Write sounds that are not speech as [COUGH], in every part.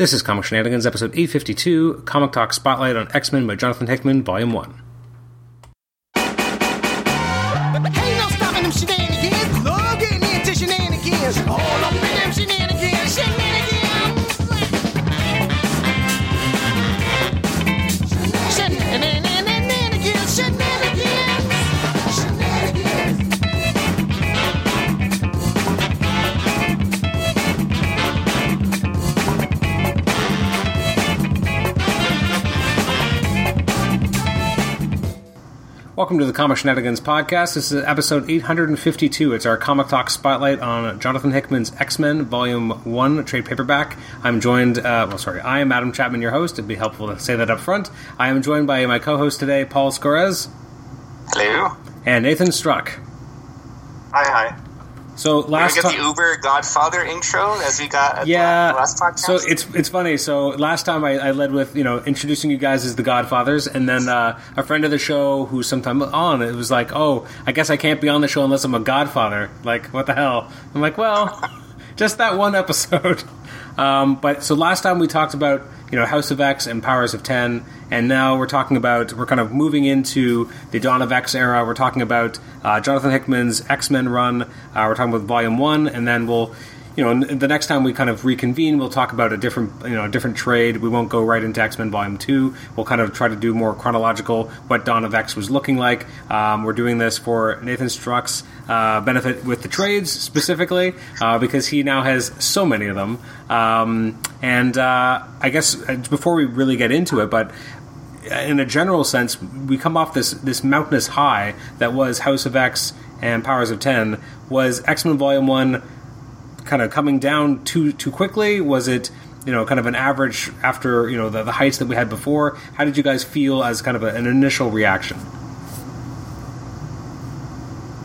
This is Comic Shenanigans, episode 852, Comic Talk Spotlight on X Men by Jonathan Hickman, Volume 1. Ain't no stopping them shenanigans. Love getting into shenanigans. All up in them shenanigans. Shenanigans. Welcome to the Comic Shenanigans podcast. This is episode 852. It's our Comic Talk Spotlight on Jonathan Hickman's X Men, Volume 1, trade paperback. I'm joined, uh, well, sorry, I am Adam Chapman, your host. It'd be helpful to say that up front. I am joined by my co host today, Paul Scorez, Hello. and Nathan Struck. Hi, hi. So we last get time. the Uber Godfather intro as we got at Yeah. the last podcast? So it's it's funny. So last time I, I led with you know introducing you guys as the Godfathers, and then uh, a friend of the show who's sometime on it was like, "Oh, I guess I can't be on the show unless I'm a Godfather." Like, what the hell? I'm like, well, [LAUGHS] just that one episode. [LAUGHS] Um, but so last time we talked about you know House of X and Powers of Ten, and now we're talking about we're kind of moving into the Dawn of X era. We're talking about uh, Jonathan Hickman's X Men run. Uh, we're talking about Volume One, and then we'll you know, the next time we kind of reconvene, we'll talk about a different, you know, different trade. We won't go right into X Men Volume Two. We'll kind of try to do more chronological what Dawn of X was looking like. Um, we're doing this for Nathan Struck's uh, benefit with the trades specifically uh, because he now has so many of them. Um, and uh, I guess uh, before we really get into it, but in a general sense, we come off this this mountainous high that was House of X and Powers of Ten. Was X Men Volume One kind of coming down too too quickly? Was it you know kind of an average after you know the, the heights that we had before? How did you guys feel as kind of a, an initial reaction?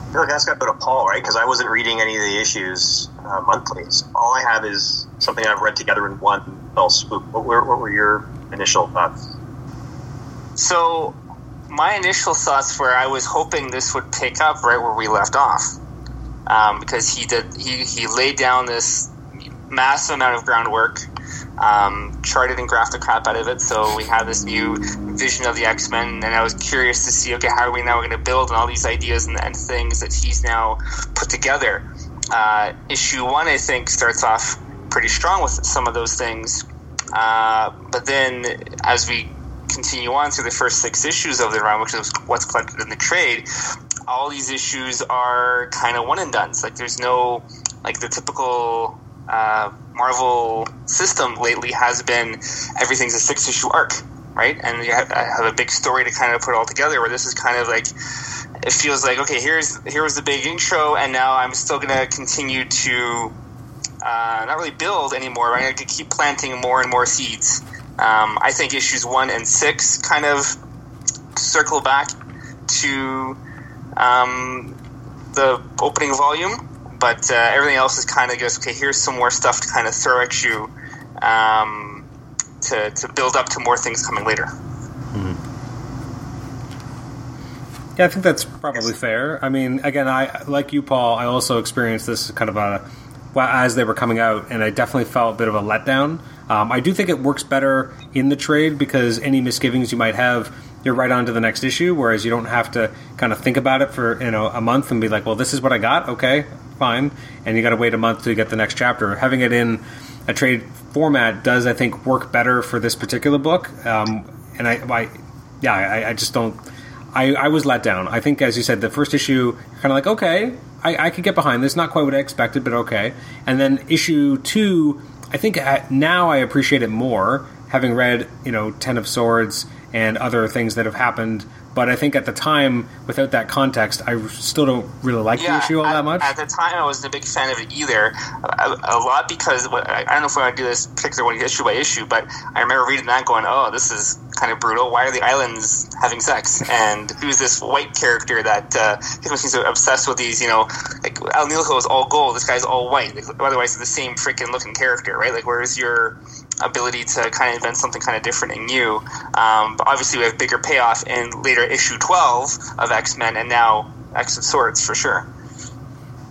I feel like that's got to go to Paul, right? Because I wasn't reading any of the issues uh, monthly. So all I have is something I've read together in one fell swoop. What were, what were your initial thoughts? So, my initial thoughts were I was hoping this would pick up right where we left off, um, because he did he he laid down this massive amount of groundwork, um, charted and graphed the crap out of it. So we had this new vision of the X Men, and I was curious to see okay how are we now going to build on all these ideas and, and things that he's now put together. Uh, issue one, I think, starts off pretty strong with some of those things. Uh, but then, as we continue on through the first six issues of the run, which is what's collected in the trade, all these issues are kind of one and done's. Like, there's no, like, the typical uh, Marvel system lately has been everything's a six issue arc, right? And you have, have a big story to kind of put all together, where this is kind of like, it feels like, okay, here's here was the big intro, and now I'm still going to continue to uh, not really build anymore. Right? I could keep planting more and more seeds. Um, I think issues one and six kind of circle back to um, the opening volume, but uh, everything else is kind of goes. Okay, here's some more stuff to kind of throw at you um, to to build up to more things coming later. Yeah, I think that's probably fair. I mean, again, I like you, Paul. I also experienced this kind of a well, as they were coming out, and I definitely felt a bit of a letdown. Um, I do think it works better in the trade because any misgivings you might have, you're right on to the next issue. Whereas you don't have to kind of think about it for you know a month and be like, well, this is what I got. Okay, fine, and you got to wait a month to get the next chapter. Having it in a trade format does, I think, work better for this particular book. Um, and I, I yeah, I, I just don't. I, I was let down. I think, as you said, the first issue, kind of like, okay, I, I could get behind this. Not quite what I expected, but okay. And then issue two, I think I, now I appreciate it more, having read, you know, Ten of Swords and other things that have happened. But I think at the time, without that context, I still don't really like the issue all at, that much. At the time, I wasn't a big fan of it either. A, a lot because I don't know if we want to do this particular one issue by issue, but I remember reading that going, "Oh, this is kind of brutal. Why are the islands having sex? And who's this white character that uh, people seem so obsessed with these? You know, like El Niljo is all gold. This guy's all white. Like, otherwise, it's the same freaking looking character, right? Like, where's your ability to kind of invent something kind of different and new? Um, but obviously, we have bigger payoff in later issue twelve of X Men, and now X of Swords for sure.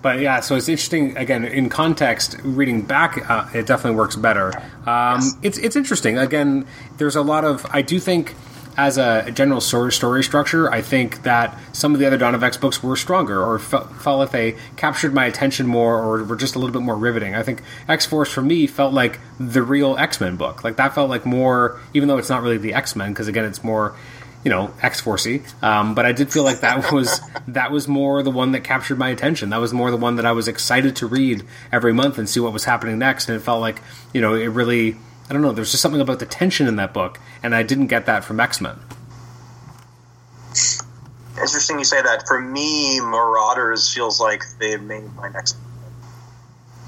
But yeah, so it's interesting. Again, in context, reading back, uh, it definitely works better. Um, It's it's interesting. Again, there's a lot of. I do think, as a general story, story structure, I think that some of the other Dawn of X books were stronger, or fe- felt like they captured my attention more, or were just a little bit more riveting. I think X Force for me felt like the real X Men book. Like that felt like more, even though it's not really the X Men, because again, it's more you know X Forcey. Um, but I did feel like that was that was more the one that captured my attention. That was more the one that I was excited to read every month and see what was happening next. And it felt like you know it really I don't know. There's just something about the tension in that book, and I didn't get that from X Men. Interesting you say that. For me, Marauders feels like they made my next.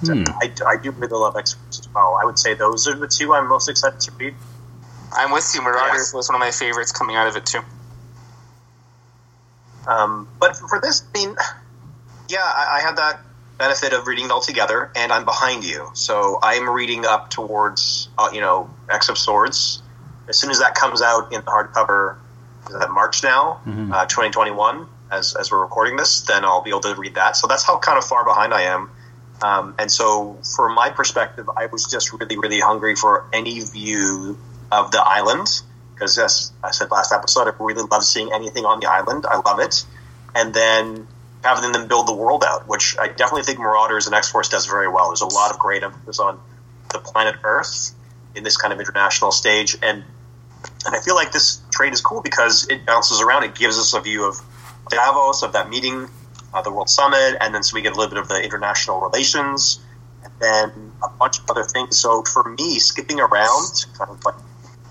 Hmm. I, I do really love X Force as well. I would say those are the two I'm most excited to read. I'm with you. Marauders Yes. was one of my favorites coming out of it too. Um, but for this, I mean, yeah, I, I had that benefit of reading it all together, and I'm behind you, so I'm reading up towards, uh, you know, X of Swords. As soon as that comes out in the hardcover, is that March now, uh, 2021, as as we're recording this, then I'll be able to read that. So that's how kind of far behind I am. Um, and so, from my perspective, I was just really, really hungry for any view of the island because, as I said last episode, I really love seeing anything on the island. I love it, and then having them build the world out, which I definitely think Marauders and X Force does very well. There's a lot of great emphasis on the planet Earth in this kind of international stage, and and I feel like this trade is cool because it bounces around. It gives us a view of Davos, of that meeting, uh, the World Summit, and then so we get a little bit of the international relations, and then a bunch of other things. So for me, skipping around, kind of like,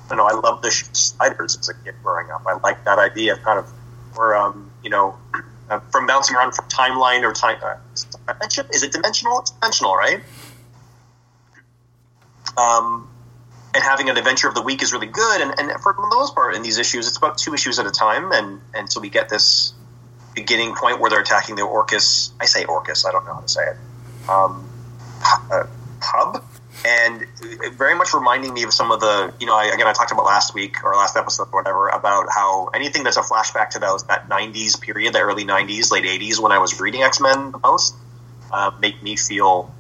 I know, I love the sliders as a kid growing up. I like that idea of kind of where, um, you know, [CLEARS THROAT] uh, from bouncing around from timeline or time. Uh, dimension? Is it dimensional? It's dimensional, right? Um, and having an adventure of the week is really good. And, and for the most part, in these issues, it's about two issues at a time, and and so we get this beginning point where they're attacking the Orcus. I say Orcus. I don't know how to say it. Um, uh, hub, and very much reminding me of some of the. You know, I, again, I talked about last week or last episode or whatever about how anything that's a flashback to those that '90s period, the early '90s, late '80s, when I was reading X Men the most, uh, make me feel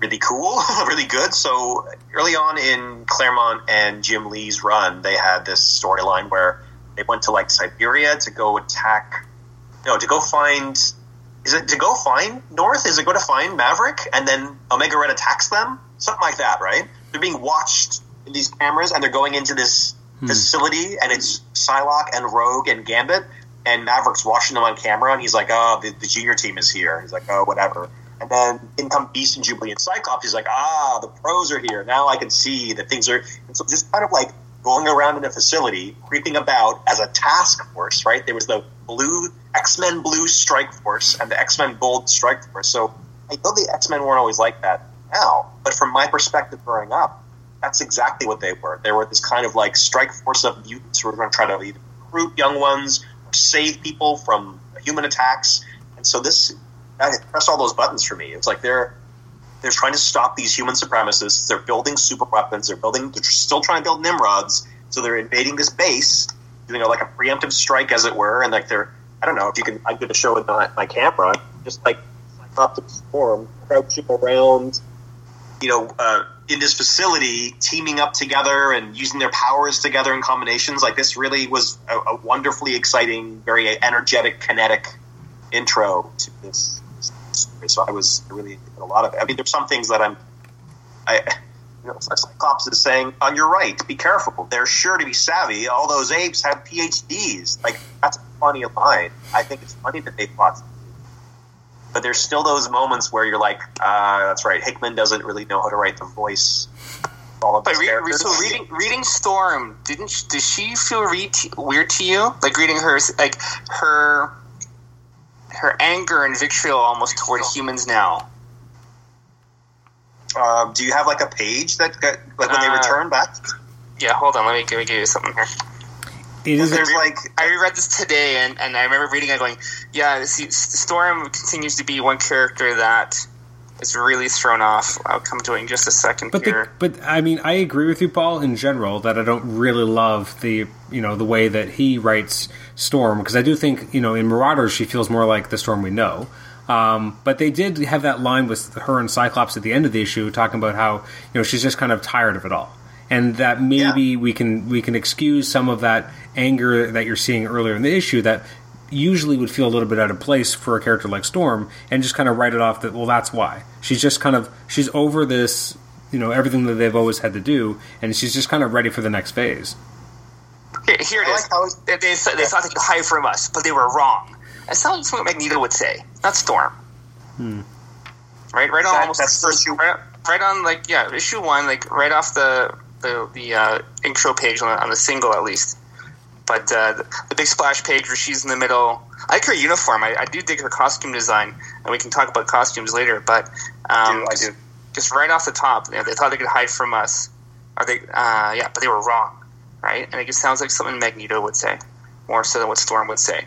really cool, [LAUGHS] really good. So early on in Claremont and Jim Lee's run, they had this storyline where they went to like Siberia to go attack, no, to go find. Is it to go find Nord? Is it go to find Maverick and then Omega Red attacks them? Something like that, right? They're being watched in these cameras and they're going into this facility and it's Psylocke and Rogue and Gambit and Maverick's watching them on camera and he's like, oh, the, the junior team is here. He's like, oh, whatever. And then in come Beast and Jubilee and Cyclops. He's like, ah, the pros are here. Now I can see that things are. And so just kind of like going around in a facility, creeping about as a task force, right? There was the blue X Men Blue Strike Force and the X Men Gold Strike Force. So I know the X Men weren't always like that now, but from my perspective growing up, that's exactly what they were. They were this kind of like strike force of mutants who were going to try to either recruit young ones or save people from human attacks. And so this pressed all those buttons for me. It's like they're they're trying to stop these human supremacists. They're building super weapons. They're building. They're still trying to build Nimrods. So they're invading this base, doing a, like a preemptive strike, as it were. And like they're, I don't know if you can. I did a show with my, my camera, just like up to storm, crouching around, you know, uh, in this facility, teaming up together and using their powers together in combinations. Like this really was a, a wonderfully exciting, very energetic, kinetic intro to this. So I was really a lot of it. I mean, there's some things that I'm, I, you know, Cyclops is saying, on your right, be careful. They're sure to be savvy. All those apes have PhDs. Like that's a funny line. I think it's funny that they thought. But there's still those moments where you're like, uh, that's right. Hickman doesn't really know how to write the voice. All of But re- characters. so reading reading Storm didn't sh- did she feel re- weird to you? Like reading her like her her anger and vitriol almost toward humans now. Um, do you have like a page that got, like when they Uh, return back? Yeah, hold on. Let me, let me give you something here. It is. There's like I reread this today, and, and I remember reading it going, yeah, see, Storm continues to be one character that is really thrown off. I'll come to it in just a second But the, but I mean, I agree with you, Paul, in general that I don't really love the you know the way that he writes Storm because I do think you know in Marauders she feels more like the Storm we know. Um, but they did have that line with her and Cyclops at the end of the issue, talking about how you know she's just kind of tired of it all, and that maybe Yeah. we can we can excuse some of that anger that you're seeing earlier in the issue that usually would feel a little bit out of place for a character like Storm, and just kind of write it off that well that's why she's just kind of she's over this you know everything that they've always had to do, and she's just kind of ready for the next phase. Here, here it I is. like they, they, they thought they could hide from us, but they were wrong. That sounds like what Magneto would say, not Storm. Hmm. Right, right on. That- almost that's first issue- Right, right on, like yeah, issue one, like right off the the the uh, intro page on the, on the single at least. But uh, the, the big splash page where she's in the middle. I like her uniform. I, I do dig her costume design, and we can talk about costumes later. But um, I do. just right off the top, you know, they thought they could hide from us. Are they? Uh, yeah, but they were wrong, right? And it just sounds like something Magneto would say, more so than what Storm would say,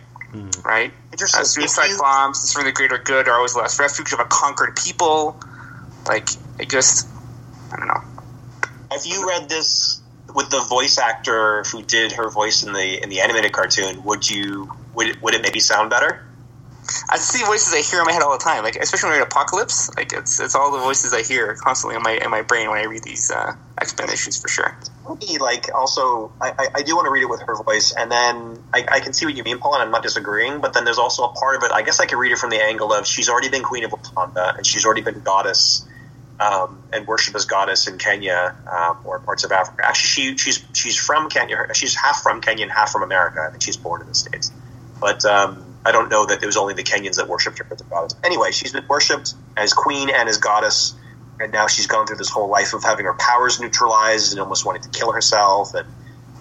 right? Interesting. Uh, suicide you- bombs, it's for the greater good, are always the last refuge of a conquered people. Like it just, I don't know. Have you read this with the voice actor who did her voice in the in the animated cartoon? Would you would it, would it maybe sound better? I see voices I hear in my head all the time, like especially when I read Apocalypse. Like it's it's all the voices I hear constantly in my in my brain when I read these uh, X Men issues for sure. Maybe like also I, I, do want to read it with her voice, and then I, I can see what you mean, Paul, and I'm not disagreeing. But then there's also a part of it. I guess I could read it from the angle of she's already been Queen of Wakanda, and she's already been goddess um, and worshipped as goddess in Kenya um, or parts of Africa. Actually, she she's she's from Kenya. She's half from Kenya and half from America. I think she's born in the states, but. Um, I don't know that it was only the Kenyans that worshipped her as a goddess. Anyway, she's been worshipped as queen and as goddess, and now she's gone through this whole life of having her powers neutralized and almost wanting to kill herself and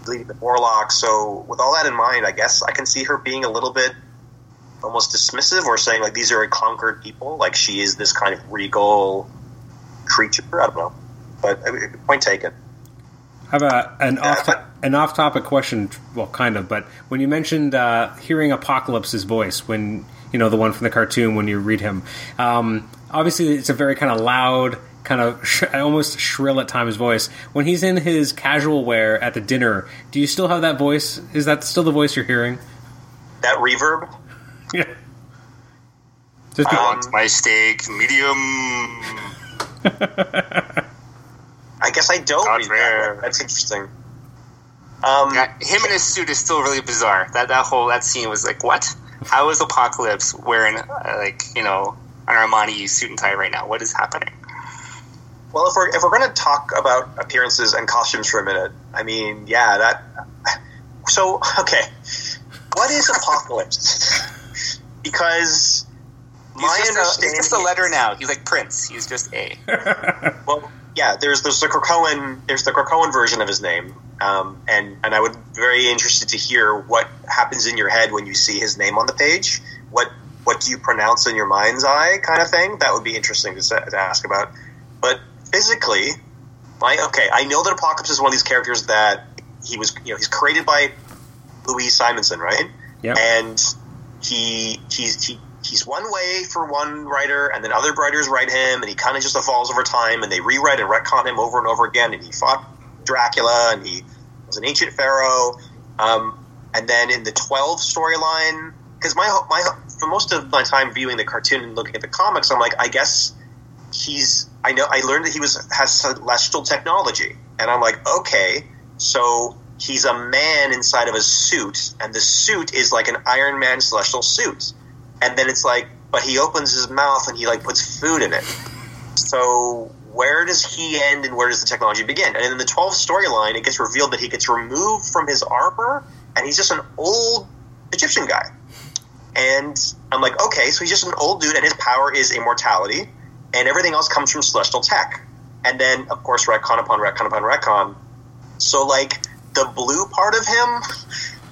leading the Morlock. So, with all that in mind, I guess I can see her being a little bit almost dismissive or saying like these are a conquered people, like she is this kind of regal creature. I don't know, but I mean, point taken. I have a, an off an off topic question. Well, kind of, but when you mentioned uh, hearing Apocalypse's voice when you know the one from the cartoon when you read him, um, obviously it's a very kind of loud, kind of sh- almost shrill at times voice. When he's in his casual wear at the dinner, do you still have that voice? Is that still the voice you're hearing? That reverb. [LAUGHS] Yeah. Just be- I want my steak medium. I guess I don't Not read that. That's interesting. Um, Yeah, him in his suit is still really bizarre. That that whole that scene was like, what? How is Apocalypse wearing uh, like you know an Armani suit and tie right now? What is happening? Well, if we're if we're going to talk about appearances and costumes for a minute, I mean, yeah, that. So okay, what is apocalypse? [LAUGHS] because He's my just, a, he's just a letter now. He's like Prince. He's just a. [LAUGHS] well, yeah, there's there's the Krakoan there's the Krakoan version of his name, um, and and I would be very interested to hear what happens in your head when you see his name on the page. What what do you pronounce in your mind's eye, kind of thing? That would be interesting to, to ask about. But physically, my okay, I know that Apocalypse is one of these characters that he was, you know, he's created by Louise Simonson, right? Yep. And he he's he, he's one way for one writer, and then other writers write him, and he kind of just evolves over time, and they rewrite and retcon him over and over again, and he fought Dracula, and he was an ancient pharaoh, um, and then in the twelve storyline, because my my for most of my time viewing the cartoon and looking at the comics, I'm like, I guess he's I know I learned that he was has celestial technology, and I'm like, okay, so he's a man inside of a suit, and the suit is like an Iron Man celestial suit, and then it's like, but he opens his mouth and he like puts food in it. So where does he end and where does the technology begin? And in the 12 storyline, it gets revealed that he gets removed from his armor, and he's just an old Egyptian guy. And I'm like, okay, so he's just an old dude, and his power is immortality, and everything else comes from celestial tech. And then, of course, retcon upon retcon upon retcon. So, like, the blue part of him,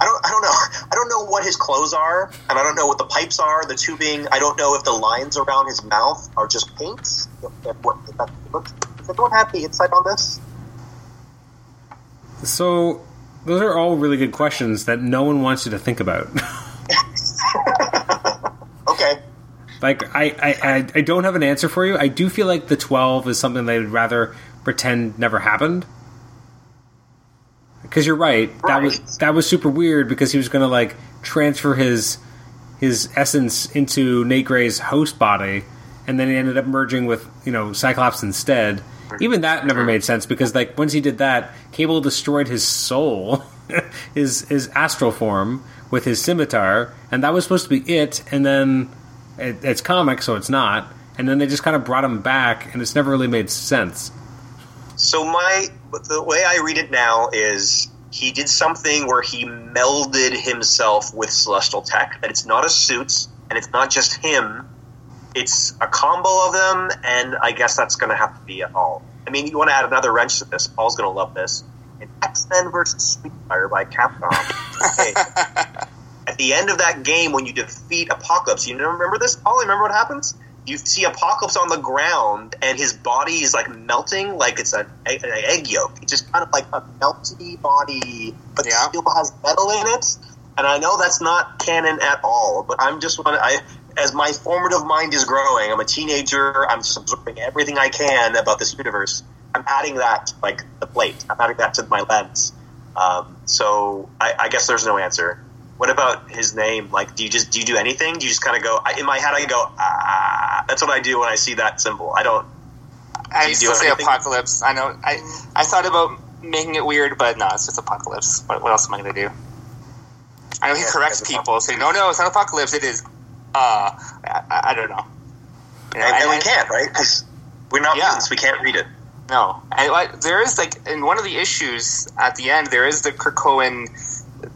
I don't, I don't know. [LAUGHS] I don't know what his clothes are, and I don't know what the pipes are, the tubing. I don't know if the lines around his mouth are just paint. If, if, what, if does anyone have the insight on this? so those are all really good questions that no one wants you to think about. [LAUGHS] Okay. Like I, I, I, I don't have an answer for you. I do feel like the twelve is something they'd rather pretend never happened. Because you're right, that was that was super weird because he was going to like transfer his his essence into Nate Gray's host body, and then he ended up merging with you know Cyclops instead. Even that never made sense because like once he did that, Cable destroyed his soul, [LAUGHS] his his astral form with his scimitar, and that was supposed to be it. And then it, it's comic, so it's not. And then they just kind of brought him back, and it's never really made sense. So my the way I read it now is he did something where he melded himself with celestial tech. That it's not a suit, and it's not just him. It's a combo of them, and I guess that's going to have to be it all. I mean, you want to add another wrench to this. Paul's going to love this. In X Men versus Fire by Capcom. [LAUGHS] At the end of that game, when you defeat Apocalypse, you remember this, Paul? You remember what happens? You see Apocalypse on the ground, and his body is like melting, like it's an, egg- an egg yolk. It's just kind of like a melty body, but Yeah. still has metal in it. And I know that's not canon at all, but I'm just want I as my formative mind is growing. I'm a teenager. I'm just absorbing everything I can about this universe. I'm adding that to, like the plate. I'm adding that to my lens. Um, so I, I guess there's no answer. What about his name? Like, do you just do you do anything? Do you just kind of go? I, in my head, I go ah. That's what I do when I see that symbol. I don't. I Do you still do say anything? apocalypse. I know. I I thought about making it weird, but no, it's just apocalypse. What, what else am I going to do? I know he Yeah, corrects people, saying, "No, no, it's not apocalypse. It is." Uh, I, I I don't know. You know, And, and I- we I- can't, right? Because we're not Yeah. mutants. We can't read it. No, I, like, there is like in one of the issues at the end, there is the Krakoan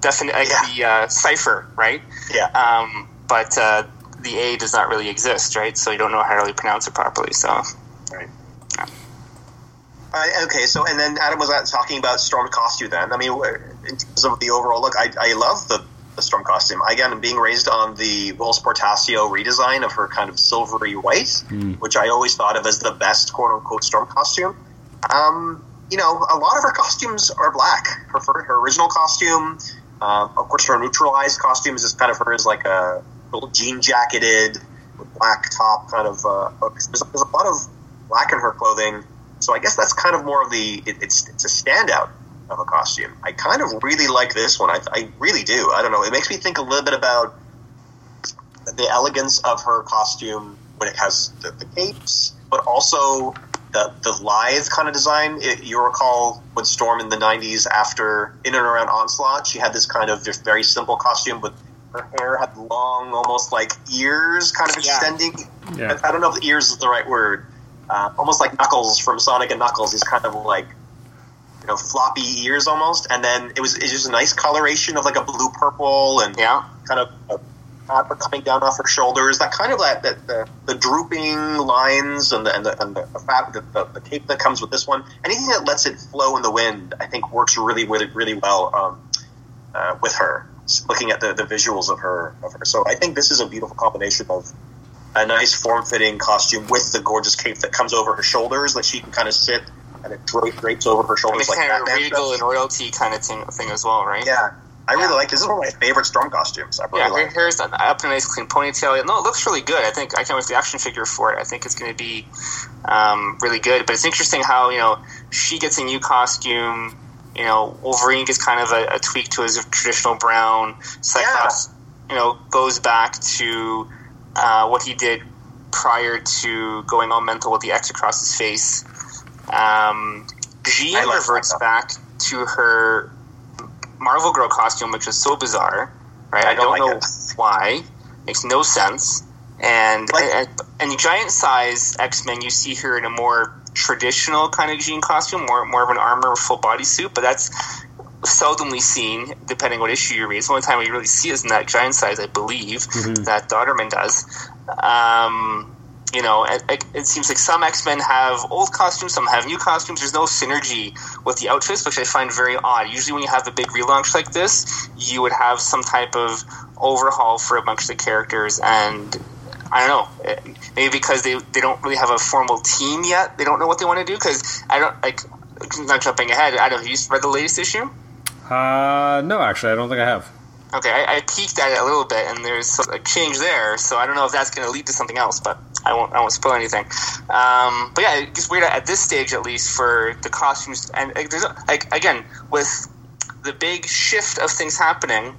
definite like Yeah. the uh, cipher, right? Yeah. Um, but uh, the A does not really exist, right? So you don't know how to really pronounce it properly. So Right. Uh, okay, so and then Adam was talking about Storm costume. Then I mean, in terms of the overall look, I, I love the, the Storm costume. Again, being raised on the Whilce Portacio redesign of her kind of silvery white, which I always thought of as the best quote unquote Storm costume. Um, you know, a lot of her costumes are black. Her her original costume, um, of course, her neutralized costume is kind of her as like a little jean jacketed black top kind of. Uh, there's, there's a lot of black in her clothing. So I guess that's kind of more of the it, it's it's a standout of a costume. I kind of really like this one. I, I really do. I don't know. It makes me think a little bit about the elegance of her costume when it has the, the capes, but also the the lithe kind of design. It, you recall when Storm in the '90s, after in and around Onslaught, she had this kind of just very simple costume, but her hair had long, almost like ears, kind of extending. Yeah. I, I don't know if ears is the right word. Uh, almost like Knuckles from Sonic and Knuckles. He's kind of like you know floppy ears almost, and then it was it's just a nice coloration of like a blue purple and yeah, kind of a fabric coming down off her shoulders. That kind of like that the, the drooping lines and the and the, and the, the, the, the cape that comes with this one. Anything that lets it flow in the wind, I think, works really really really well um, uh, with her. Just Looking at the, the visuals of her of her, so I think this is a beautiful combination of a nice form fitting costume with the gorgeous cape that comes over her shoulders that she can kind of sit and it drapes over her shoulders it's like kind of regal and royalty kind of thing, thing as well, right? Yeah, I really like this. Is one of my favorite storm costumes. I really Yeah, like. it. hair's done up in a nice clean ponytail. No, it looks really good. I think I can't wait for the action figure for it. I think it's going to be um, really good. But it's interesting how you know she gets a new costume. You know, Wolverine gets kind of a, a tweak to his traditional brown. Cyclops, you know, goes back to uh, what he did prior to going all mental with the X across his face. Um, Jean reverts back to her Marvel Girl costume, which is so bizarre, right? I I don't like know it. why. Makes no sense. And Like- and, and giant size X Men, you see her in a more traditional kind of Jean costume, more more of an armor full body suit, but that's seldomly seen, depending what issue you read. It's the only time we really see is in that giant size, I believe, that Dauterman does. Um, you know, it, it, seems like some X Men have old costumes, some have new costumes. There's no synergy with the outfits, which I find very odd. Usually, when you have a big relaunch like this, you would have some type of overhaul for a bunch of the characters, and I don't know, maybe because they, they don't really have a formal team yet. They don't know what they want to do because I don't like. Not jumping ahead. I don't. know, You read the latest issue? Uh, no, actually, I don't think I have. Okay, I, I peeked at it a little bit, and there's a change there. So I don't know if that's going to lead to something else, but I won't. I won't spoil anything. Um, but yeah, it's weird at this stage, at least for the costumes. And like, there's like again with the big shift of things happening,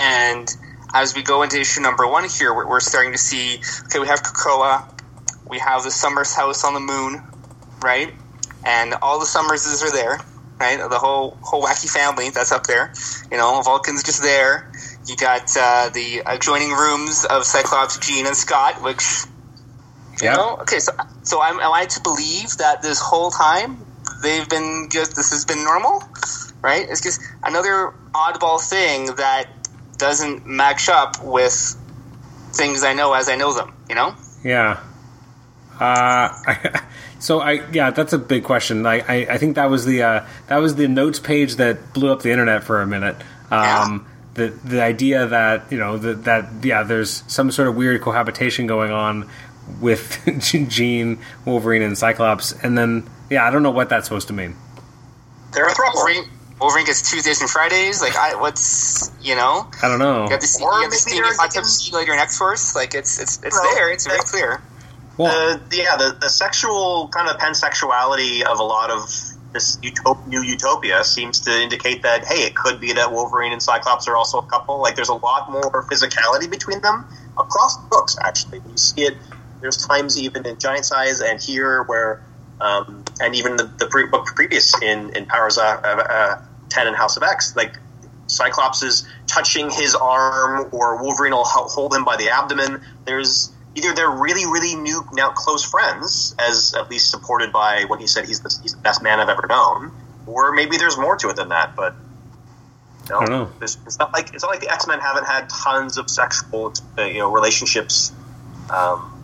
and as we go into issue number one here, we're, we're starting to see. Okay, we have Krakoa, we have the Summers house on the moon, right? And all the Summerses are there, right? The whole whole wacky family that's up there. You know, Vulcan's just there. You got uh, the adjoining rooms of Cyclops, Jean, and Scott, which you Yeah. know. Okay, so so I'm, am I to believe that this whole time they've been just this has been normal, right? It's just another oddball thing that doesn't match up with things I know as I know them. You know. Yeah. Uh, [LAUGHS] so I yeah, that's a big question. I, I, I think that was the uh, that was the notes page that blew up the internet for a minute. Um, The the idea that you know that that yeah, there's some sort of weird cohabitation going on with [LAUGHS] Jean, Wolverine, and Cyclops, and then yeah, I don't know what that's supposed to mean. They're a throuple. Wolverine, Wolverine gets Tuesdays and Fridays. Like, I what's you know? I don't know. You have to see, Or you have to maybe see they're hot tub later in X Force. Like, it's it's it's No. there. It's very clear. Well, the, yeah, the, the sexual kind of pansexuality of a lot of this utop- new utopia seems to indicate that hey, it could be that Wolverine and Cyclops are also a couple. Like, there's a lot more physicality between them across the books. Actually, you see it. There's times even in Giant Size and here where, um, and even the, the pre- book previous in in Powers uh, uh, Ten and House of X, like Cyclops is touching his arm, or Wolverine will ho- hold him by the abdomen. There's either they're really, really new, now close friends, as at least supported by when he said he's the, he's the best man I've ever known, or maybe there's more to it than that. But you know, I don't know. There's, it's not like it's not like the X Men haven't had tons of sexual, uh, you know, relationships. Um,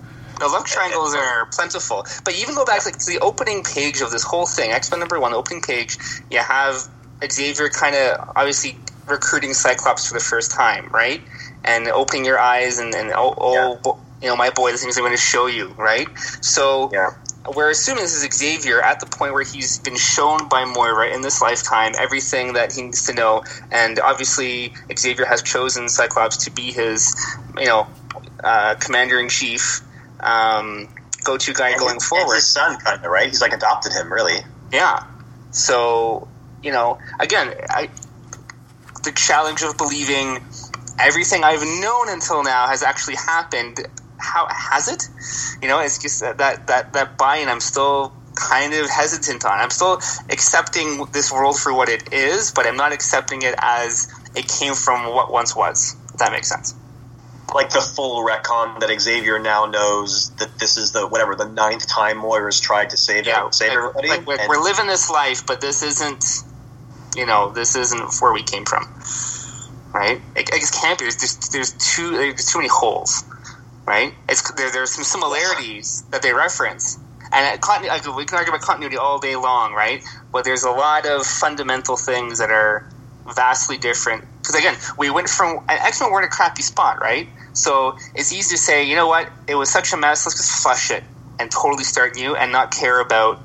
No, love triangles are plentiful. But even go back like to the opening page of this whole thing, X Men number one, opening page, you have Xavier kind of obviously recruiting Cyclops for the first time, right? And opening your eyes and, and oh, oh Yeah. You know, my boy, the things I'm going to show you, right? So yeah, we're assuming this is Xavier at the point where he's been shown by Moira in this lifetime everything that he needs to know, and obviously Xavier has chosen Cyclops to be his, you know, uh, commander in chief, um, go-to guy And going forward. His son, kind of right. He's like adopted him, really. Yeah. So, you know, again, I, the challenge of believing everything I've known until now has actually happened. How has it? You know, it's just that that that, that buy-in. I'm still kind of hesitant on. I'm still accepting this world for what it is, but I'm not accepting it as it came from what once was. If that makes sense. like the full retcon that Xavier now knows that this is the whatever the ninth time Moira's tried to save Yeah, it, save like, everybody. like, we're, and- we're living this life, but this isn't, you know, this isn't where we came from, right? It, it just can't be. There's just, there's too there's too many holes, right? It's there, there's some similarities that they reference, and we can argue about continuity all day long, right? But there's a lot of fundamental things that are vastly different. Because again, we went from X Men were in a crappy spot, right? So it's easy to say, you know what, it was such a mess. Let's just flush it and totally start new and not care about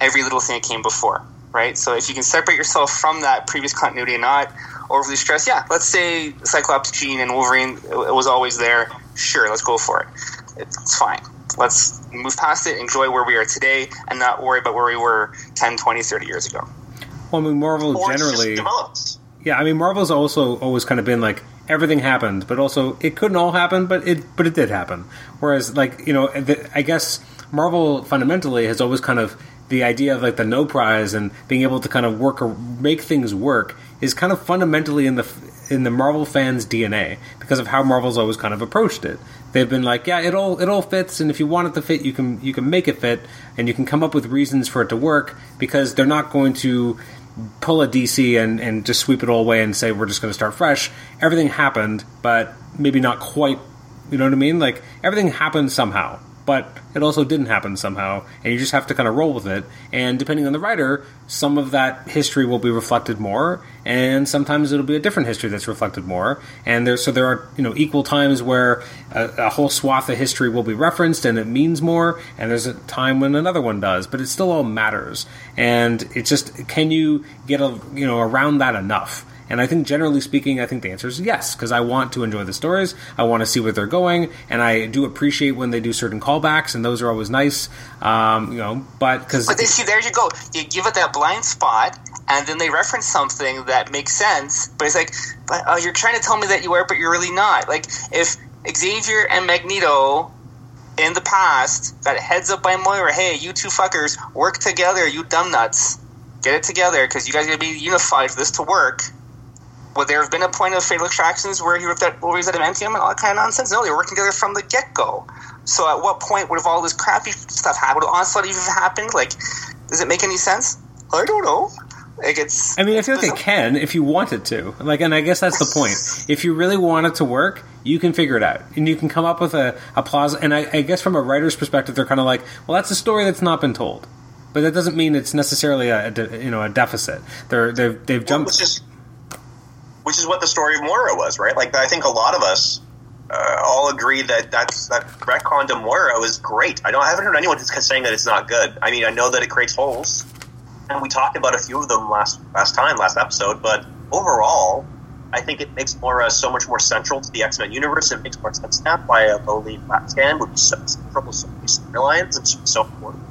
every little thing that came before, right? So if you can separate yourself from that previous continuity and not overly stress, yeah, let's say Cyclops, Jean, and Wolverine it was always there. Sure, let's go for it. It's fine. Let's move past it, enjoy where we are today, and not worry about where we were 10, 20, 30 years ago. well, I mean, Marvel or generally. Yeah, I mean, Marvel's also always kind of been like everything happened, but also it couldn't all happen, but it but it did happen. Whereas, like you know, the, I guess Marvel fundamentally has always kind of the idea of like the no prize and being able to kind of work or make things work is kind of fundamentally in the in the Marvel fans' DNA because of how Marvel's always kind of approached it. They've been like, yeah, it all it all fits, and if you want it to fit, you can you can make it fit, and you can come up with reasons for it to work because they're not going to pull a DC and, and just sweep it all away and say we're just going to start fresh. Everything happened, but maybe not quite. You know what I mean? Like everything happened somehow, but it also didn't happen somehow, and you just have to kind of roll with it. And depending on the writer, some of that history will be reflected more, and sometimes it'll be a different history that's reflected more. And there, so there are you know equal times where a, a whole swath of history will be referenced and it means more, and there's a time when another one does, but it still all matters. And it's just can you get a you know around that enough? And I think, generally speaking, I think the answer is yes, because I want to enjoy the stories. I want to see where they're going, and I do appreciate when they do certain callbacks, and those are always nice. Um, you know, but because But they see, there you go. You give it that blind spot, and then they reference something that makes sense. But it's like, but uh, you're trying to tell me that you are, but you're really not. Like if Xavier and Magneto in the past got heads up by Moira, hey, you two fuckers, work together, you dumb nuts, get it together because you guys got to be unified for this to work. Would there have been a point of Fatal Attractions where he ripped out, where he was adamantium and all that kind of nonsense? No, they were working together from the get go. So at what point would have all this crappy stuff happened? Would Onslaught even have happened? Like, does it make any sense? I don't know. Like it's. I mean, I feel like it can if you want it to. Like, and I guess that's the point. If you really want it to work, you can figure it out, and you can come up with a, a plaza. And I, I guess from a writer's perspective, they're kind of like, well, that's a story that's not been told, but that doesn't mean it's necessarily a, you know a deficit. They're they've they've jumped. is which is what the story of Moira was, right? Like I think a lot of us uh, all agree that that's that retcon to Moira is great. I don't I haven't heard anyone who's saying that it's not good. I mean, I know that it creates holes, and we talked about a few of them last last time, last episode. But overall, I think it makes Moira so much more central to the X Men universe. It makes more sense now why a lowly flat scan would be so central to so many storylines and so important.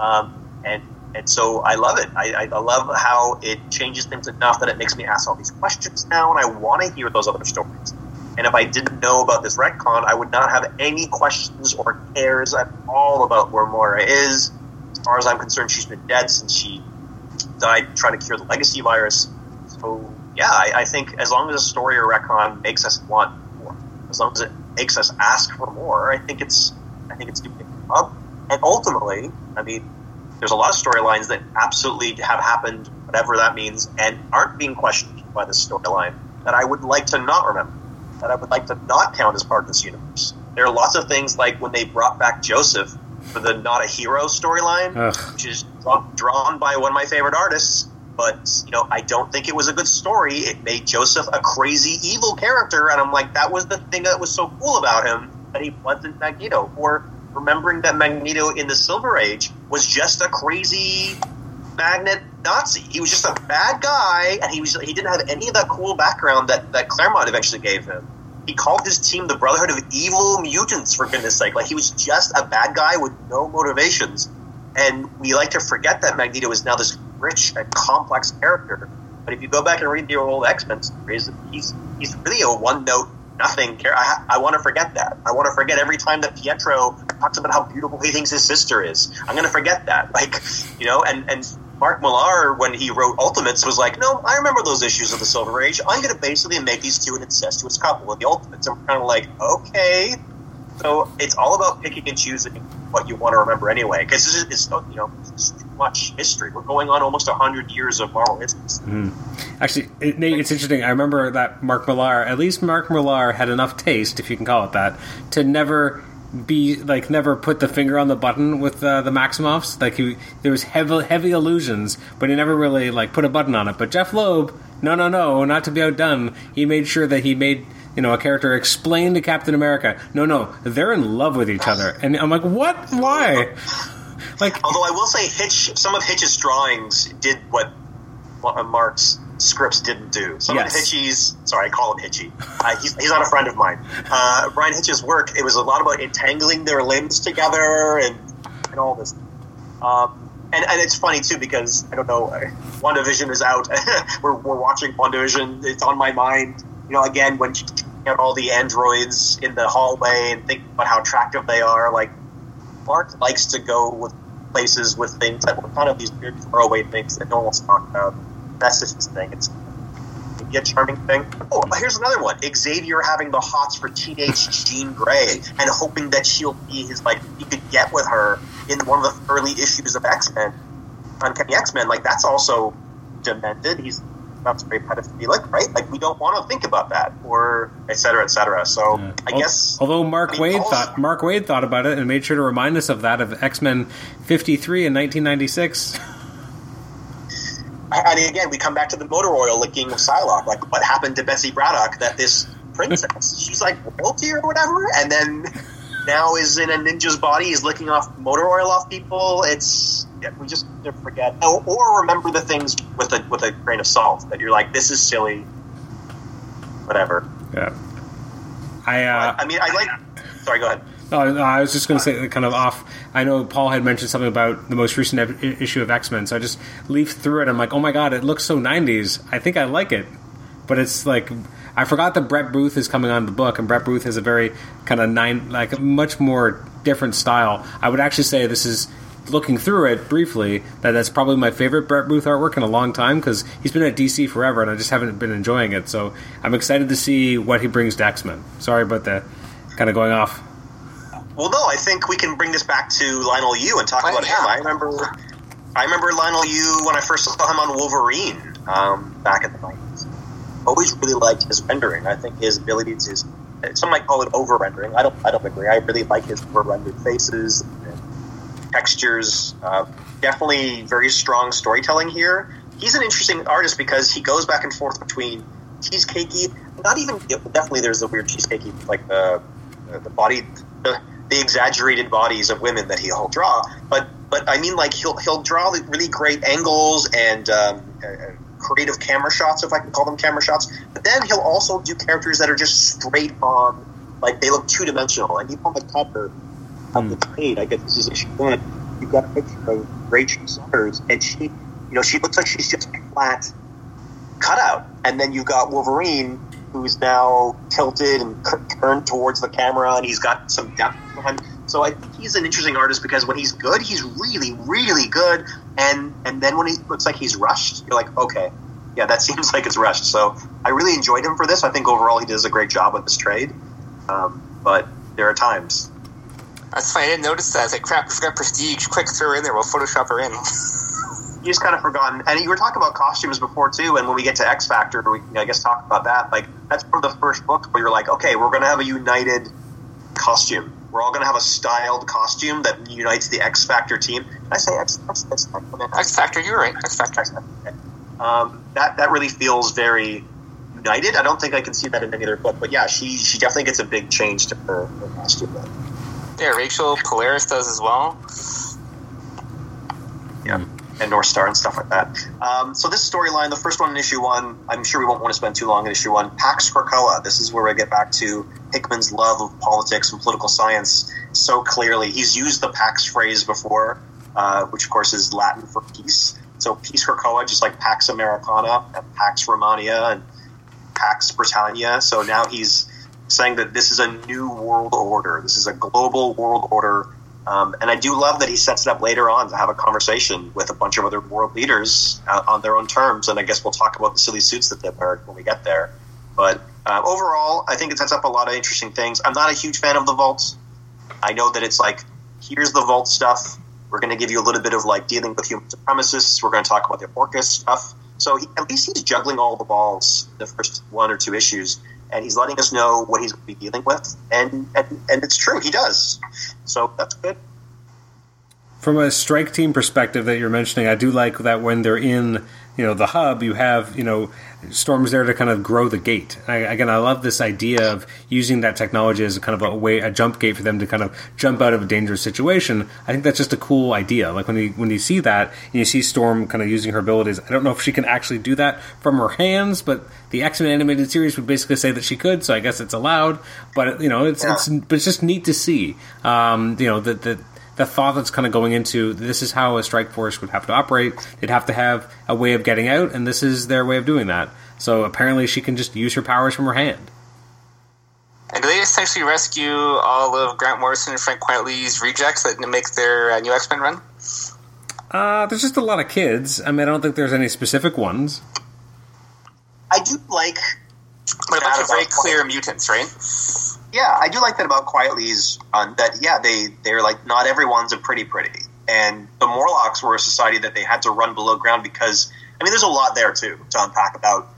Um, and and so I love it. I, I love how it changes things enough that it makes me ask all these questions now, and I want to hear those other stories. And if I didn't know about this retcon, I would not have any questions or cares at all about where Moira is. As far as I'm concerned, she's been dead since she died trying to cure the legacy virus. So yeah, I, I think as long as a story or retcon makes us want more, as long as it makes us ask for more, I think it's I think it's doing a job. And ultimately, I mean, there's a lot of storylines that absolutely have happened, whatever that means, and aren't being questioned by this storyline that I would like to not remember, that I would like to not count as part of this universe. There are lots of things like when they brought back Joseph for the not a hero storyline, which is drawn by one of my favorite artists. But you know, I don't think it was a good story. It made Joseph a crazy evil character, and I'm like, that was the thing that was so cool about him that he wasn't Magneto. Or remembering that Magneto in the Silver Age was just a crazy magnet Nazi. He was just a bad guy, and he was he didn't have any of that cool background that that Claremont eventually gave him. He called his team the Brotherhood of Evil Mutants for goodness sake. Like he was just a bad guy with no motivations. And we like to forget that Magneto is now this rich and complex character. But if you go back and read the old X Men stories, he's he's really a one note nothing character. I, I want to forget that. I want to forget every time that Pietro talks about how beautiful he thinks his sister is. I'm going to forget that. [LAUGHS] Like you know, and and Mark Millar when he wrote Ultimates was like, no, I remember those issues of the Silver Age. I'm going to basically make these two an incestuous couple with the Ultimates. And we're kind of like, okay. So it's all about picking and choosing what you want to remember anyway, because this is you know too much history. We're going on almost hundred years of Marvel history. Mm-hmm. Actually, it, Nate, it's interesting. I remember that Mark Millar, at least Mark Millar, had enough taste, if you can call it that, to never be like never put the finger on the button with uh, the Maximoffs. Like he, there was heavy heavy illusions, but he never really like put a button on it. But Jeph Loeb, no, no, no, not to be outdone. He made sure that he made you know a character explain to Captain America, no, no, they're in love with each other, and I'm like, what? Why? Like, Although I will say, Hitch, some of Hitch's drawings did what what Mark's scripts didn't do. Some Yes. of Hitchy's, sorry, I call him Hitchy. Uh, he's, he's not a friend of mine. Uh, Bryan Hitch's work, it was a lot about entangling their limbs together and, and all this. Um, and, and it's funny too because I don't know, uh, WandaVision is out. [LAUGHS] we're, we're watching WandaVision. It's on my mind. You know, again when you get all the androids in the hallway and think about how attractive they are, like Mark likes to go with places with things that were kind of these weird throwaway things that no one wants to talk about. That's just his thing. It's maybe a charming thing. Oh, here's another one. Xavier having the hots for teenage [LAUGHS] Jean Grey and hoping that she'll be his like he could get with her in one of the early issues of X Men, Uncanny X Men. Like that's also demented. He's that's very pedophilic, right? Like we don't want to think about that, or et cetera, et cetera. So I Al- guess Although Mark I mean, Waid also- thought Mark Waid thought about it and made sure to remind us of that of X Men fifty three in nineteen ninety six. [LAUGHS] And again, we come back to the motor oil licking of Psylocke. Like, what happened to Betsy Braddock that this princess, she's like royalty or whatever? And then now is in a ninja's body. He's licking off motor oil off people. It's yeah, we just forget or, or remember the things with a with a grain of salt. That you're like, this is silly. Whatever. Yeah. I uh, I mean, I like. Sorry, go ahead. Oh, I was just going to say, kind of off. I know Paul had mentioned something about the most recent issue of X Men, so I just leafed through it. I'm like, oh my god, it looks so 90s. I think I like it, but it's like I forgot that Brett Booth is coming on the book, and Brett Booth has a very kind of nine, like a much more different style. I would actually say this is looking through it briefly that that's probably my favorite Brett Booth artwork in a long time because he's been at DC forever, and I just haven't been enjoying it. So I'm excited to see what he brings to X Men. Sorry about the kind of going off. Well, no, I think we can bring this back to Leinil Yu and talk Oh, about yeah. him. I remember, I remember Leinil Yu when I first saw him on Wolverine um, back in the nineties. Always really liked his rendering. I think his abilities, his some might call it over rendering. I don't, I don't agree. I really like his over rendered faces and textures. Uh, definitely very strong storytelling here. He's an interesting artist because he goes back and forth between cheesecakey, not even definitely. There's the weird cheesecakey, like the the body, the, the exaggerated bodies of women that he'll draw. But but I mean, like he'll he'll draw really great angles and um, uh, creative camera shots, if I can call them camera shots. But then he'll also do characters that are just straight on, like they look two dimensional. And even on the cover of the trade, I guess this is issue one. You've got a picture of Rachel Summers, and she, you know, she looks like she's just a flat cutout. And then you've got Wolverine, who's now tilted and turned towards the camera, and he's got some depth behind. So I think he's an interesting artist because when he's good, he's really, really good. And and then when he looks like he's rushed, you're like, okay, yeah, that [LAUGHS] seems like it's rushed. So I really enjoyed him for this. I think overall he does a great job with this trade. Um, but there are times. That's fine. I didn't notice that. I was like, crap, we forgot Prestige. Quick, throw her in there. We'll Photoshop her in. [LAUGHS] you just kind of forgotten. And you were talking about costumes before too. And when we get to X Factor, we can, I guess, talk about that. Like that's one of the first books where you're like, okay, we're going to have a united costume. We're all going to have a styled costume that unites the X Factor team. Did I say X? X, X, X, X Factor, you were right. X Factor. X Factor. Um, that that really feels very united. I don't think I can see that in any other book. But yeah, she she definitely gets a big change to her, her costume. Yeah, Rachel Polaris does as well. yeah, and North Star and stuff like that. Um, so this storyline, the first one in issue one, I'm sure we won't want to spend too long in issue one. Pax Krakoa. This is where we get back to Hickman's love of politics and political science so clearly. He's used the Pax phrase before, uh, which of course is Latin for peace. So Peace Krakoa, just like Pax Americana and Pax Romania and Pax Britannia. So now he's saying that this is a new world order. This is a global world order. Um, and I do love that he sets it up later on to have a conversation with a bunch of other world leaders uh, on their own terms. And I guess we'll talk about the silly suits that they wear when we get there. But uh, overall, I think it sets up a lot of interesting things. I'm not a huge fan of the vaults. I know that it's like, here's the vault stuff. We're going to give you a little bit of like dealing with human supremacists. We're going to talk about the Orchis stuff. So he, at least he's juggling all the balls the first one or two issues, and he's letting us know what he's going to be dealing with, and and, and it's true, he does. So that's good. From a strike team perspective that you're mentioning, I do like that when they're in, you know, the hub, you have, you know, storms there to kind of grow the gate. I, again, I love this idea of using that technology as a kind of a way, a jump gate for them to kind of jump out of a dangerous situation. I think that's just a cool idea. Like when you when you see that and you see Storm kind of using her abilities, I don't know if she can actually do that from her hands, but the X Men animated series would basically say that she could, so I guess it's allowed. But you know, it's Yeah. it's but it's just neat to see. Um, you know that that the thought that's kind of going into this is how a strike force would have to operate. They'd have to have a way of getting out, and this is their way of doing that. So apparently, she can just use her powers from her hand. And do they essentially rescue all of Grant Morrison and Frank Quitely's rejects that make their uh, new X Men run? Uh, there's just a lot of kids. I mean, I don't think there's any specific ones. I do like, But a bunch of very clear mutants, right? Yeah, I do like that about Quitely's. Um, that yeah, they they're like not everyone's a pretty pretty, and the Morlocks were a society that they had to run below ground because I mean, there's a lot there too to unpack about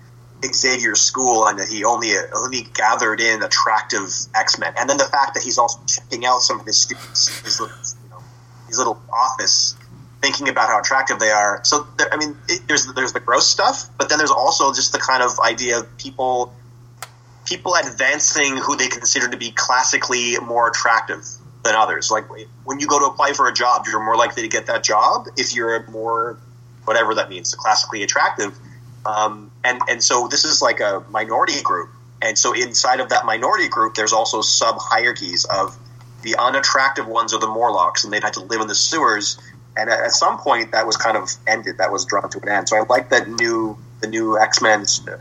Xavier's school and that he only only gathered in attractive X Men, and then the fact that he's also checking out some of his students, his little, you know, his little office, thinking about how attractive they are. So there, I mean, it, there's there's the gross stuff, but then there's also just the kind of idea of people people advancing who they consider to be classically more attractive. than others. Like when you go to apply for a job, you're more likely to get that job if you're more whatever that means, classically attractive. Um, and and so this is like a minority group, and so inside of that minority group, there's also sub hierarchies of the unattractive ones are the Morlocks, and they'd had to live in the sewers. And at, at some point, that was kind of ended. That was drawn to an end. So I like that new the new X Men uh,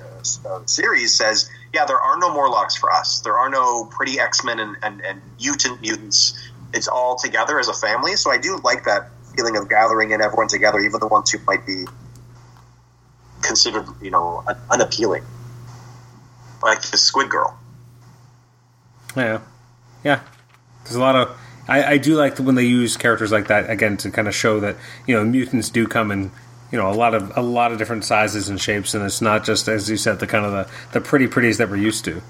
uh, series says, yeah, there are no Morlocks for us. There are no pretty X Men and, and, and mutant mutants. It's all together as a family. So I do like that feeling of gathering in everyone together, even the ones who might be considered, you know, un- unappealing, like the Squid Girl. Yeah, yeah. There's a lot of. I, I do like when they use characters like that again to kind of show that you know mutants do come in you know a lot of a lot of different sizes and shapes, and it's not just as you said the kind of the, the pretty pretties that we're used to.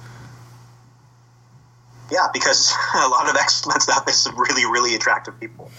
Yeah, because [LAUGHS] a lot of Men have been some really, really attractive people.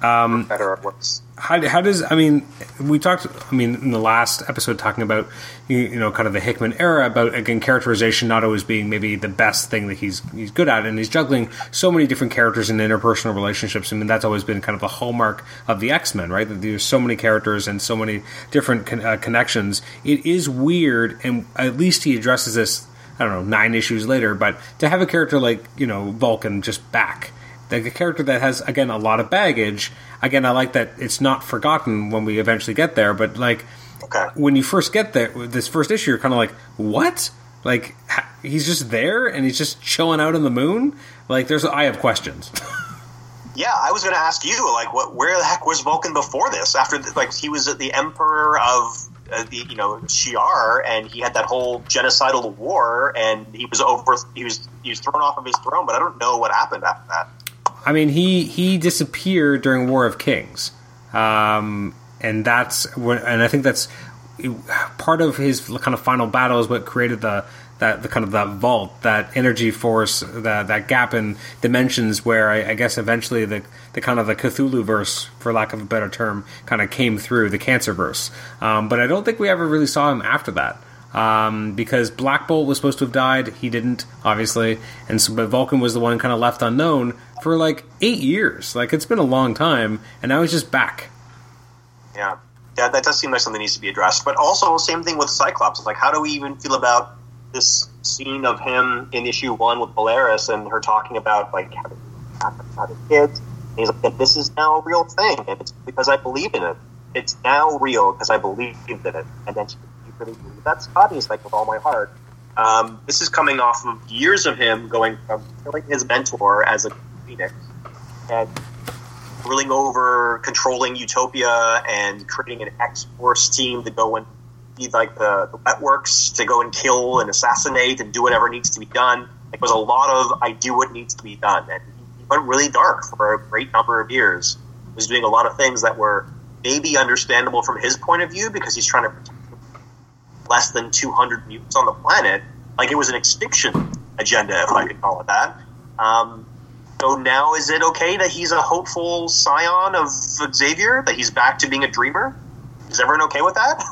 Um, better or worse. How, how does I mean we talked I mean in the last episode talking about you, you know kind of the Hickman era about again characterization not always being maybe the best thing that he's he's good at and he's juggling so many different characters and interpersonal relationships. I mean that's always been kind of the hallmark of the X Men right? That there's so many characters and so many different con- uh, connections. It is weird and at least he addresses this I don't know nine issues later but to have a character like you know Vulcan just back like a character that has again a lot of baggage. Again, I like that it's not forgotten when we eventually get there. But like Okay. when you first get there, this first issue, you're kind of like, what? Like he's just there and he's just chilling out on the moon. Like there's, I have questions. [LAUGHS] Yeah, I was going to ask you, like, what? Where the heck was Vulcan before this? After, the, like, he was the emperor of uh, the, you know, Shi'ar, and he had that whole genocidal war, and he was over, he was he was thrown off of his throne. But I don't know what happened after that. I mean, he he disappeared during War of Kings, um, and that's when, and I think that's part of his kind of final battle is what created the that the kind of that vault, that energy force, that that gap in dimensions where I, I guess eventually the the kind of the Cthulhu verse, for lack of a better term, kind of came through the Cancer verse. Um, but I don't think we ever really saw him after that. Um, because Black Bolt was supposed to have died, he didn't, obviously, and so but Vulcan was the one kind of left unknown for like eight years. Like it's been a long time, and now he's just back. Yeah, yeah, that does seem like something needs to be addressed. But also, same thing with Cyclops. Like, how do we even feel about this scene of him in issue one with Polaris and her talking about like having, having kids? And he's like, "This is now a real thing, and it's because I believe in it. It's now real because I believed in it." And then she, you really believe that, He's like, "With all my heart." Um, this is coming off of years of him going from killing his mentor as a phoenix and ruling over controlling Utopia and creating an X Force team to go and be like the, the networks to go and kill and assassinate and do whatever needs to be done. It was a lot of I do what needs to be done, and he went really dark for a great number of years. He was doing a lot of things that were maybe understandable from his point of view because he's trying to protect less than 200 mutants on the planet. Like it was an extinction agenda, if I could call it that. Um, so now, is it okay that he's a hopeful scion of Xavier? That he's back to being a dreamer? Is everyone okay with that?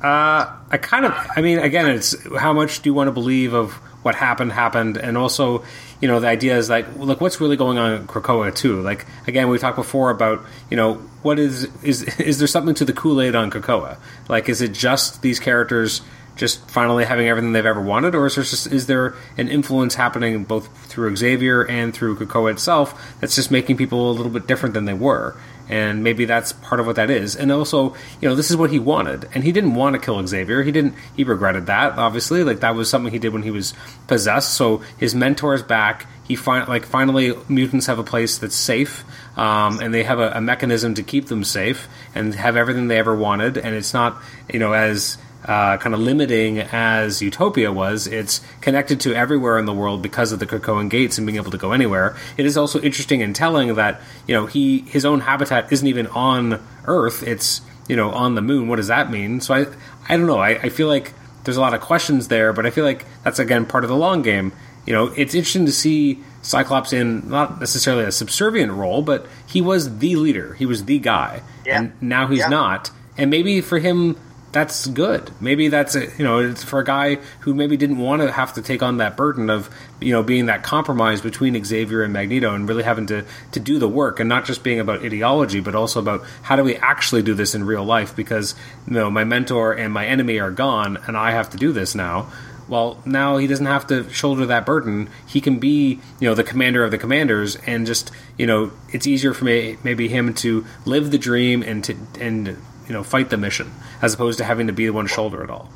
Uh, I kind of, I mean, again, it's how much do you want to believe of what happened happened, and also, you know, the idea is like, look, what's really going on in Krakoa too? Like, again, we talked before about, you know, what is is [LAUGHS] is there something to the Kool Aid on Krakoa? Like, is it just these characters? Just finally having everything they've ever wanted, or is there just is there an influence happening both through Xavier and through Krakoa itself that's just making people a little bit different than they were? And maybe that's part of what that is. And also, you know, this is what he wanted, and he didn't want to kill Xavier. He didn't. He regretted that, obviously. Like that was something he did when he was possessed. So his mentor is back. He fin- like finally mutants have a place that's safe, um, and they have a, a mechanism to keep them safe and have everything they ever wanted. And it's not, you know, as uh, kind of limiting as Utopia was, it's connected to everywhere in the world because of the Krakoan gates and being able to go anywhere. It is also interesting and telling that you know he his own habitat isn't even on Earth; it's you know on the moon. What does that mean? So I I don't know. I, I feel like there's a lot of questions there, but I feel like that's again part of the long game. You know, it's interesting to see Cyclops in not necessarily a subservient role, but he was the leader. He was the guy, Yeah. and now he's Yeah. not. And maybe for him that's good. Maybe that's a, you know it's for a guy who maybe didn't want to have to take on that burden of you know being that compromise between Xavier and Magneto and really having to to do the work and not just being about ideology but also about how do we actually do this in real life because you know my mentor and my enemy are gone and I have to do this now. Well, now he doesn't have to shoulder that burden. He can be, you know, the commander of the commanders, and just, you know, it's easier for me, maybe him to live the dream and to and you know fight the mission as opposed to having to be the one to shoulder it all.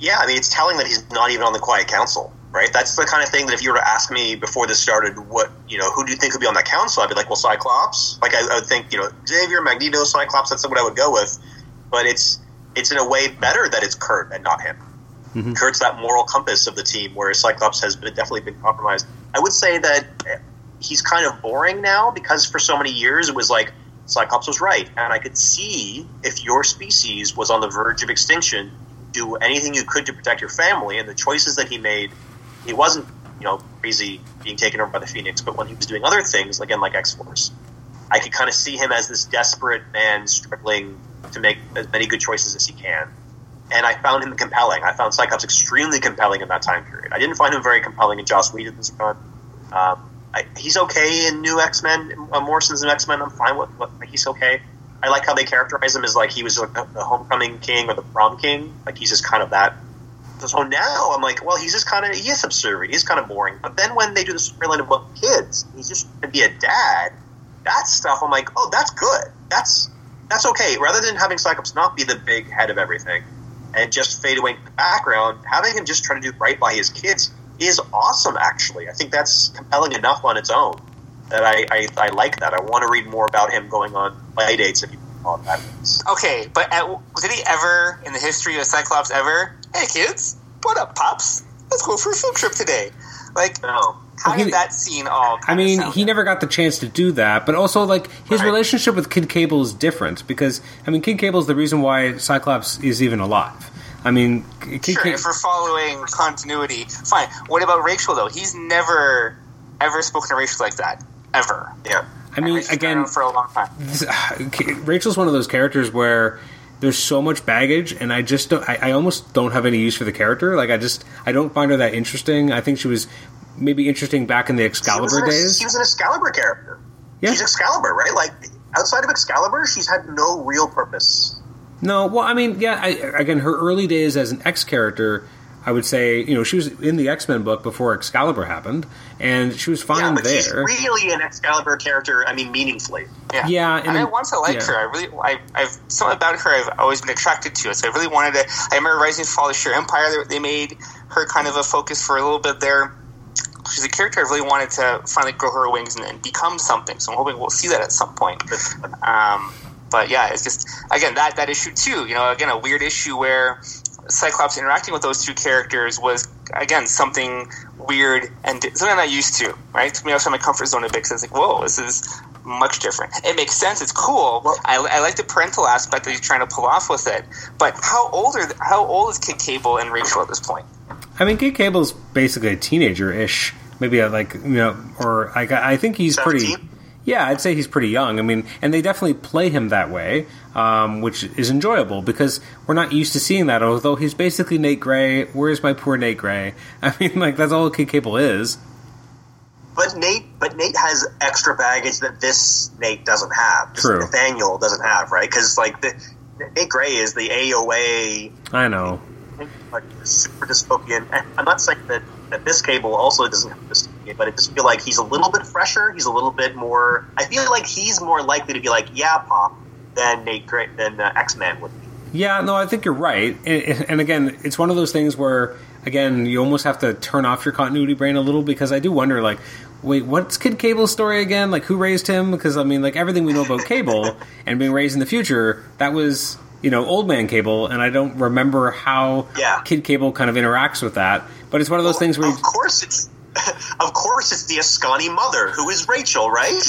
Yeah, I mean, it's telling that he's not even on the Quiet Council, right? That's the kind of thing that if you were to ask me before this started, what you know, who do you think would be on that council? I'd be like, well, Cyclops. Like, I, I would think, you know, Xavier, Magneto, Cyclops. That's what I would go with. But it's it's in a way better that it's Kurt and not him. Mm-hmm. Kurt's that moral compass of the team, whereas Cyclops has been, definitely been compromised. I would say that he's kind of boring now because for so many years it was like Cyclops was right, and I could see if your species was on the verge of extinction, do anything you could to protect your family, and the choices that he made, he wasn't, you know, crazy being taken over by the Phoenix, but when he was doing other things, again, like X Force, I could kind of see him as this desperate man struggling to make as many good choices as he can. And I found him compelling. I found Cyclops extremely compelling in that time period. I didn't find him very compelling in Joss Whedon's run. Um, I, he's okay in New X Men, uh, Morrison's New X Men. I'm fine with, with he's okay. I like how they characterize him as like he was like the homecoming king or the prom king. Like he's just kind of that. So now I'm like, well, he's just kind of he is subservient. He's kind of boring. But then when they do the storyline about kids, he's just to be a dad. That stuff, I'm like, oh, that's good. That's that's okay. Rather than having Cyclops not be the big head of everything and just fade away in the background, having him just try to do right by his kids is awesome. Actually, I think that's compelling enough on its own that I, I, I like that. I want to read more about him going on play dates if you call it that. Okay, but at, did he ever in the history of Cyclops ever? Hey kids, what up, pops? Let's go for a field trip today. Like, no. How well, he, did that scene all? I mean, he never got the chance to do that, but also like his right. relationship with Kid Cable is different because I mean, Kid Cable is the reason why Cyclops is even alive. I mean, sure, if we're following continuity, fine. What about Rachel though? He's never ever spoken to Rachel like that ever. Yeah. I mean, again, for a long time. [SIGHS] Rachel's one of those characters where there's so much baggage, and I just don't. I, I, almost don't have any use for the character. Like, I just I don't find her that interesting. I think she was maybe interesting back in the Excalibur she days. She was an Excalibur character. Yeah. She's Excalibur, right? Like outside of Excalibur, she's had no real purpose. No, well, I mean, yeah. I, again, her early days as an X character, I would say, you know, she was in the X Men book before Excalibur happened, and she was fine yeah, but there. She's really an Excalibur character. I mean, meaningfully. Yeah, yeah. And, and I want to like yeah. her. I really, I, I've something about her I've always been attracted to. So I really wanted to. I remember Rising Fall of Shi'ar Empire. They made her kind of a focus for a little bit there. She's a character I really wanted to finally grow her wings and, and become something. So I'm hoping we'll see that at some point. Um, but yeah, it's just again that that issue too. You know, again a weird issue where Cyclops interacting with those two characters was again something weird and something I'm not used to. Right, it took me outside my comfort zone a bit because it's like, whoa, this is much different. It makes sense. It's cool. Well, I, I, like the parental aspect that he's trying to pull off with it. But how old are how old is Kid Cable and Rachel at this point? I mean, Kid Cable's basically a teenager-ish, maybe a, like you know, or like I think he's 17? pretty. Yeah, I'd say he's pretty young. I mean, and they definitely play him that way, um, which is enjoyable because we're not used to seeing that. Although he's basically Nate Grey. Where's my poor Nate Grey? [LAUGHS] I mean, like that's all Kid Cable is. But Nate, but Nate has extra baggage that this Nate doesn't have. True. Nathaniel doesn't have, right? Because like the, Nate Gray is the AOA. I know. Like super dystopian. I'm not saying that that this cable also doesn't have dystopian, but I just feel like he's a little bit fresher. He's a little bit more. I feel like he's more likely to be like, yeah, pop, than Nate than uh, X Man would be. Yeah, no, I think you're right. And, and again, it's one of those things where again, you almost have to turn off your continuity brain a little because I do wonder, like, wait, what's Kid Cable's story again? Like, who raised him? Because I mean, like everything we know about Cable [LAUGHS] and being raised in the future, that was you know old man Cable, and I don't remember how yeah. Kid Cable kind of interacts with that. But it's one of those well, things where, of course, it's [LAUGHS] of course it's the Askani mother who is Rachel, right?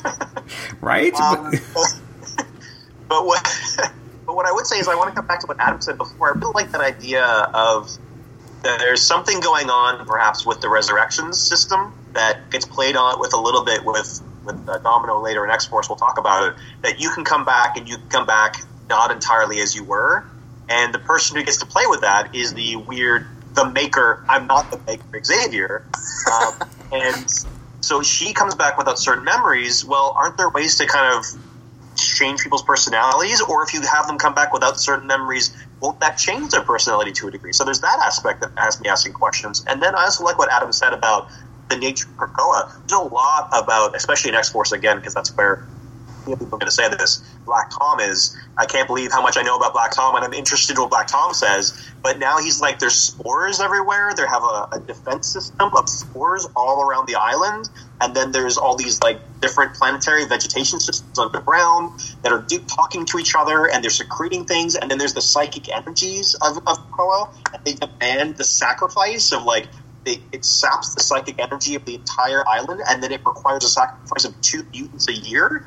[LAUGHS] right. Um, but, [LAUGHS] but what? But what I would say is, I want to come back to what Adam said before. I really like that idea of that there's something going on, perhaps, with the resurrection system that gets played on with a little bit with with uh, Domino later in X Force. We'll talk about it. That you can come back and you can come back not entirely as you were, and the person who gets to play with that is the weird, the maker. I'm not the maker, Xavier, um, [LAUGHS] and so she comes back without certain memories. Well, aren't there ways to kind of change people's personalities, or if you have them come back without certain memories, won't that change their personality to a degree? So there's that aspect that has me asking questions. And then I also like what Adam said about the nature of Krakoa. There's a lot about, especially in X Force again, because that's where are going to say this. Black Tom is. I can't believe how much I know about Black Tom, and I'm interested in what Black Tom says. But now he's like, there's spores everywhere. They have a, a defense system of spores all around the island, and then there's all these like different planetary vegetation systems underground that are talking to each other, and they're secreting things. And then there's the psychic energies of of Krakoa, and they demand the sacrifice of like it saps the psychic energy of the entire island, and then it requires a sacrifice of two mutants a year.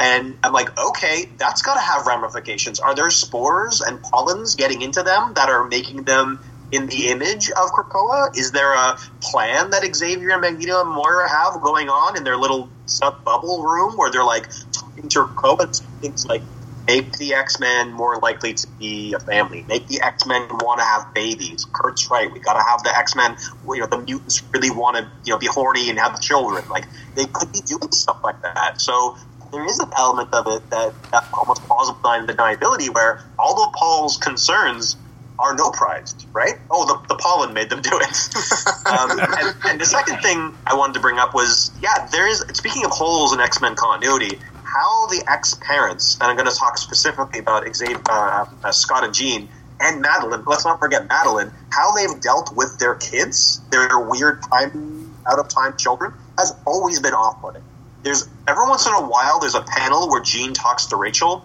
And I'm like, okay, that's got to have ramifications. Are there spores and pollens getting into them that are making them in the image of Krakoa? Is there a plan that Xavier and Magneto and Moira have going on in their little sub bubble room where they're like talking to Krakoa things like, make the X Men more likely to be a family. Make the X Men want to have babies. Kurt's right. We got to have the X Men. You know, the mutants really want to you know be horny and have children. Like they could be doing stuff like that. So there is an element of it that, that almost plausible deniability where all of Paul's concerns are no prized, right? Oh, the, the pollen made them do it. [LAUGHS] um, and, and the second thing I wanted to bring up was, yeah, there is. Speaking of holes in X Men continuity, how the ex parents, and I'm going to talk specifically about Xavier, uh, uh, Scott and Jean, and Madeline. Let's not forget Madeline. How they've dealt with their kids, their weird time out of time children, has always been off putting. There's every once in a while there's a panel where Jean talks to Rachel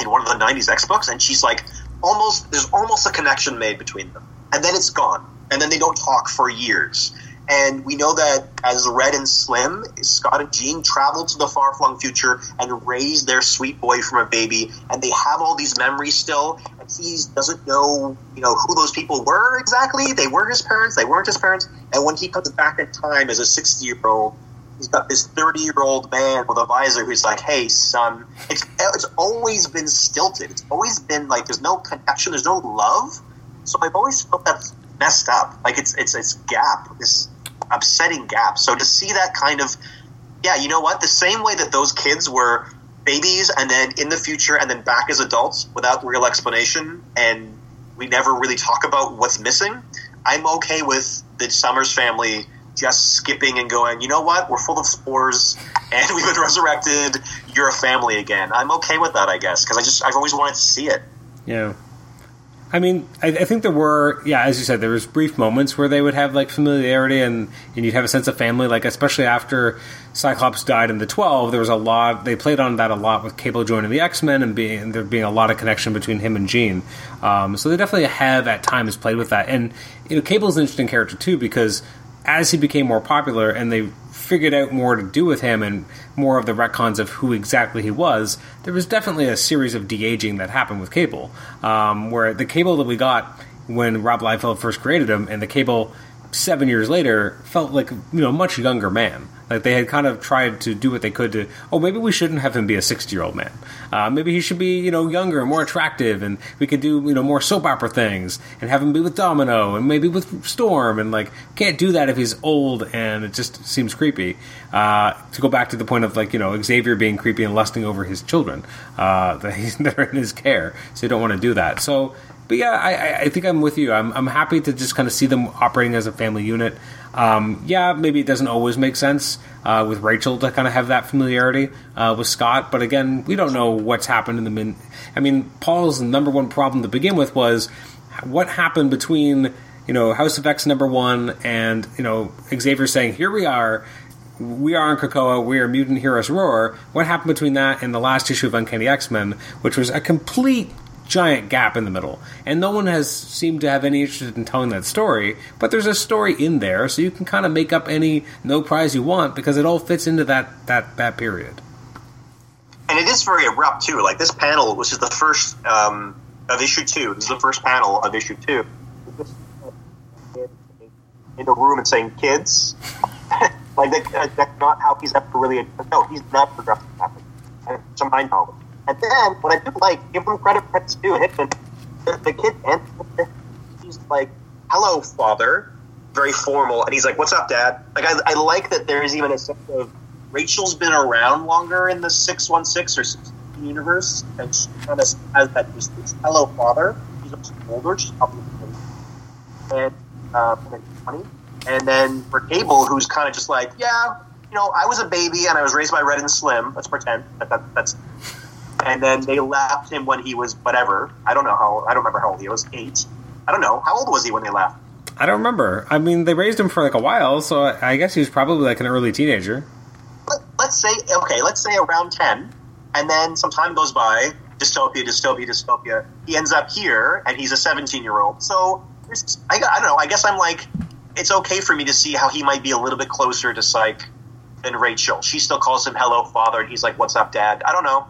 in one of the '90s X books, and she's like, almost there's almost a connection made between them, and then it's gone, and then they don't talk for years. And we know that as Red and Slim, Scott and Jean traveled to the far flung future and raised their sweet boy from a baby, and they have all these memories still. And he doesn't know, you know, who those people were exactly. They were his parents, they weren't his parents. And when he comes back in time as a sixty year old, he's got this thirty year old man with a visor who's like, "Hey, son." It's it's always been stilted. It's always been like there's no connection, there's no love. So I've always felt that's messed up. Like it's it's this gap, this upsetting gap. So to see that kind of, yeah, you know what? The same way that those kids were babies and then in the future and then back as adults without real explanation, and we never really talk about what's missing. I'm okay with the Summers family just skipping and going, you know what? We're full of spores and [LAUGHS] we've been resurrected. You're a family again. I'm okay with that, I guess, because I just I've always wanted to see it. Yeah. I mean, I, I think there were, yeah, as you said, there was brief moments where they would have like familiarity and, and you'd have a sense of family. Like especially after Cyclops died in the twelve, there was a lot. They played on that a lot with Cable joining the X Men and being there being a lot of connection between him and Jean. Um, so they definitely have at times played with that. And you know, Cable's an interesting character too because as he became more popular and they figured out more to do with him and more of the retcons of who exactly he was, there was definitely a series of de aging that happened with Cable. Um, where the Cable that we got when Rob Liefeld first created him and the Cable seven years later felt like you know much younger man. Like they had kind of tried to do what they could to. Oh, maybe we shouldn't have him be a sixty-year-old man. Uh, maybe he should be you know younger and more attractive, and we could do you know more soap opera things and have him be with Domino and maybe with Storm. And like can't do that if he's old and it just seems creepy. Uh, to go back to the point of like you know Xavier being creepy and lusting over his children uh, [LAUGHS] that, he's, that are in his care, so you don't want to do that. So but yeah, I, I think I'm with you. I'm, I'm happy to just kind of see them operating as a family unit. Um, yeah, maybe it doesn't always make sense uh, with Rachel to kind of have that familiarity uh, with Scott, but again, we don't know what's happened in the min. I mean, Paul's number one problem to begin with was what happened between you know House of X number one and you know Xavier saying, "Here we are." We are in Krakoa. We are mutant heroes roar. What happened between that and the last issue of Uncanny X Men, which was a complete giant gap in the middle. And no one has seemed to have any interest in telling that story, but there's a story in there, so you can kind of make up any no prize you want because it all fits into that that that period. And it is very abrupt too. Like this panel, which is the first um, of issue two. This is the first panel of issue two. In the room and saying, "Kids," [LAUGHS] like that, that's not how he's ever really. No, he's never progressed that. To my knowledge. And then, what I do like, give him credit for due, Hickman, the, the kid, and he's like, "Hello, father," very formal, and he's like, "What's up, dad?" Like, I, I like that there is even a sense of Rachel's been around longer in the six one six or six universe, and she kind of has that just this hello, father. She's older. She's probably and uh, twenty, and then for Cable, who's kind of just like, yeah, you know, I was a baby and I was raised by Red and Slim. Let's pretend that, that that's. And then they left him when he was whatever. I don't know how. I don't remember how old he was. Eight. I don't know. How old was he when they left? I don't remember. I mean, they raised him for like a while, so I guess he was probably like an early teenager. Let, let's say okay. Let's say around ten, and then some time goes by. Dystopia, dystopia, dystopia. He ends up here, and he's a seventeen-year-old. So there's- I, I don't know. I guess I'm like, it's okay for me to see how he might be a little bit closer to Cyke than Rachel. She still calls him "Hello, Father," and he's like, "What's up, Dad?" I don't know.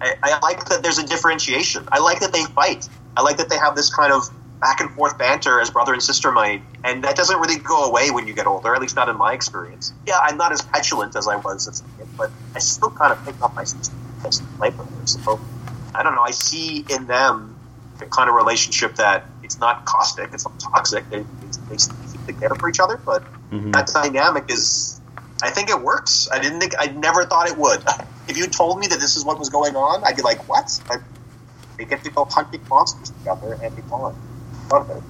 I, I like that there's a differentiation. I like that they fight. I like that they have this kind of back and forth banter as brother and sister might, and that doesn't really go away when you get older. At least not in my experience. Yeah, I'm not as petulant as I was as a kid, but I still kind of pick up my sister and play with her. So I don't know. I see in them the kind of relationship that it's not caustic, it's not toxic. They, they, they, care for each other, but mm-hmm. that dynamic is. I think it works. I didn't think. I never thought it would. [LAUGHS] If you told me that this is what was going on, I'd be like, "What?" I, they get to go hunting monsters together and be gone. Love it.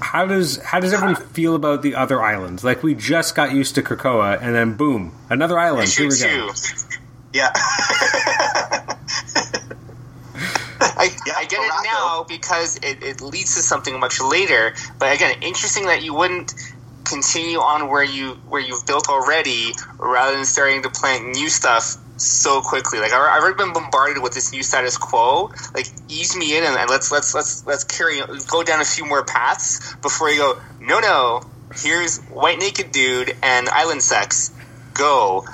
How does how does everyone feel about the other islands? Like we just got used to Krakoa, and then boom, another island. Here we go. two. Yeah. [LAUGHS] I, Yeah, I get it now because it, it leads to something much later. But again, interesting that you wouldn't continue on where you where you've built already, rather than starting to plant new stuff so quickly. Like I've already been bombarded with this new status quo. Like ease me in and let's let's let's let's carry go down a few more paths before you go. No, no. Here's white naked dude and island sex. Go.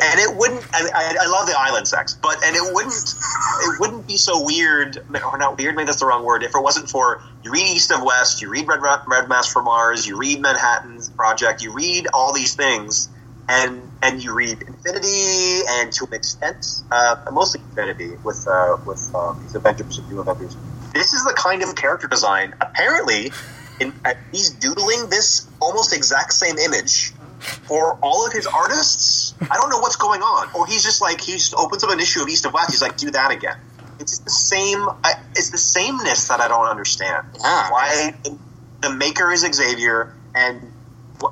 And it wouldn't. I, I, love the island sex, but and it wouldn't. It wouldn't be so weird, or not weird. Maybe that's the wrong word. If it wasn't for you read East of West, you read Red Red Mass for Mars, you read Manhattan Project, you read all these things, and and you read Infinity, and to an extent, uh, mostly Infinity with uh, with uh, these Avengers and new Avengers. This is the kind of character design. Apparently, in, uh, he's doodling this almost exact same image for all of his artists. I don't know what's going on. Or he's just like he just opens up an issue of East of West. He's like, do that again. It's just the same. I, it's the sameness that I don't understand. Yeah. Why the maker is Xavier and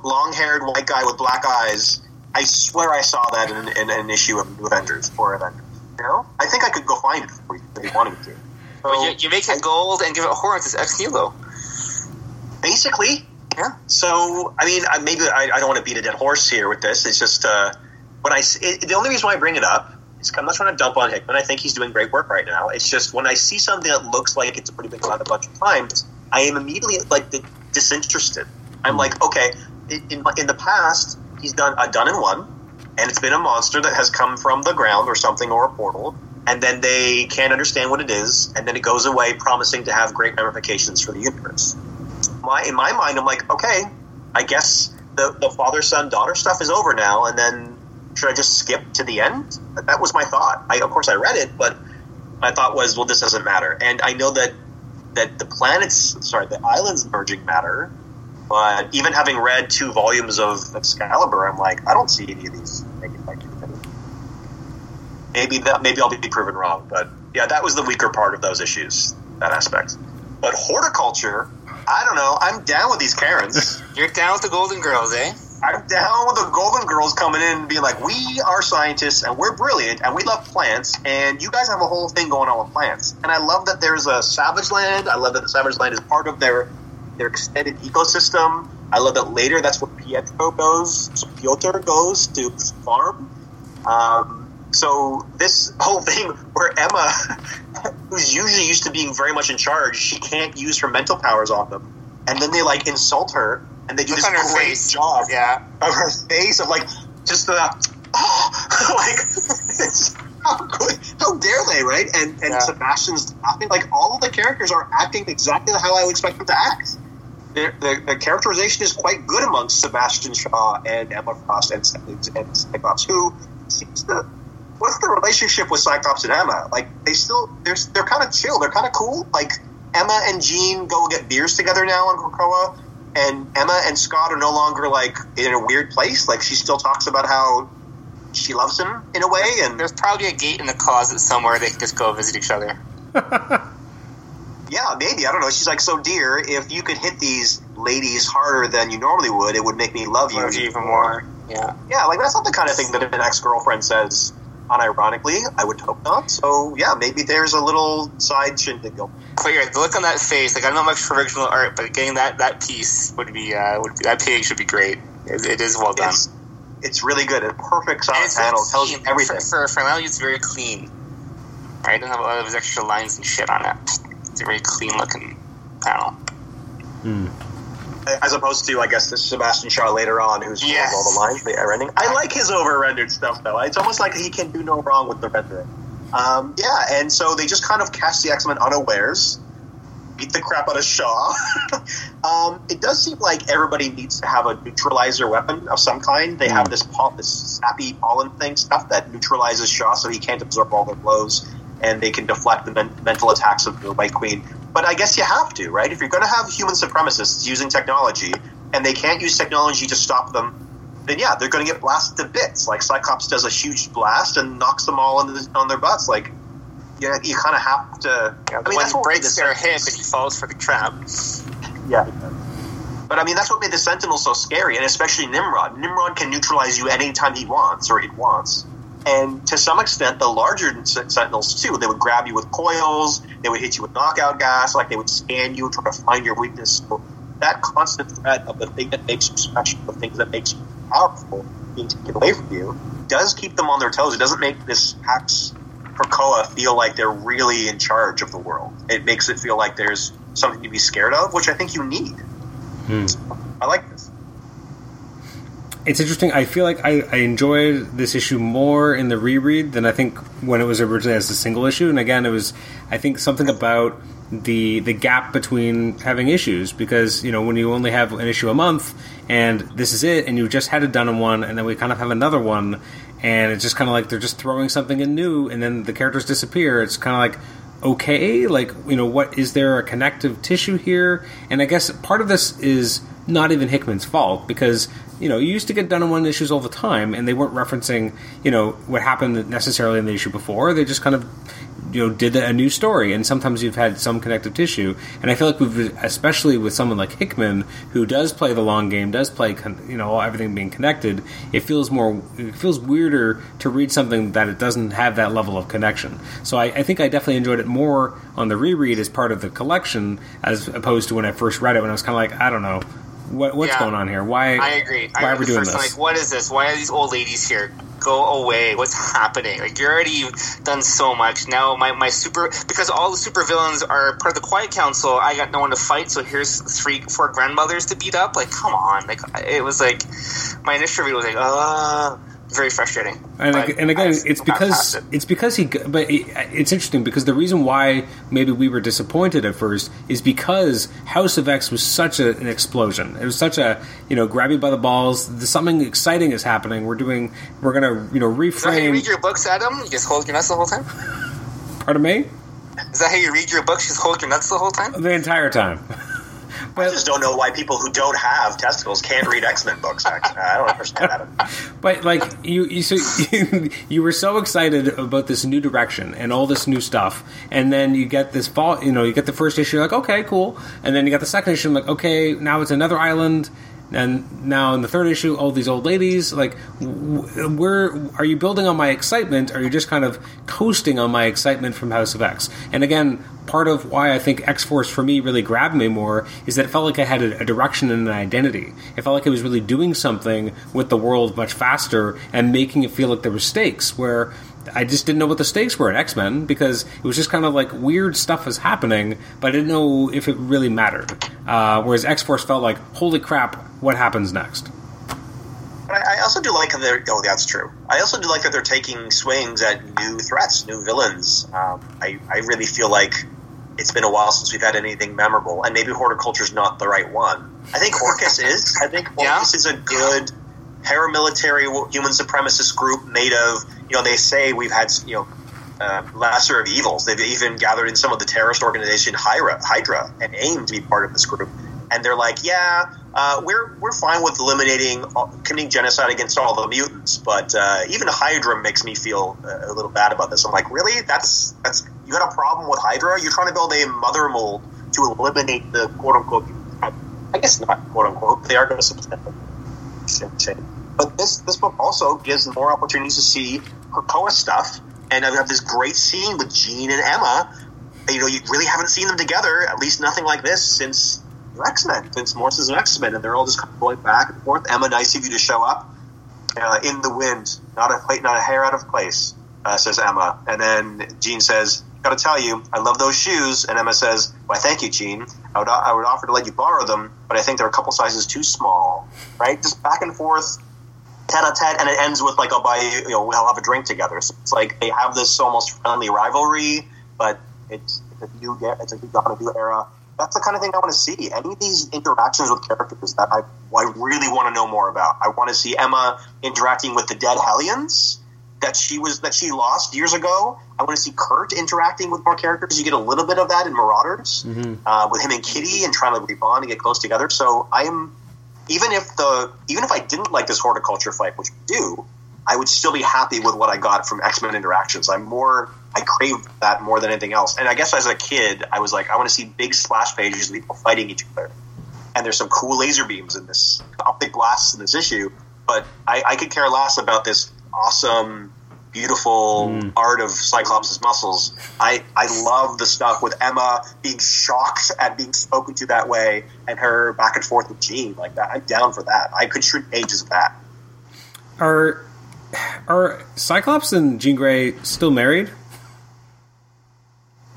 long-haired white guy with black eyes. I swear I saw that in, in an issue of New Avengers or Avengers. You know, I think I could go find it for you if you wanted to. So, But you, you make it gold and give it horns. It's ex nihilo. basically, Yeah. So, I mean, maybe I, I don't want to beat a dead horse here with this. It's just uh, I it, the only reason why I bring it up is I'm not trying to dump on Hickman. I think he's doing great work right now. It's just when I see something that looks like it's a pretty big cut a bunch of times, I am immediately like disinterested. I'm like, okay, in, in in the past he's done a done in one, and it's been a monster that has come from the ground or something or a portal. And then they can't understand what it is, and then it goes away, promising to have great ramifications for the universe my in my mind, I'm like, okay, I guess the the father son daughter stuff is over now, and then should I just skip to the end? That was my thought. I, of course, I read it, but my thought was, well, this doesn't matter. And I know that that the planets, sorry, the islands merging matter. But even having read two volumes of Excalibur, I'm like, I don't see any of these Maybe that maybe I'll be proven wrong, but yeah, that was the weaker part of those issues, that aspect. But Hordeculture, I don't know. I'm down with these Karens. [LAUGHS] You're down with the Golden Girls, eh? I'm down with the Golden Girls coming in and being like, we are scientists and we're brilliant and we love plants and you guys have a whole thing going on with plants. And I love that there's a Savage Land. I love that the Savage Land is part of their their extended ecosystem. I love that later that's where Pietro goes. So Piotr goes to farm. Um, so this whole [LAUGHS] thing where Emma, [LAUGHS] who's usually used to being very much in charge, she can't use her mental powers on them, and then they like insult her, and they do Look this great face. job Yeah. of her face of like just the oh, [LAUGHS] like how good, how dare they, right? And and Yeah. Sebastian's laughing. Like all of the characters are acting exactly how I would expect them to act. The, the, the characterization is quite good amongst Sebastian Shaw and Emma Frost and and, and Cyclops, who seems to what's the relationship with Cyclops and Emma? Like they still they're they're kind of chill. They're kind of cool. Like Emma and Jean go get beers together now on Krakoa, and Emma and Scott are no longer like in a weird place. Like she still talks about how she loves him in a way, and There's probably a gate in the closet somewhere they can just go visit each other. [LAUGHS] yeah, maybe I don't know. She's like, so dear, if you could hit these ladies harder than you normally would, it would make me love you Love you even more. Yeah. Yeah, like that's not the kind of thing that an ex girlfriend says unironically. I would hope not. So yeah, maybe there's a little side shindig going. But yeah, the look on that face, like I don't know much for original art, but getting that that piece would be uh, would be, that page would be great. It, it is well done. It's, it's really good. A perfect And it's panel tells you everything. For, for, for now, it's very clean. Right, it doesn't have a lot of those extra lines and shit on it. It's a very clean looking panel. As opposed to, I guess, this Sebastian Shaw later on, who's Yes. all the lines, the rendering. I like his over rendered stuff though. It's almost like he can do no wrong with the rendering. Um, yeah, and so they just kind of catch the X Men unawares, beat the crap out of Shaw. [LAUGHS] um, it does seem like everybody needs to have a neutralizer weapon of some kind. They have this pol- this sappy pollen thing stuff that neutralizes Shaw, so he can't absorb all their blows, and they can deflect the men- mental attacks of the White Queen. But I guess you have to, right? If you're going to have human supremacists using technology, and they can't use technology to stop them, then yeah, they're going to get blasted to bits. Like Cyclops does a huge blast and knocks them all on, the, on their butts. Like, yeah, you kind of have to. I mean, that's what breaks their hip and he falls for the trap. Yeah. But I mean, that's what made the Sentinel so scary, and especially Nimrod. Nimrod can neutralize you anytime he wants, or it wants. And to some extent, the larger Sentinels too. They would grab you with coils. They would hit you with knockout gas. Like they would scan you, try to find your weakness. So that constant threat of the thing that makes you special, the things that makes you powerful, being taken away from you, does keep them on their toes. It doesn't make this Pax Krakoa feel like they're really in charge of the world. It makes it feel like there's something to be scared of, which I think you need. Hmm. I like this. It's interesting. I feel like I, I enjoyed this issue more in the reread than I think when it was originally as a single issue. And again, it was I think something about the the gap between having issues because you know when you only have an issue a month and this is it, and you just had a done in one, and then we kind of have another one, and it's just kind of like they're just throwing something in new, and then the characters disappear. It's kind of like okay like you know what is there a connective tissue here and i guess part of this is not even hickman's fault because you know you used to get done in one issues all the time and they weren't referencing you know what happened necessarily in the issue before. They just kind of you know did a new story and sometimes you've had some connective tissue. And i feel like we've especially with someone like hickman who does play the long game does play you know everything being connected it feels more it feels weirder to read something that it doesn't have that level of connection. So i, I think i definitely enjoyed it more on the reread as part of the collection as opposed to when i first read it when i was kind of like i don't know what, what's Yeah. going on here why I agree. I why are we doing first this Like, what is this? Why are these old ladies here? Go away. What's happening? Like, you're already done so much. Now, my, my super. Because all the super villains are part of the Quiet Council, I got no one to fight, so here's three, four grandmothers to beat up. Like, come on. Like, it was like. My initial read was like, uh. Very frustrating. And, But and again, I've it's because it. it's because he. But it, it's interesting because the reason why maybe we were disappointed at first is because House of X was such a, an explosion. It was such a you know grab you by the balls. Something exciting is happening. We're doing. We're gonna you know Is that how you reframe. read your books, Adam? You just hold your nuts the whole time? Pardon me. Is that how you read your books? Just hold your nuts the whole time? The entire time. [LAUGHS] I just don't know why people who don't have testicles can't read X Men books. Actually, I don't understand that. [LAUGHS] But like you, you, so [LAUGHS] you were so excited about this new direction and all this new stuff, and then you get this fall. You know, you get the first issue, like okay, cool, and then you get the second issue, like okay, now it's another island, and now in the third issue, all these old ladies. Like, where are you building on my excitement? Or are you just kind of coasting on my excitement from House of X? And again, part of why I think X Force for me really grabbed me more is that it felt like I had a, a direction and an identity. It felt like I was really doing something with the world much faster and making it feel like there were stakes. Where I just didn't know what the stakes were in X Men because it was just kind of like weird stuff was happening, but I didn't know if it really mattered. Uh, whereas X Force felt like, holy crap, what happens next? But I, I also do like that they're. Oh, that's true. I also do like that they're taking swings at new threats, new villains. Um, I, I really feel like it's been a while since we've had anything memorable, and maybe Hordeculture's not the right one. I think Orchis is. I think Yeah? Orchis is a good paramilitary human supremacist group made of you know, they say we've had you know uh, lesser of evils. They've even gathered in some of the terrorist organization Hydra, Hydra and AIM to be part of this group. And they're like, yeah, uh, we're we're fine with eliminating committing genocide against all the mutants, but uh, even Hydra makes me feel uh, a little bad about this. I'm like, really? That's that's you got a problem with Hydra? You're trying to build a mother mold to eliminate the quote unquote. I guess not quote unquote. They are going to substantially. But this this book also gives more opportunities to see Krakoa stuff, and I have this great scene with Jean and Emma. You know, you really haven't seen them together, at least nothing like this since X Men, since Morrison's X Men, and they're all just going back and forth. Emma, nice of you to show up. Uh, in the wind, not a not a hair out of place, uh, says Emma. And then Jean says, "Got to tell you, I love those shoes." And Emma says, "Why, thank you, Jean. I would I would offer to let you borrow them, but I think they're a couple sizes too small." Right, just back and forth, tete a tete, and it ends with like, "I'll buy you, you know, we'll have a drink together." So it's like they have this almost friendly rivalry, but it's, it's a new it's a new Who era. That's the kind of thing I want to see. Any of these interactions with characters that I, I really want to know more about. I want to see Emma interacting with the dead Hellions that she was that she lost years ago. I want to see Kurt interacting with more characters. You get a little bit of that in Marauders uh, with him and Kitty and trying to rebond and get close together. So I am even if the even if I didn't like this Hordeculture fight, which I do, I would still be happy with what I got from X Men interactions. I'm more I crave that more than anything else. And I guess as a kid, I was like, I want to see big splash pages of people fighting each other. And there's some cool laser beams in this optic blasts in this issue, but I, I could care less about this awesome, beautiful mm. art of Cyclops' muscles. I, I love the stuff with Emma being shocked at being spoken to that way and her back and forth with Jean like that. I'm down for that. I could shoot pages of that. Are are Cyclops and Jean Grey still married?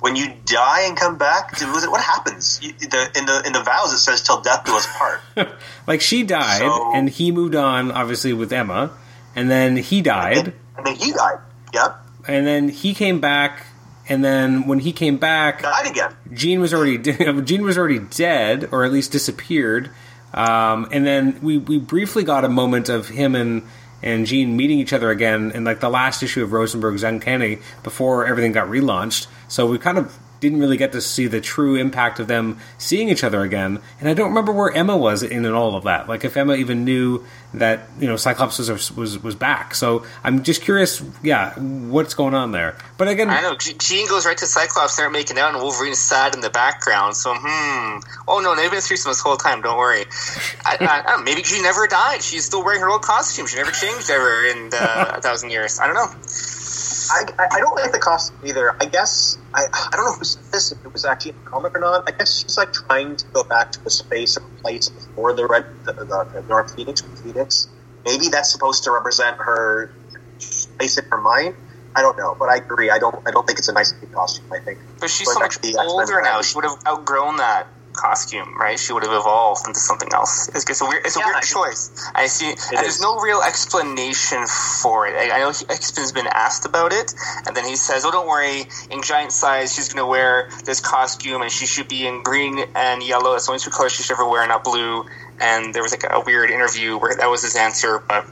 When you die and come back, what happens? You, the, in the in the vows, it says "till death do us part." [LAUGHS] Like she died, So- and he moved on, obviously with Emma, and then he died, and then he died. Yep, and then he came back, and then when he came back, died again. Jean was already [LAUGHS] Jean was already dead, or at least disappeared. Um, and then we, we briefly got a moment of him and and Jean meeting each other again in like the last issue of Rosenberg's Uncanny before everything got relaunched. So we kind of didn't really get to see the true impact of them seeing each other again. And I don't remember where Emma was in and all of that. Like if Emma even knew that you know Cyclops was was, was back. So I'm just curious. Yeah, what's going on there? But again, I know. Je- Jean goes right to Cyclops, they're making out, and Wolverine's sad in the background. So, hmm. Oh, no, they've been through some this whole time. Don't worry. I, I, I maybe she never died. She's still wearing her old costume. She never changed ever in uh, [LAUGHS] a thousand years. I don't know. I, I don't like the costume either. I guess I I don't know who said this if it was actually in the comic or not. I guess she's like trying to go back to a space or place before the red the, the, the Dark Phoenix with Phoenix. Maybe that's supposed to represent her place in her mind. I don't know, but I agree. I don't I don't think it's a nice costume. I think, But she's But so much older now. She would have outgrown that costume, right? She would have evolved into something else. It's, it's a weird, it's a Yeah, weird I- choice. I see. and there's no real explanation for it. I, I know he- X-Men's been asked about it, and then he says, "Oh, don't worry. In giant size, she's going to wear this costume, and she should be in green and yellow. That's the only two colors she should ever wear, not blue." And there was like a weird interview where that was his answer, but.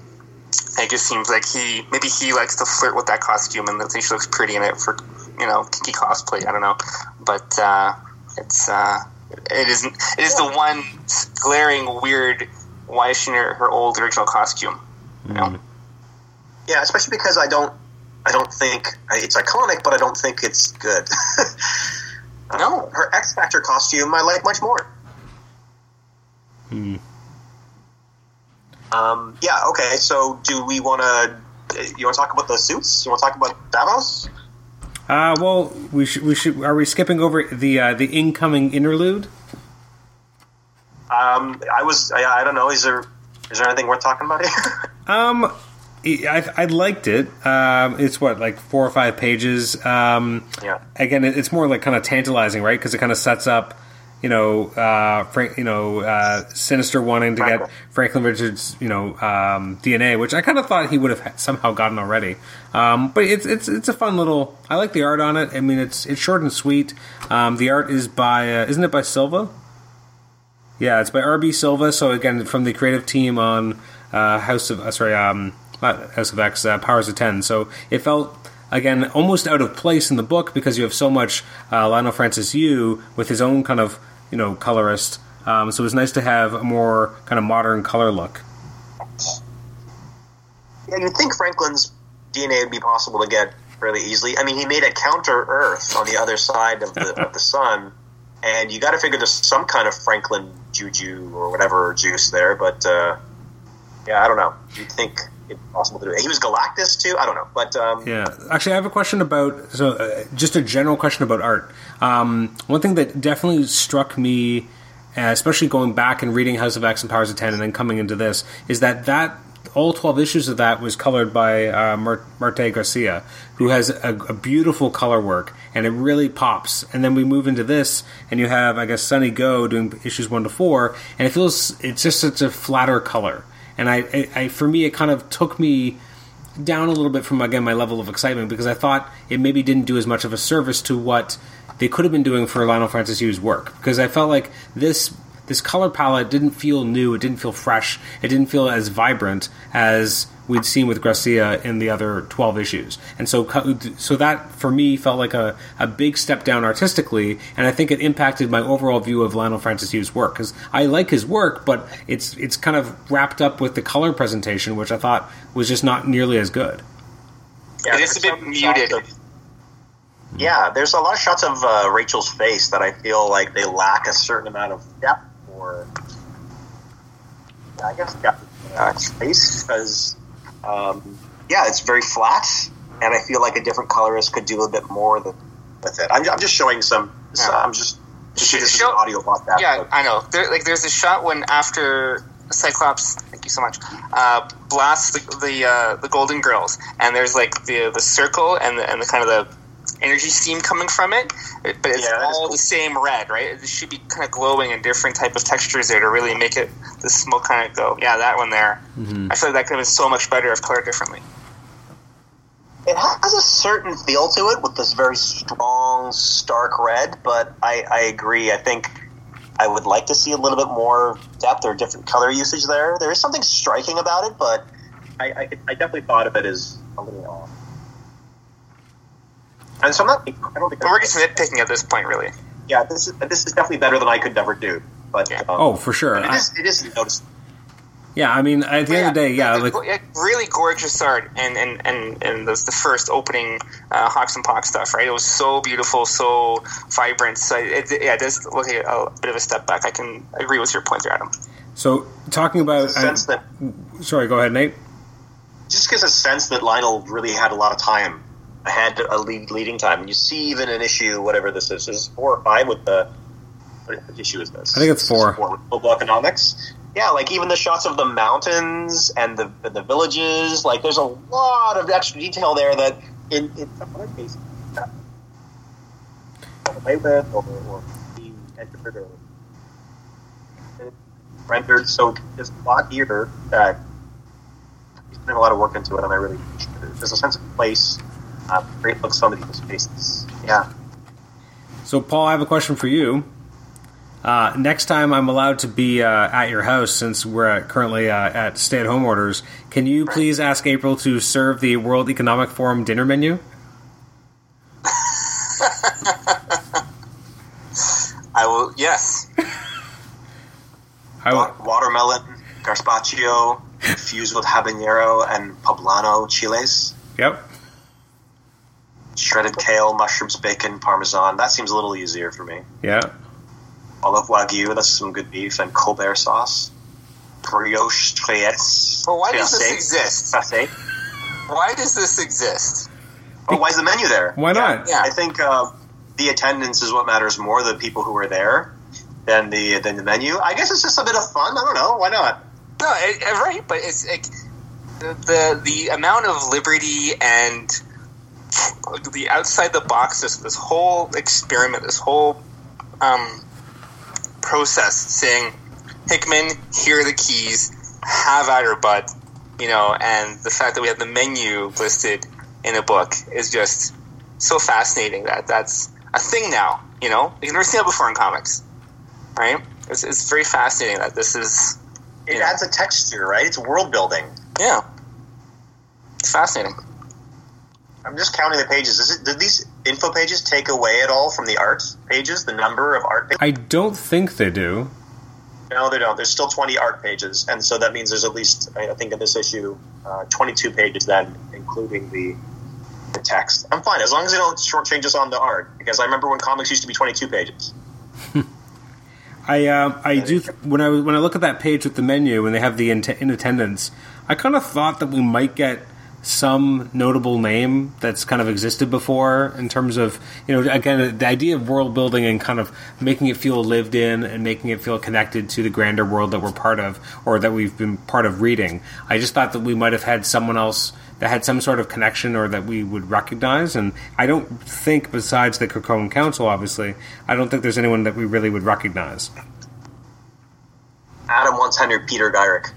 It just seems like he maybe he likes to flirt with that costume and thinks she looks pretty in it for you know kinky cosplay. I don't know, but uh, it's uh, it isn't. It is the one glaring weird. Why is she in her, her old original costume? You know? Mm. yeah, especially because I don't I don't think it's iconic, but I don't think it's good. [LAUGHS] Uh, no. her X Factor costume I like much more. Hmm. Um, yeah. Okay. So, do we want to? You want to talk about the suits? You want to talk about Davos? Uh, well, we should. We should. Are we skipping over the uh, the incoming interlude? Um, I was. I, I don't know. Is there? Is there anything worth talking about here? [LAUGHS] Um, I, I liked it. Um, it's what like four or five pages. Um, Yeah. Again, it's more like kind of tantalizing, right? Because it kind of sets up, you know, uh, Frank, you know, uh, Sinister wanting to get Franklin. Richards, you know, um, DNA, which I kind of thought he would have somehow gotten already. Um, but it's it's it's a fun little. I like the art on it. I mean, it's it's short and sweet. Um, the art is by uh, isn't it by Silva? Yeah, it's by RB Silva. So again, from the creative team on uh, House of uh, sorry, um, not House of X, uh, Powers of Ten. So it felt again almost out of place in the book because you have so much uh, Leinil Francis Yu with his own kind of you know colorist. Um, so it was nice to have a more kind of modern color look. Yeah, you'd think Franklin's DNA would be possible to get fairly easily. I mean, he made a counter Earth on the other side of the [LAUGHS] of the sun, and you got to figure there's some kind of Franklin juju or whatever juice there. But uh, yeah, I don't know. You'd think possible to do. He was Galactus too. I don't know, but um, Yeah, actually, I have a question about so uh, just a general question about art. Um, one thing that definitely struck me, uh, especially going back and reading House of X and Powers of Ten, and then coming into this, is that that all twelve issues of that was colored by uh, Marte Garcia, who has a, a beautiful color work, and it really pops. And then we move into this, and you have, I guess, Sunny Gho doing issues one to four, and it feels it's just such a flatter color. And I, I, I for me, it kind of took me down a little bit from again my level of excitement because I thought it maybe didn't do as much of a service to what they could have been doing for Leinil Francis Yu's work. Because I felt like this this color palette didn't feel new, it didn't feel fresh, it didn't feel as vibrant as we'd seen with Garcia in the other 12 issues. And so so that for me felt like a, a big step down artistically and I think it impacted my overall view of Leinil Francis Yu's work cuz I like his work but it's it's kind of wrapped up with the color presentation which I thought was just not nearly as good. yeah, It is a there's bit muted. of- yeah, there's a lot of shots of uh, Rachel's face that I feel like they lack a certain amount of depth or I guess uh, space because um, yeah, it's very flat, and I feel like a different colorist could do a bit more than, with it. I'm, I'm just showing some. Yeah. I'm just. just this is Show- an audio podcast. Yeah, but- I know. There, like, there's a shot when after Cyclops, thank you so much, uh, blasts the the, uh, the Golden Girls, and there's like the the circle and the, and the kind of the energy steam coming from it, but it's Yeah, all cool. the same red, right? It should be kind of glowing and different type of textures there to really make it the smoke kind of go. Yeah, that one there. Mm-hmm. I feel like that could have been so much better if colored differently. It has a certain feel to it with this very strong, stark red, but I, I agree. I think I would like to see a little bit more depth or different color usage there. There is something striking about it, but I, I, I definitely thought of it as a little off. And so I'm not. I don't think. But we're just nitpicking at this point, really. Yeah, this is this is definitely better than I could never do. But Yeah. um, Oh, for sure. but it I- is it is noticeable. yeah, I mean, at the end of the day, yeah, the- like really gorgeous art, and and and and the, the first opening uh, Hox and Pox stuff, right? It was so beautiful, so vibrant. So it, yeah, it does look like a, bit of a step back. I can agree with your point there, Adam. so talking about. The sense that sorry, go ahead, Nate. just gives a sense that Leinil really had a lot of time ahead, a lead, leading time. And you see even an issue, whatever this is, is four or five with the. What issue is this? I think it's is four. with Global economics. Yeah, like even the shots of the mountains and the and the villages. Like there's a lot of extra detail there that in, in some other cases away with or, or being entered or rendered. So there's a lot here that he's putting a lot of work into it, and I really appreciate it. There's a sense of place, uh, great looks on people's faces. Yeah. So, Paul, I have a question for you. Uh, next time I'm allowed to be uh, at your house, since we're at, currently uh, at stay-at-home orders, can you please ask April to serve the World Economic Forum dinner menu? [LAUGHS] I will. Yes. [LAUGHS] I will. watermelon, gazpacho, infused with habanero and poblano chiles, yep. Shredded kale, mushrooms, bacon, parmesan. That seems a little easier for me. Yeah. Olive wagyu, that's some good beef, and Colbert sauce. Brioche tres. But why does this exist? Tracé. Why does this exist? Oh, why is the menu there? Why not? Yeah. I think uh, the attendance is what matters more. The people who are there than the than the menu. I guess it's just a bit of fun. I don't know. Why not? No, it, it- right, but it's like the, the the amount of liberty and the outside the box this this whole experiment, this whole um, process, saying Hickman, here are the keys, have at her butt, you know, and the fact that we have the menu listed in a book is just so fascinating that that's a thing now. You know, you've never seen that before in comics, right? It's, it's very fascinating that this is It Yeah. adds a texture, right? It's world building. yeah. It's Fascinating. I'm just counting the pages. Is it, did these info pages take away at all from the art pages? The number of art pages? I don't think they do. No, they don't. There's still 20 art pages, and so that means there's at least, I think, in this issue, uh, 22 pages then, including the the text. I'm fine as long as they don't shortchange us on the art, because I remember when comics used to be 22 pages. [LAUGHS] I uh, I do when I when I look at that page with the menu and they have the in, in attendance, I kind of thought that we might get some notable name that's kind of existed before in terms of you know again the idea of world building and kind of making it feel lived in and making it feel connected to the grander world that we're part of or that we've been part of reading. I just thought that we might have had someone else that had some sort of connection or that we would recognize. And I don't think, besides the Krakoan Council, obviously, I don't think there's anyone that we really would recognize. Adam wants Henry Peter Gyrich.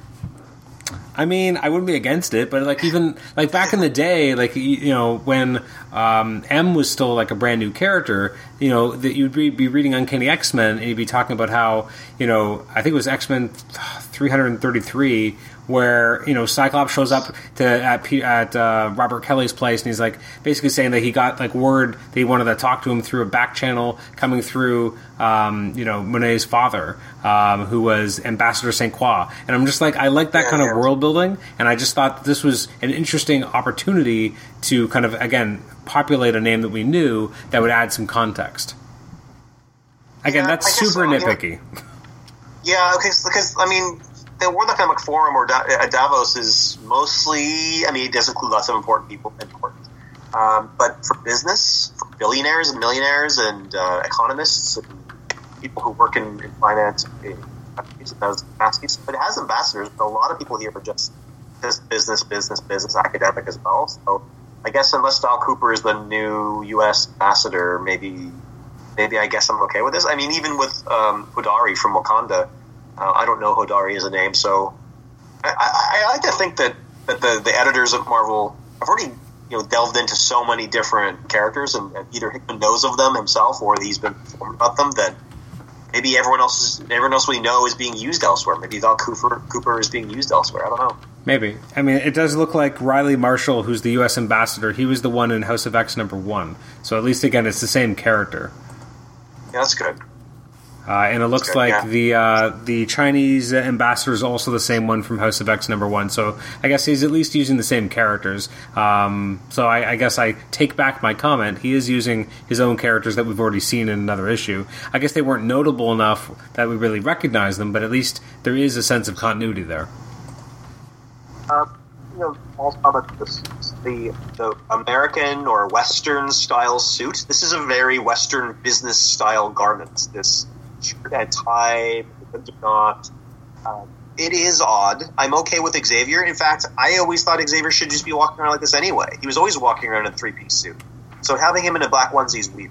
I mean, I wouldn't be against it, but like even like back in the day, like you know when um, M was still like a brand new character, you know that you'd be, be reading Uncanny X Men and you'd be talking about how you know I think it was X Men 333 where you know Cyclops shows up to at at uh, Robert Kelly's place, and he's like basically saying that he got like word that he wanted to talk to him through a back channel coming through um, you know Monet's father, um, who was Ambassador Saint Croix, and I'm just like I like that kind of world building, and I just thought this was an interesting opportunity to kind of again populate a name that we knew that would add some context. Again, Yeah, that's super so, nitpicky. Yeah, okay, because I mean, the World Economic Forum or uh, Davos is mostly. I mean, it does include lots of important people, important. Um, but for business, for billionaires and millionaires and uh, economists and people who work in, in finance, it. But it has ambassadors. But a lot of people here are just business, business, business, academic as well. So I guess unless Doc Cooper is the new U.S. ambassador, maybe maybe I guess I'm okay with this. I mean, even with um, Hodari from Wakanda, uh, I don't know Hodari as a name, so I, I, I like to think that, that the, the editors of Marvel have already you know delved into so many different characters, and, and either Hickman knows of them himself or he's been informed about them that maybe everyone else is, everyone else we know is being used elsewhere. Maybe Doc Cooper Cooper is being used elsewhere. I don't know. Maybe. I mean, it does look like Riley Marshall, who's the U.S. ambassador, he was the one in House of X number one. So at least, again, it's the same character. Yeah, that's good. Uh, and it looks good, like yeah. the uh, the Chinese ambassador is also the same one from House of X number one. So I guess he's at least using the same characters. Um, so I, I guess I take back my comment. He is using his own characters that we've already seen in another issue. I guess they weren't notable enough that we really recognize them, but at least there is a sense of continuity there. uh, you know, also about the the American or Western style suit. This is a very Western business style garment. This but do not. Um, it is odd. I'm okay with Xavier. In fact, I always thought Xavier should just be walking around like this anyway. He was always walking around in a three piece suit. So having him in a black onesie is weird.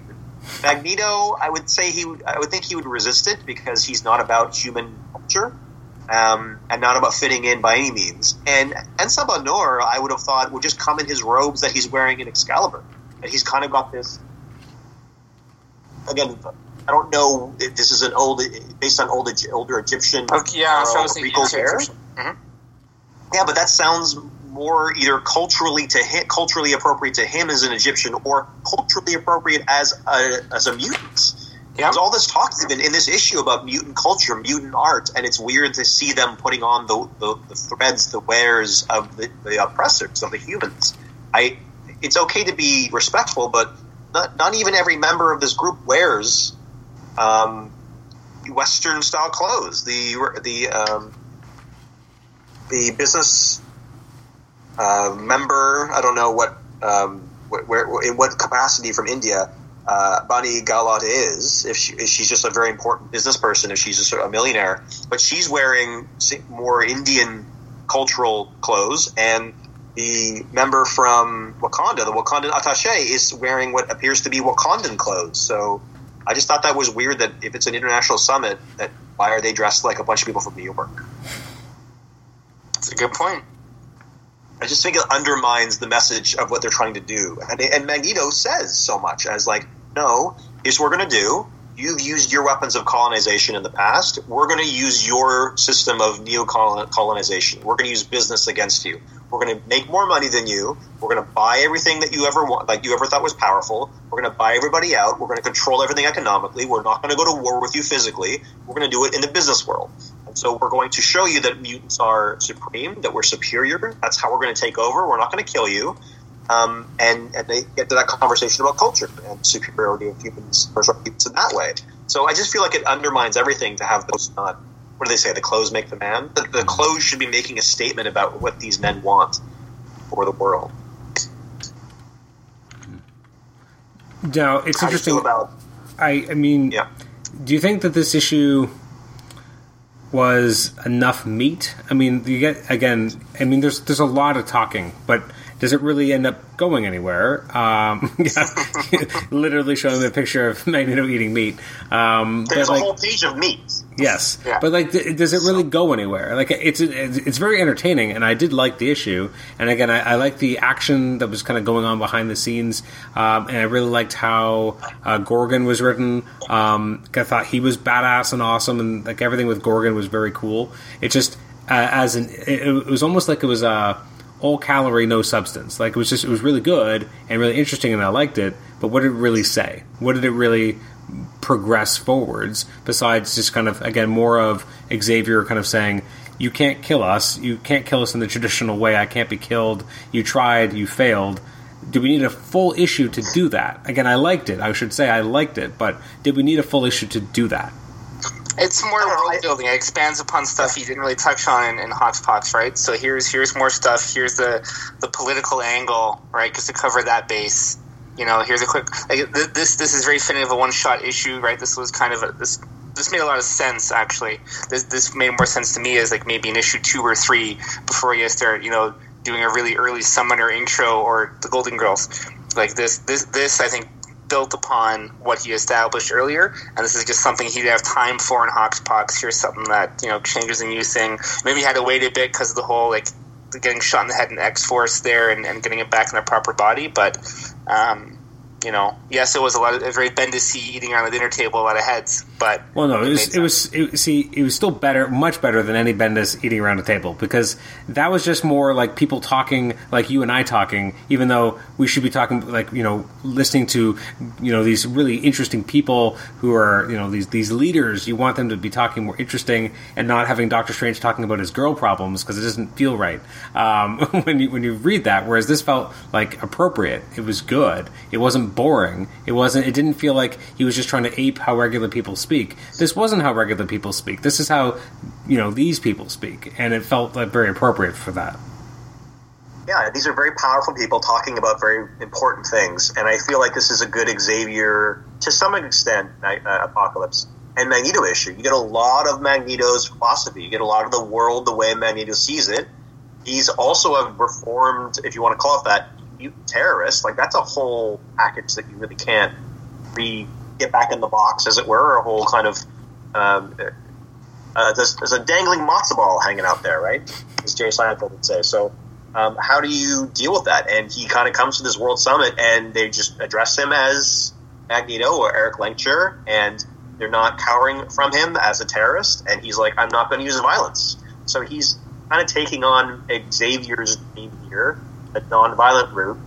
Magneto, I would say he would. I would think he would resist it because he's not about human culture um, and not about fitting in by any means. And and Sabah Nur, I would have thought would just come in his robes that he's wearing in Excalibur, and he's kind of got this. Again, I don't know if this is an old, based on old older Egyptian. Okay, yeah, so I was uh, thinking regal same hair. person. Mhm. Yeah, but that sounds more either culturally to him, culturally appropriate to him as an Egyptian, or culturally appropriate as a as a mutant. Yeah. There's all this talk even in this issue about mutant culture, mutant art, and it's weird to see them putting on the, the, the threads, the wares of the, the oppressors, of the humans. I, it's okay to be respectful, but not, not even every member of this group wears um, Western style clothes. The the um, the business uh, member, I don't know what um, wh- where in what capacity from India uh, Bani Galat is. If, she, if she's just a very important business person, if she's just a millionaire, but she's wearing more Indian cultural clothes, and the member from Wakanda, the Wakandan attaché, is wearing what appears to be Wakandan clothes. So I just thought that was weird. That if it's an international summit, that why are they dressed like a bunch of people from New York? That's a good point. I just think it undermines the message of what they're trying to do. And, and Magneto says so much as like, no, here's what we're going to do. You've used your weapons of colonization in the past. We're going to use your system of neo colonization. We're going to use business against you. We're going to make more money than you. We're going to buy everything that you ever want, like you ever thought was powerful. We're going to buy everybody out. We're going to control everything economically. We're not going to go to war with you physically. We're going to do it in the business world. And so we're going to show you that mutants are supreme, that we're superior. That's how we're going to take over. We're not going to kill you. Um, and, and they get to that conversation about culture and superiority of humans versus humans in that way. So I just feel like it undermines everything to have those not what do they say? The clothes make the man. The, the clothes should be making a statement about what these men want for the world. Now it's How interesting. about I I mean, yeah? do you think that this issue was enough meat? I mean, you get again. I mean, there's there's a lot of talking, but does it really end up going anywhere? Um, [LAUGHS] yeah, [LAUGHS] literally showing the picture of [LAUGHS] Magneto eating meat. Um, There's a like, whole page of meat. Yes, Yeah. but like, th- does it really go anywhere? Like, it's it's very entertaining, and I did like the issue. And again, I, I like the action that was kind of going on behind the scenes, um, and I really liked how uh, Gorgon was written. Um, I thought he was badass and awesome, and like everything with Gorgon was very cool. It just uh, as an it, it was almost like it was uh, all calorie, no substance. Like it was just it was really good and really interesting, and I liked it. But what did it really say? What did it really progress forwards besides just kind of again more of Xavier kind of saying you can't kill us you can't kill us in the traditional way I can't be killed you tried you failed do we need a full issue to do that again I liked it I should say I liked it but did we need a full issue to do that It's more world building. It expands upon stuff you didn't really touch on in, in right? So here's here's more stuff. Here's the the political angle, right? Just to cover that base. You know, here's a quick. Like, th- this this is very fitting of a one shot issue, right? This was kind of a this. This made a lot of sense, actually. This this made more sense to me as like maybe an issue two or three before you start, you know, doing a really early summoner intro or the Golden Girls. Like this, this, this, I think built upon what he established earlier, and this is just something he didn't have time for in Hoxpox. Here's something that you know changes a new thing. Maybe he had to wait a bit because of the whole like getting shot in the head in X Force there and, and getting it back in their proper body. But um, you know, yes, it was a lot of a very Bendis eating around the dinner table, a lot of heads. But Well, no, it made was it was it, see it was still better, much better than any Bendis eating around a table because that was just more like people talking, like you and I talking, even though we should be talking like you know listening to you know these really interesting people who are you know these these leaders. You want them to be talking more interesting and not having Doctor Strange talking about his girl problems because it doesn't feel right um, [LAUGHS] when you when you read that. Whereas this felt like appropriate. It was good. It wasn't boring. It wasn't. It didn't feel like he was just trying to ape how regular people speak. This wasn't how regular people speak. This is how you know these people speak, and it felt like very appropriate for that. Yeah, these are very powerful people talking about very important things, and I feel like this is a good Xavier, to some extent, uh, Apocalypse and Magneto issue. You get a lot of Magneto's philosophy. You get a lot of the world the way Magneto sees it. He's also a reformed, if you want to call it that, mutant terrorist. Like that's a whole package that you really can't re get back in the box, as it were, a whole kind of um, uh, there's, there's a dangling matzo ball hanging out there, right? As Jay Seinfeld would say. So, um, how do you deal with that? And he kind of comes to this World Summit, and they just address him as Magneto or Erik Lehnsherr, and they're not cowering from him as a terrorist. And he's like, I'm not going to use violence. So he's kind of taking on Xavier's dream here, a non-violent route,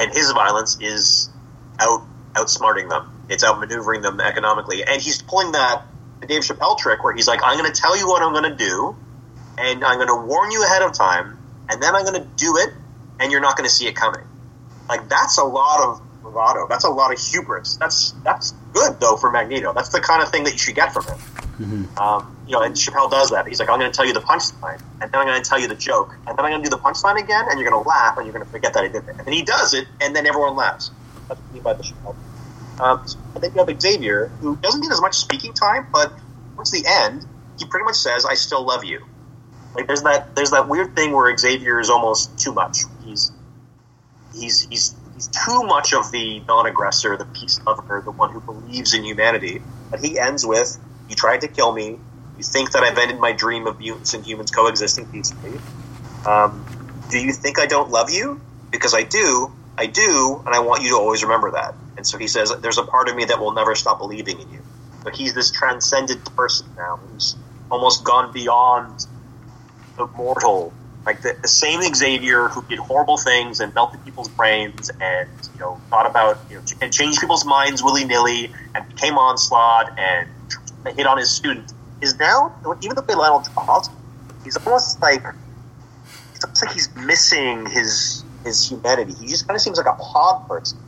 and his violence is out outsmarting them. It's outmaneuvering them economically, and he's pulling that Dave Chappelle trick where he's like, "I'm going to tell you what I'm going to do, and I'm going to warn you ahead of time, and then I'm going to do it, and you're not going to see it coming." Like that's a lot of bravado. That's a lot of hubris. That's that's good though for Magneto. That's the kind of thing that you should get from him. Um, you know, and Chappelle does that. He's like, I'm going to tell you the punchline, and then I'm going to tell you the joke, and then I'm going to do the punchline again, and you're going to laugh, and you're going to forget that I did it. And he does it, and then everyone laughs. That's what I mean by the Chappelle. Um, so I think you have Xavier, who doesn't get as much speaking time, but towards the end, he pretty much says, "I still love you." Like there's that there's that weird thing where Xavier is almost too much. He's he's he's he's too much of the non-aggressor, the peace lover, the one who believes in humanity. But he ends with, "You tried to kill me. You think that I've ended my dream of mutants and humans coexisting peacefully. Um, do you think I don't love you? Because I do. I do, and I want you to always remember that." And so he says, "There's a part of me that will never stop believing in you." But he's this transcendent person now, who's almost gone beyond the mortal Like the, the same Xavier who did horrible things and melted people's brains and you know thought about you know and changed people's minds willy nilly and became onslaught and hit on his student is now even though they him off, he's almost like it's almost like he's missing his his humanity. He just kind of seems like a pod person.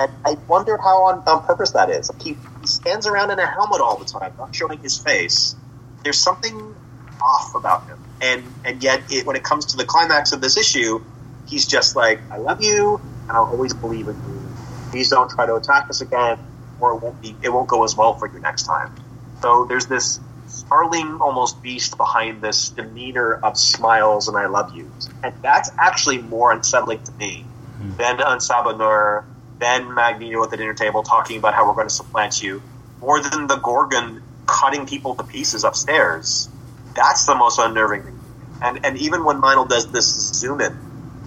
And I wonder how on, on purpose that is. Like he, he stands around in a helmet all the time, not showing his face. There's something off about him. And and yet, it, when it comes to the climax of this issue, he's just like, "I love you, and I'll always believe in you. Please don't try to attack us again, or it won't be it won't go as well for you next time." So there's this starling almost beast behind this demeanor of smiles and I love yous. And that's actually more unsettling to me hmm. than En Sabah Nur, than Magneto at the dinner table talking about how we're going to supplant you, more than the Gorgon cutting people to pieces upstairs. That's the most unnerving thing. And and even when Leinil does this zoom in,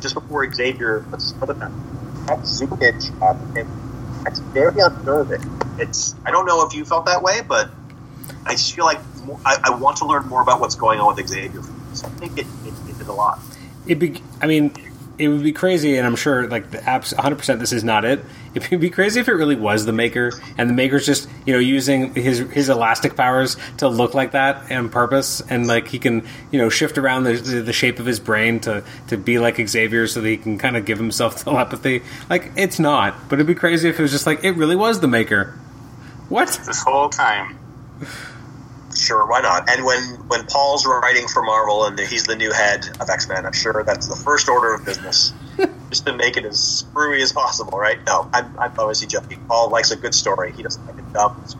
just before Xavier puts his foot that, zoom in shot, it's very unnerving. It's I don't know if you felt that way, but I just feel like more, I, I want to learn more about what's going on with Xavier. So I think it, it, it did a lot. It'd be, I mean, it would be crazy, and I'm sure, like, the apps, 100% this is not it. It would be crazy if it really was the Maker, and the Maker's just, you know, using his his elastic powers to look like that on purpose, and, like, he can, you know, shift around the, the shape of his brain to, to be like Xavier so that he can kind of give himself [LAUGHS] telepathy. Like, it's not, but it'd be crazy if it was just like, it really was the Maker. What? This whole time. Sure, why not? And when when Paul's writing for Marvel and he's the new head of X Men, I'm sure that's the first order of business, [LAUGHS] just to make it as screwy as possible, right? No, I'm, I'm obviously joking. Paul likes a good story. He doesn't like a dumb. [LAUGHS]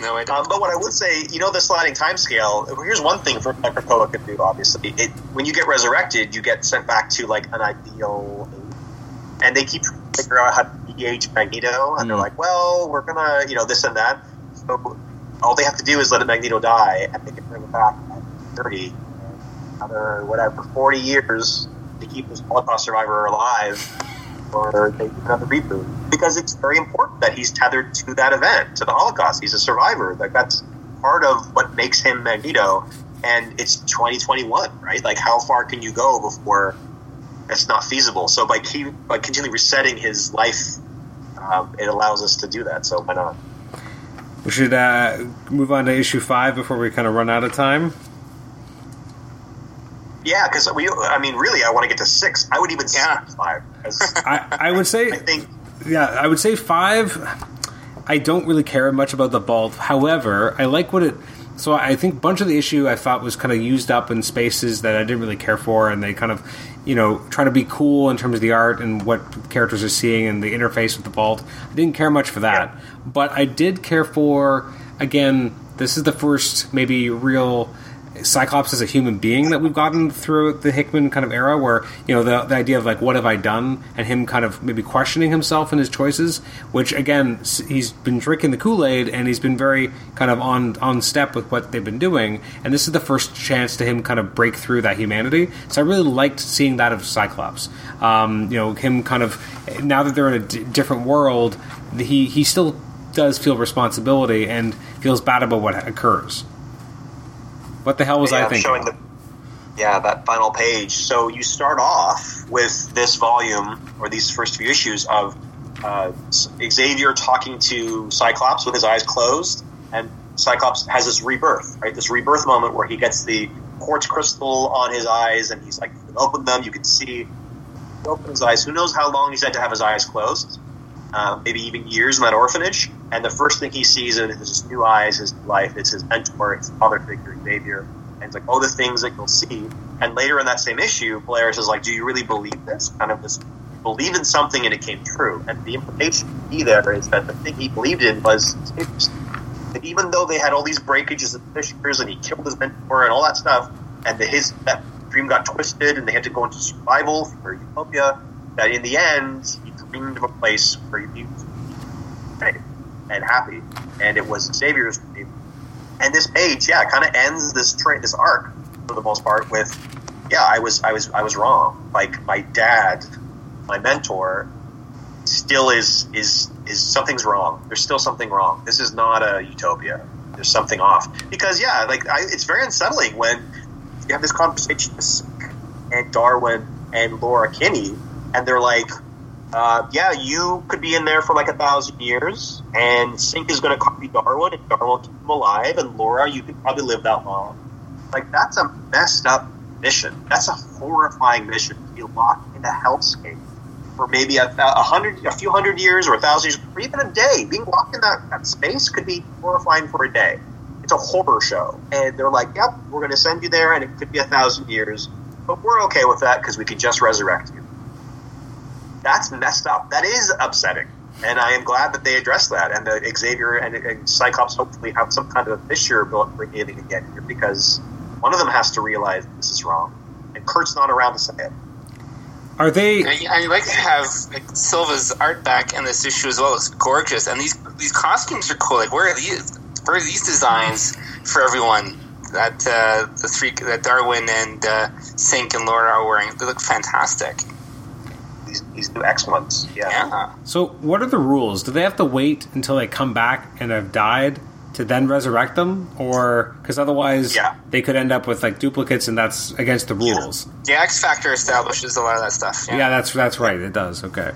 No, I don't. Um, but what I would say, you know, the sliding time scale. Here's one thing for that Krakoa can do. Obviously, it, when you get resurrected, you get sent back to like an ideal, age. and they keep trying to figure out how to de-age Magneto, and they're Mm. like, well, we're gonna, you know, this and that. So all they have to do is let a Magneto die, and they can bring him back at 30, another whatever, 40 years to keep this Holocaust survivor alive, or they do another reboot. Because it's very important that he's tethered to that event, to the Holocaust. He's a survivor. Like that's part of what makes him Magneto. And it's 2021, right? Like how far can you go before it's not feasible? So by keep, by continually resetting his life, um, it allows us to do that. So why not? We should uh, move on to issue five before we kind of run out of time. Yeah, because we. I mean, really, I want to get to six. I would even Yeah. five. [LAUGHS] I, I would say I think Yeah, I would say five. I don't really care much about the vault. However, I like what it. So I think a bunch of the issue I thought was kind of used up in spaces that I didn't really care for, and they kind of, you know, trying to be cool in terms of the art and what characters are seeing and the interface with the vault. I didn't care much for that, but I did care for. Again, this is the first maybe real Cyclops as a human being that we've gotten through the Hickman kind of era, where you know the, the idea of like what have I done, and him kind of maybe questioning himself and his choices. Which again, he's been drinking the Kool Aid, and he's been very kind of on on step with what they've been doing. And this is the first chance to him kind of break through that humanity. So I really liked seeing that of Cyclops. Um, you know, him kind of now that they're in a d- different world, he he still does feel responsibility and feels bad about what occurs. What the hell was yeah, I thinking? the yeah that final page. So you start off with this volume or these first few issues of uh, Xavier talking to Cyclops with his eyes closed, and Cyclops has this rebirth, right? This rebirth moment where he gets the quartz crystal on his eyes, and he's like, open them, you can see. Open his eyes. Who knows how long he's had to have his eyes closed? Uh, maybe even years in that orphanage. And the first thing he sees in his new eyes, his life, it's his mentor, his father figure, Xavier. And it's like, oh, the things that you'll see. And later in that same issue, Polaris is like, do you really believe this? Kind of this, believe in something and it came true. And the implication to be there is that the thing he believed in was that even though they had all these breakages and fissures and he killed his mentor and all that stuff, and the, his that dream got twisted and they had to go into survival for utopia, that in the end of a place where he was safe and happy, and it was Xavier's dream. And this page, yeah, kind of ends this tra- this arc for the most part with, yeah, I was I was I was wrong. Like my dad, my mentor, still is is is something's wrong. There's still something wrong. This is not a utopia. There's something off because yeah, like I, it's very unsettling when you have this conversation and Darwin and Laura Kinney, and they're like, uh, "Yeah, you could be in there for like a thousand years, and Synch is going to copy Darwin, and Darwin keep him alive, and Laura, you could probably live that long." Like that's a messed up mission. That's a horrifying mission to be locked in a hellscape for maybe a, a hundred, a few hundred years, or a thousand years, or even a day. Being locked in that, that space could be horrifying for a day. It's a horror show, and they're like, "Yep, we're going to send you there, and it could be a thousand years, but we're okay with that because we can just resurrect you." That's messed up. That is upsetting, and I am glad that they addressed that, and that Xavier and, and Cyclops hopefully have some kind of a fissure built beginning again here because one of them has to realize this is wrong, and Kurt's not around to say it. Are they? I, I like to have like, Silva's art back in this issue as well. It's gorgeous, and these these costumes are cool. Like, where are these? Where are these designs for everyone that uh, the three that Darwin and uh, Synch and Laura are wearing? They look fantastic. These, these new X ones, yeah. Yeah. So, what are the rules? Do they have to wait until they come back and have died to then resurrect them, or because otherwise Yeah. they could end up with like duplicates, and that's against the rules? The X Factor establishes a lot of that stuff. Yeah, Yeah. that's that's right. It does. Okay.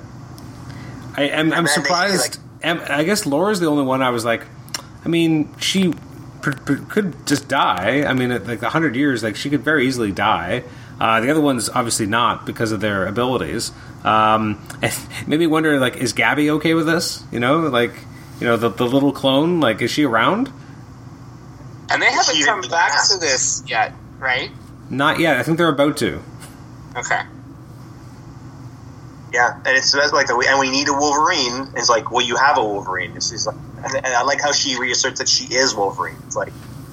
I am. I'm And then they say, surprised. I guess Laura's the only one I was like. I mean, she pr- pr- could just die. I mean, at, like a hundred years, like she could very easily die. Uh, the other ones obviously not because of their abilities. Um, and maybe wonder like, is Gabby okay with this? You know, like you know the the little clone. Like, is she around? and they haven't come back asked. to this yet, right? Not yet. I think they're about to. Okay. Yeah, and it's that's like, the, and we need a Wolverine. It's like, well, you have a Wolverine. It's, it's like, and, and I like how she reasserts that she is Wolverine. It's like,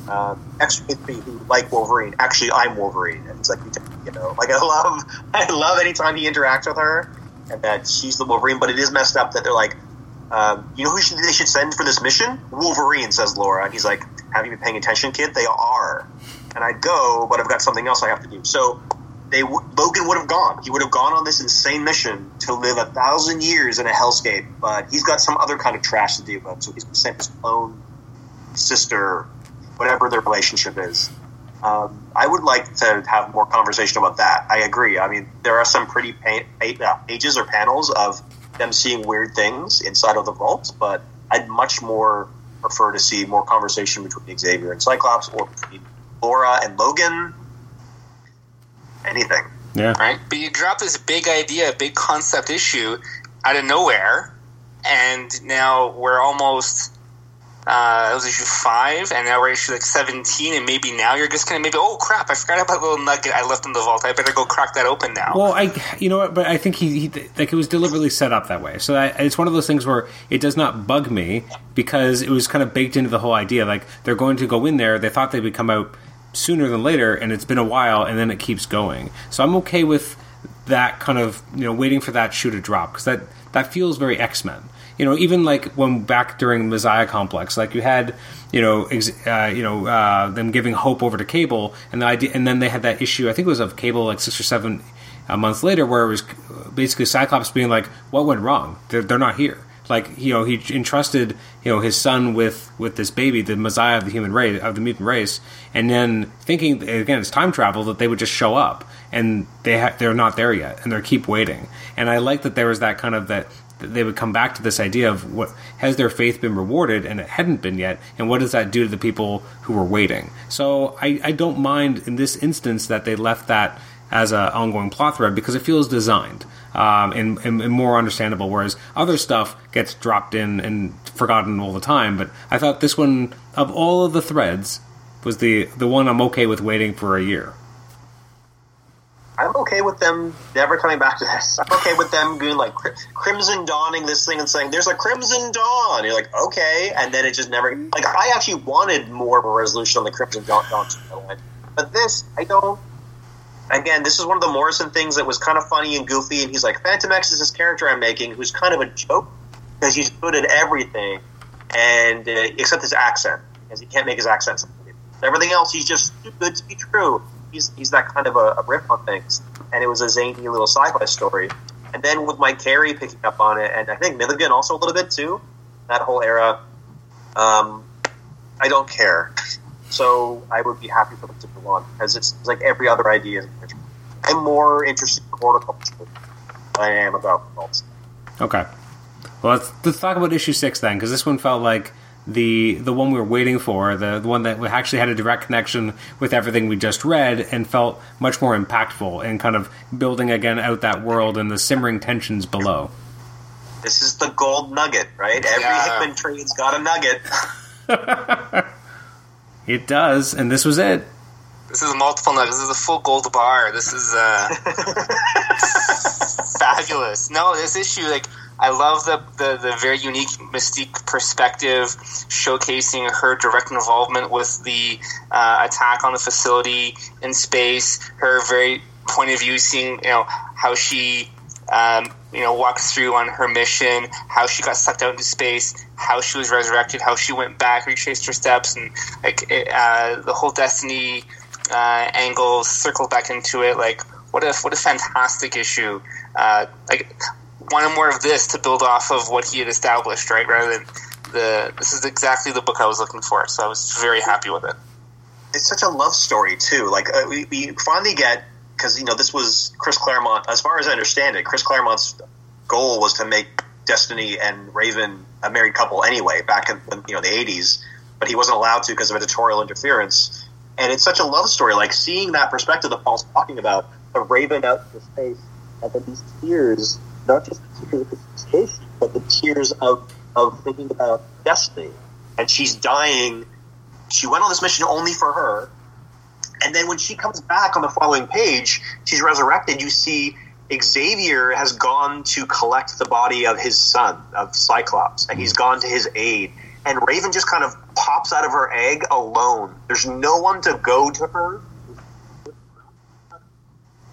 um, extra with me who like Wolverine. Actually, I'm Wolverine. And it's like, you know, like I love, [LAUGHS] I love anytime he interacts with her, and that she's the Wolverine. But it is messed up that they're like, um, you know, who should, they should send for this mission? Wolverine, says Laura, and he's like, have you been paying attention, kid? They are. And I'd go, but I've got something else I have to do. So they Logan would have gone. He would have gone on this insane mission to live a thousand years in a hellscape, but he's got some other kind of trash to deal with. So he's sent his own sister, whatever their relationship is. Um, I would like to have more conversation about that. I agree. I mean, there are some pretty pa- pa- uh, pages or panels of them seeing weird things inside of the vault, but I'd much more prefer to see more conversation between Xavier and Cyclops or between Laura and Logan. Anything. Yeah. right? But you drop this big idea, big concept issue out of nowhere, and now we're almost. Uh, it was issue five, and now we're issue like seventeen, and maybe now you're just gonna maybe oh crap, I forgot about little nugget I left in the vault. I better go crack that open now. Well, I, you know what, but I think he, he like it was deliberately set up that way. So that, it's one of those things where it does not bug me because it was kind of baked into the whole idea. Like they're going to go in there, they thought they would come out sooner than later, and it's been a while, and then it keeps going. So I'm okay with that kind of you know waiting for that shoe to drop because that that feels very X Men. You know, even like when back during Messiah Complex, like you had, you know, ex- uh, you know, uh, them giving hope over to Cable, and the idea, and then they had that issue. I think it was of Cable, like six or seven a month later, where it was basically Cyclops being like, "What went wrong? They're, they're not here." Like you know, he entrusted you know his son with with this baby, the Messiah of the human race of the mutant race, and then thinking again it's time travel that they would just show up, and they ha- they're not there yet, and they keep waiting. And I like that there was that kind of that they would come back to this idea of what has their faith been rewarded and it hadn't been yet? And what does that do to the people who were waiting? So i, I don't mind in this instance that they left that as an ongoing plot thread because it feels designed um, and, and, and more understandable whereas other stuff gets dropped in and forgotten all the time. But i thought this one of all of the threads was the the one i'm okay with waiting for a year I'm okay with them never coming back to this. I'm okay with them going like crimson dawning this thing and saying there's a crimson dawn. You're like okay, and then it just never. Like I actually wanted more of a resolution on the crimson dawn, dawn but this I don't. Again, this is one of the Morrison things that was kind of funny and goofy, and he's like, Fantomex is this character I'm making who's kind of a joke because he's good at everything, and uh, except his accent, because he can't make his accent. Everything else, he's just too good to be true. He's, he's that kind of a, a riff on things, and it was a zany little sci-fi story. And then with Mike Carey picking up on it, and I think Milligan also a little bit too, that whole era. Um, I don't care. So I would be happy for them to move on because it's, like every other idea. is. I'm more interested in Hordeculture than I am about adults. Okay. Well, let's, let's talk about issue six then, because this one felt like the the one we were waiting for, the, the one that actually had a direct connection with everything we just read, and felt much more impactful and kind of building again out that world and the simmering tensions below. This is the gold nugget, right? Every Yeah. Hickman trade's got a nugget. [LAUGHS] It does, and this was it. This is a multiple nugget. This is a full gold bar. This is uh, [LAUGHS] fabulous. No, this issue, like, I love the, the, the very unique Mystique perspective, showcasing her direct involvement with the uh, attack on the facility in space. Her very point of view, seeing you know how she um, you know walked through on her mission, how she got sucked out into space, how she was resurrected, how she went back, retraced her steps, and like it, uh, the whole destiny uh, angle circled back into it. Like what a what a fantastic issue! Uh, like wanted more of this to build off of what he had established, right? Rather than the this is exactly the book I was looking for. So I was very happy with it. it's such a love story too. Like uh, we, we finally get because you know this was Chris Claremont. As far as I understand it, Chris Claremont's goal was to make Destiny and Raven a married couple anyway, back in you know the eighties. But he wasn't allowed to because of editorial interference. And it's such a love story. Like seeing that perspective that Paul's talking about, the Raven out into space, and then these tears, not just the tears of but the tears of of thinking about Destiny. And she's dying. She went on this mission only for her. And then when she comes back on the following page, she's resurrected. You see Xavier has gone to collect the body of his son, of Cyclops, and he's gone to his aid. And Raven just kind of pops out of her egg alone. There's no one to go to her.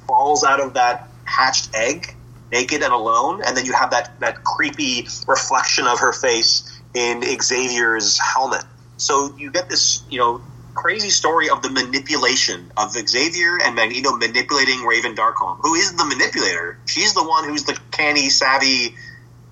Falls out of that hatched egg, naked and alone, and then you have that, that creepy reflection of her face in Xavier's helmet. So you get this, you know, crazy story of the manipulation of Xavier and Magneto manipulating Raven Darkholme, who is the manipulator. She's the one who's the canny, savvy.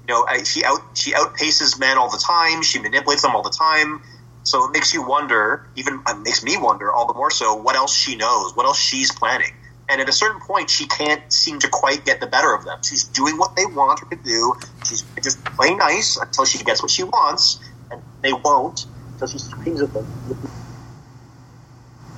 You know, she out she outpaces men all the time. She manipulates them all the time. So it makes you wonder. Even it makes me wonder all the more so. What else she knows? What else she's planning? And at a certain point, she can't seem to quite get the better of them. She's doing what they want her to do. She's just playing nice until she gets what she wants, and they won't until she screams at them.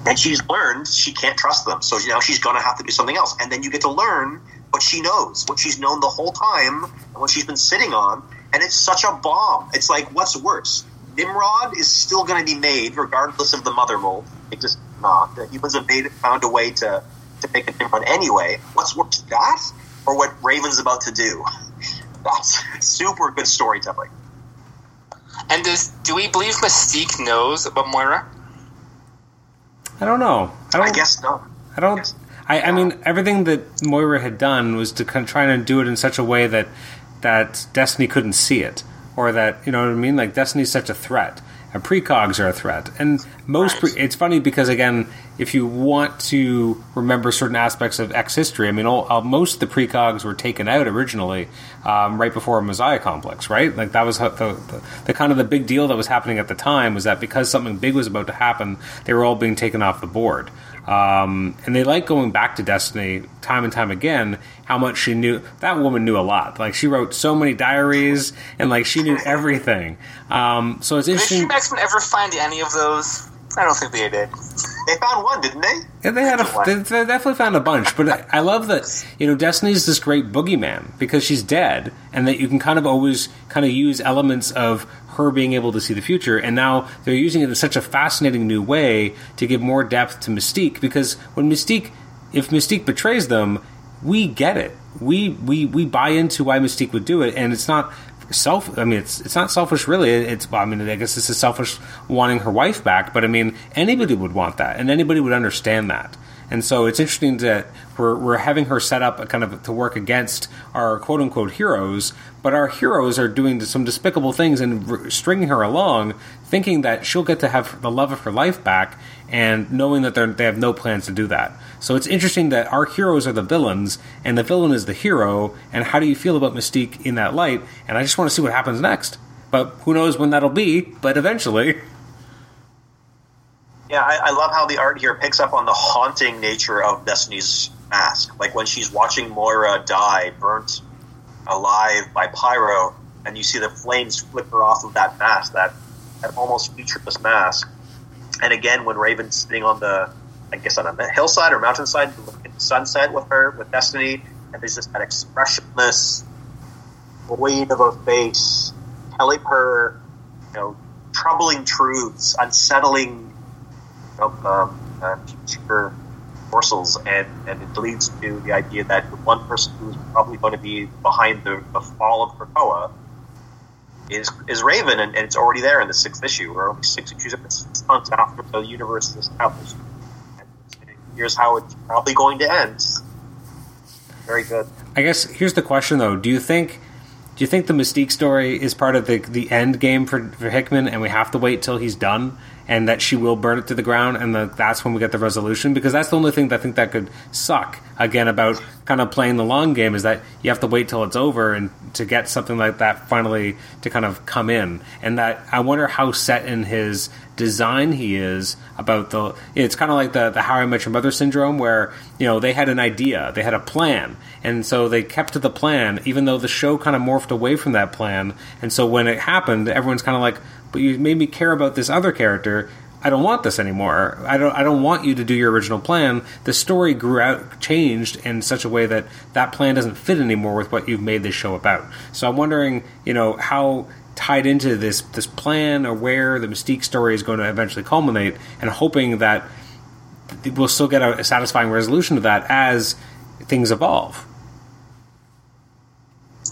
And she's learned she can't trust them, so now she's going to have to do something else. And then you get to learn what she knows, what she's known the whole time, and what she's been sitting on. And it's such a bomb. It's like, what's worse? Nimrod is still going to be made, regardless of the mother mold. It just not. The humans have made found a way to to make a Nimrod anyway. What's worse, that or what Raven's about to do? [LAUGHS] That's super good storytelling. And does do we believe Mystique knows about Moira? I don't know. I don't. I guess not. I don't. I, I mean, everything that Moira had done was to kind of try and do it in such a way that that Destiny couldn't see it, or that you know what I mean. Like Destiny's such a threat, and precogs are a threat, and most. Pre- it's funny because again, if you want to remember certain aspects of X history, I mean, all, uh, most of the precogs were taken out originally um, right before a Messiah Complex, right? Like that was the, the the kind of the big deal that was happening at the time was that because something big was about to happen, they were all being taken off the board. Um, and they like going back to Destiny time and time again. How much she knew that woman knew a lot. Like she wrote so many diaries, and like she knew everything. Um, so it's Did interesting. X Men ever find any of those? I don't think they did. They found one, didn't they? Yeah, they had a, they, they definitely found a bunch, but I- I love that you know Destiny's this great boogeyman because she's dead, and that you can kind of always kind of use elements of her being able to see the future, and now they're using it in such a fascinating new way to give more depth to Mystique. Because when Mystique, if Mystique betrays them, we get it. We we we buy into why Mystique would do it, and it's not self. I mean, it's it's not selfish, really. It's I mean, I guess this is selfish wanting her wife back, but I mean, anybody would want that, and anybody would understand that. And so it's interesting that we're, we're having her set up kind of to work against our quote unquote heroes, but our heroes are doing some despicable things and stringing her along, thinking that she'll get to have the love of her life back, and knowing that they have no plans to do that. So it's interesting that our heroes are the villains, and the villain is the hero. And how do you feel about Mystique in that light? And I just want to see what happens next. But who knows when that'll be? But eventually, Yeah, I, I love how the art here picks up on the haunting nature of Destiny's mask. Like when she's watching Moira die, burnt alive by Pyro, and you see the flames flicker off of that mask, that, that almost featureless mask. And again, when Raven's sitting on the, I guess on a hillside or mountainside, looking at the sunset with her, with Destiny, and there's just that expressionless void of a face telling her, you know, troubling truths, unsettling know, um, uh, morsels, and, and it leads to the idea that the one person who's probably going to be behind the, the fall of Krakoa is is Raven, and, and it's already there in the sixth issue. We're only six issues of six months after the universe is established. And here's how it's probably going to end. Very good. I guess here's the question though: Do you think do you think the Mystique story is part of the the end game for, for Hickman, and we have to wait till he's done, and that she will burn it to the ground, and the, that's when we get the resolution? Because that's the only thing that I think that could suck again about kind of playing the long game is that you have to wait till it's over and to get something like that finally to kind of come in, and that I wonder how set in his design he is about the. It's kind of like the the How I Met Your Mother syndrome, where you know they had an idea, they had a plan, and so they kept to the plan, even though the show kind of morphed away from that plan. And so when it happened, everyone's kind of like, "But you made me care about this other character." I don't want this anymore. I don't. I don't want you to do your original plan. The story grew out, changed in such a way that that plan doesn't fit anymore with what you've made this show about. So I'm wondering, you know, how tied into this this plan or where the Mystique story is going to eventually culminate, and hoping that we'll still get a satisfying resolution to that as things evolve.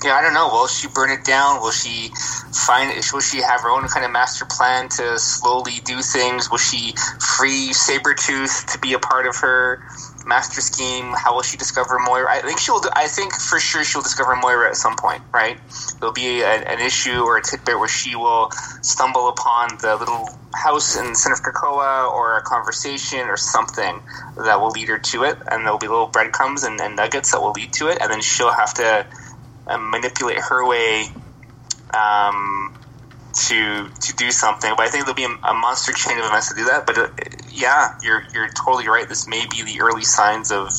Yeah, I don't know. Will she burn it down? Will she find? Will she have her own kind of master plan to slowly do things? Will she free Sabretooth to be a part of her master scheme? How will she discover Moira? I think she'll. I think for sure she'll discover Moira at some point. Right? There'll be a, an issue or a tidbit where she will stumble upon the little house in the center of Krakoa, or a conversation, or something that will lead her to it. And there'll be little breadcrumbs and, and nuggets that will lead to it. And then she'll have to uh, manipulate her way um, to to do something. But I think there'll be a, a monster chain of events to do that. But uh, yeah, you're you're totally right. This may be the early signs of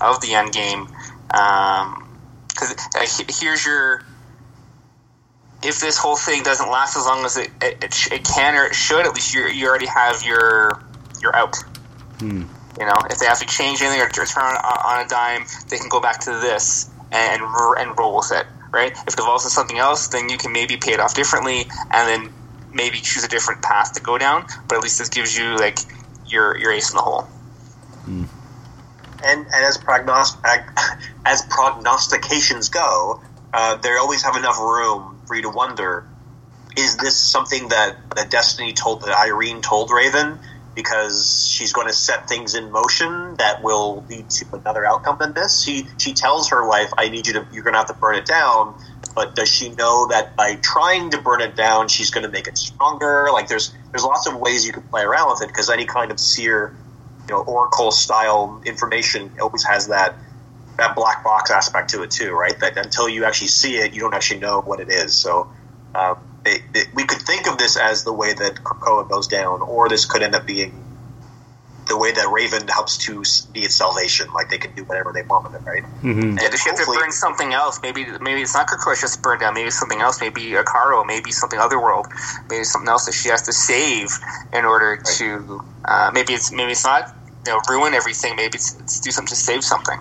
of the end game. Because uh, here's your if this whole thing doesn't last as long as it it, it, sh- it can or it should, at least you you already have your your out. You know, if they have to change anything or turn on, on a dime, they can go back to this and and roll with it. Right? If it evolves into something else, then you can maybe pay it off differently, and then maybe choose a different path to go down. But at least this gives you like your your ace in the hole. and and as prognost- [LAUGHS] as prognostications go, uh, they always have enough room for you to wonder: Is this something that that Destiny told that Irene told Raven? Because she's going to set things in motion that will lead to another outcome than this. She she tells her wife, "I need you to. You're going to have to burn it down." But does she know that by trying to burn it down, she's going to make it stronger? Like there's there's lots of ways you can play around with it because any kind of seer you know Oracle style information always has that that black box aspect to it too, right? That until you actually see it, you don't actually know what it is. So um, it, it, we could think of this as the way that Krakoa goes down, or this could end up being the way that Raven helps to be its salvation. Like they can do whatever they want with it, right? Mm-hmm. Yeah, if you have to burn something else, maybe maybe it's not Krakoa just burned down. Maybe it's something else. Maybe Akaro. Maybe something otherworld. Maybe something else that she has to save in order to. Uh, maybe it's maybe it's not you know ruin everything. Maybe it's, it's do something to save something.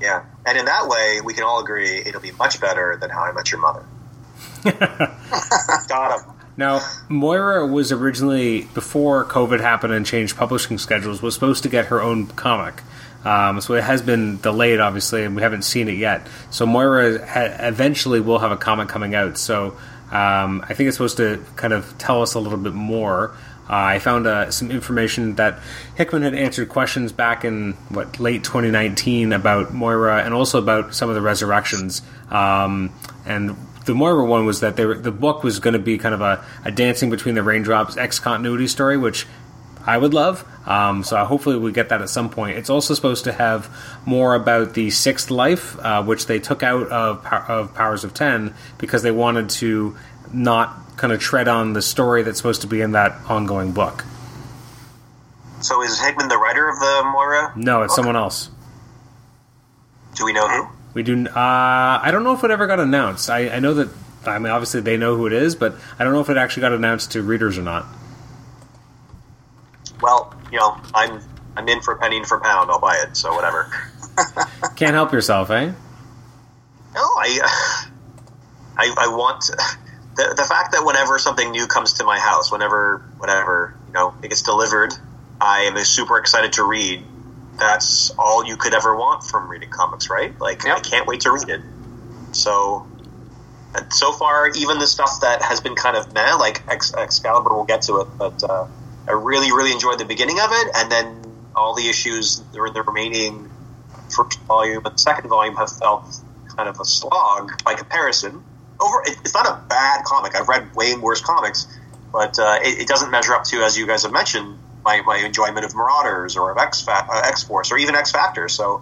Yeah, and in that way, we can all agree it'll be much better than How I Met Your Mother. [LAUGHS] Got him. Now, Moira was originally before COVID happened and changed publishing schedules was supposed to get her own comic. Um, so it has been delayed, obviously, and we haven't seen it yet. So Moira ha- eventually will have a comic coming out. So um, I think it's supposed to kind of tell us a little bit more. Uh, I found uh, some information that Hickman had answered questions back in what late 2019 about Moira and also about some of the resurrections. Um, and the Moira one was that they were, the book was going to be kind of a, a dancing between the raindrops X continuity story, which I would love. Um, so hopefully we get that at some point. It's also supposed to have more about the sixth life, uh, which they took out of, of Powers of Ten because they wanted to not kind of tread on the story that's supposed to be in that ongoing book. So is Hickman the writer of the Moira? No, it's someone else. Do we know who? We do. Uh, I don't know if it ever got announced. I, I know that. I mean, obviously they know who it is, but I don't know if it actually got announced to readers or not. Well, you know, I'm I'm in for a penny and for a pound. I'll buy it. So whatever. [LAUGHS] Can't help yourself, eh? No, I, [SIGHS] I, I want the the fact that whenever something new comes to my house, whenever whatever you know it gets delivered, I am super excited to read. That's all you could ever want from reading comics, right? Like I can't wait to read it. So, and so far, even the stuff that has been kind of meh, like Ex- Excalibur, we'll get to it, but uh, I really, really enjoyed the beginning of it, and then all the issues, the, the remaining first volume and second volume have felt kind of a slog by comparison. Over, it, it's not a bad comic. I've read way worse comics, but uh, it, it doesn't measure up to, as you guys have mentioned, my, my enjoyment of Marauders or of X uh, Force or even X Factor. So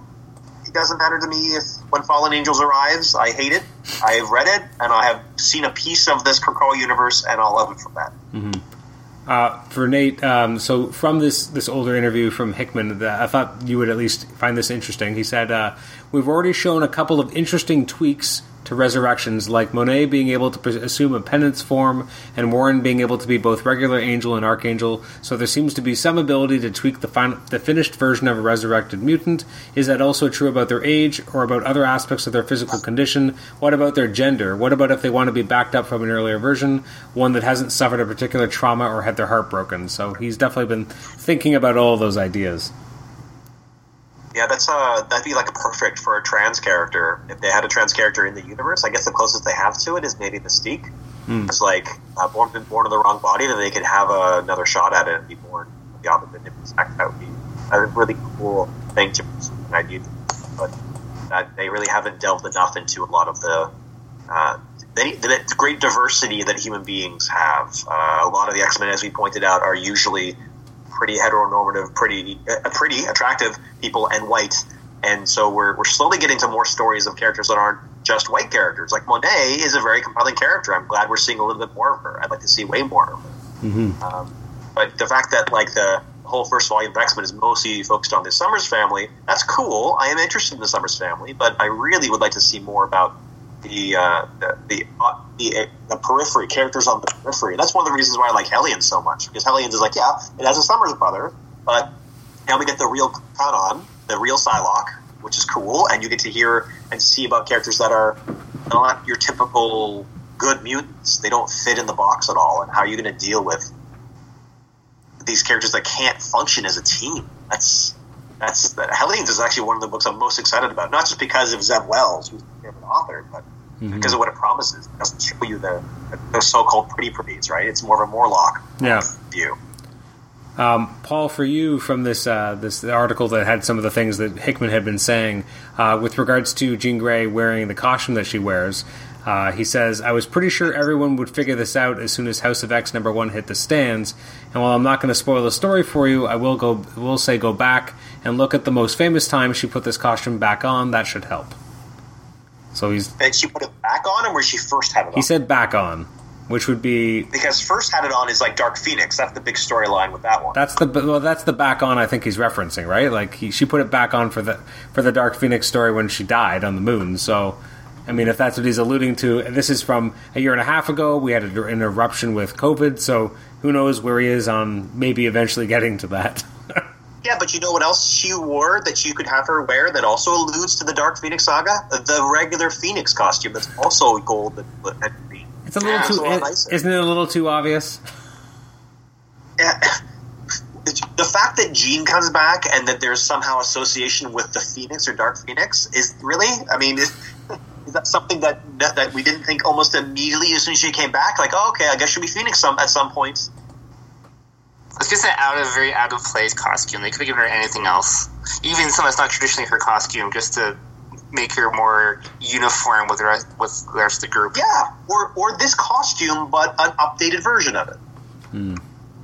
it doesn't matter to me if when Fallen Angels arrives, I hate it. I have read it and I have seen a piece of this Krakoa universe, and I'll love it for that. Uh, for Nate, um, so from this this older interview from Hickman, that I thought you would at least find this interesting. He said, uh, "We've already shown a couple of interesting tweaks to resurrections, like Monet being able to assume a penance form, and Warren being able to be both regular angel and archangel. So there seems to be some ability to tweak the the finished version of a resurrected mutant. Is that also true about their age or about other aspects of their physical condition? What about their gender? What about if they want to be backed up from an earlier version, one that hasn't suffered a particular trauma or had their heart broken? So he's definitely been thinking about all those ideas. Yeah, that's uh, that'd be like perfect for a trans character. If they had a trans character in the universe, I guess the closest they have to it is maybe Mystique. It's like uh, born born in the wrong body, then they could have uh, another shot at it and be born with the opposite sex. That would be a really cool thing to pursue an idea, but that they really haven't delved enough into a lot of the. Uh, they, the great diversity that human beings have. Uh, a lot of the X Men, as we pointed out, are usually pretty heteronormative, pretty uh, pretty attractive people and white. And so we're, we're slowly getting to more stories of characters that aren't just white characters. Like Monet is a very compelling character. I'm glad we're seeing a little bit more of her. I'd like to see way more of her. Um, but the fact that like the whole first volume of X Men is mostly focused on the Summers family, that's cool. I am interested in the Summers family, but I really would like to see more about the uh, the the, uh, the the periphery characters on the periphery. That's one of the reasons why I like Hellions so much because Hellions is like, yeah, it has a Summers brother, but now we get the real Kwannon, the real Psylocke, which is cool, and you get to hear and see about characters that are not your typical good mutants. They don't fit in the box at all, and how are you going to deal with these characters that can't function as a team? That's that's that Hellions is actually one of the books I'm most excited about, not just because of Zeb Wells, who's an author, but because of what it promises. It doesn't show you the the so-called pretty pretties, right? It's more of a Morlock Yeah. view. Um, Paul, for you from this uh, this article that had some of the things that Hickman had been saying uh, with regards to Jean Grey wearing the costume that she wears. Uh, he says, "I was pretty sure everyone would figure this out as soon as House of X number one hit the stands. And while I'm not going to spoil the story for you, I will go will say go back and look at the most famous time she put this costume back on. That should help." So he's Did she put it back on, or where she first had it on? he said back on, which would be because first had it on is like Dark Phoenix. That's the big storyline with that one. That's the well, that's the back on. I think he's referencing, right? Like he, she put it back on for the for the Dark Phoenix story when she died on the moon. So, I mean, if that's what he's alluding to, and this is from a year and a half ago. We had an eruption with COVID, so who knows where he is on maybe eventually getting to that. [LAUGHS] Yeah, but you know what else she wore that you could have her wear that also alludes to the Dark Phoenix saga? The regular Phoenix costume that's also gold and, green. it's a little Yeah, too, lot nicer. isn't it a little too obvious? Yeah. [LAUGHS] The fact that Jean comes back and that there's somehow association with the Phoenix or Dark Phoenix is really, I mean, is, [LAUGHS] is that something that, that that we didn't think almost immediately as soon as she came back? Like, oh, okay, I guess she'll be Phoenix some at some point. It's just an out of very out of place costume. They could have given her anything else, even something that's not traditionally her costume, just to make her more uniform with the rest with the rest of the group. Yeah, or or this costume, but an updated version of it. Hmm.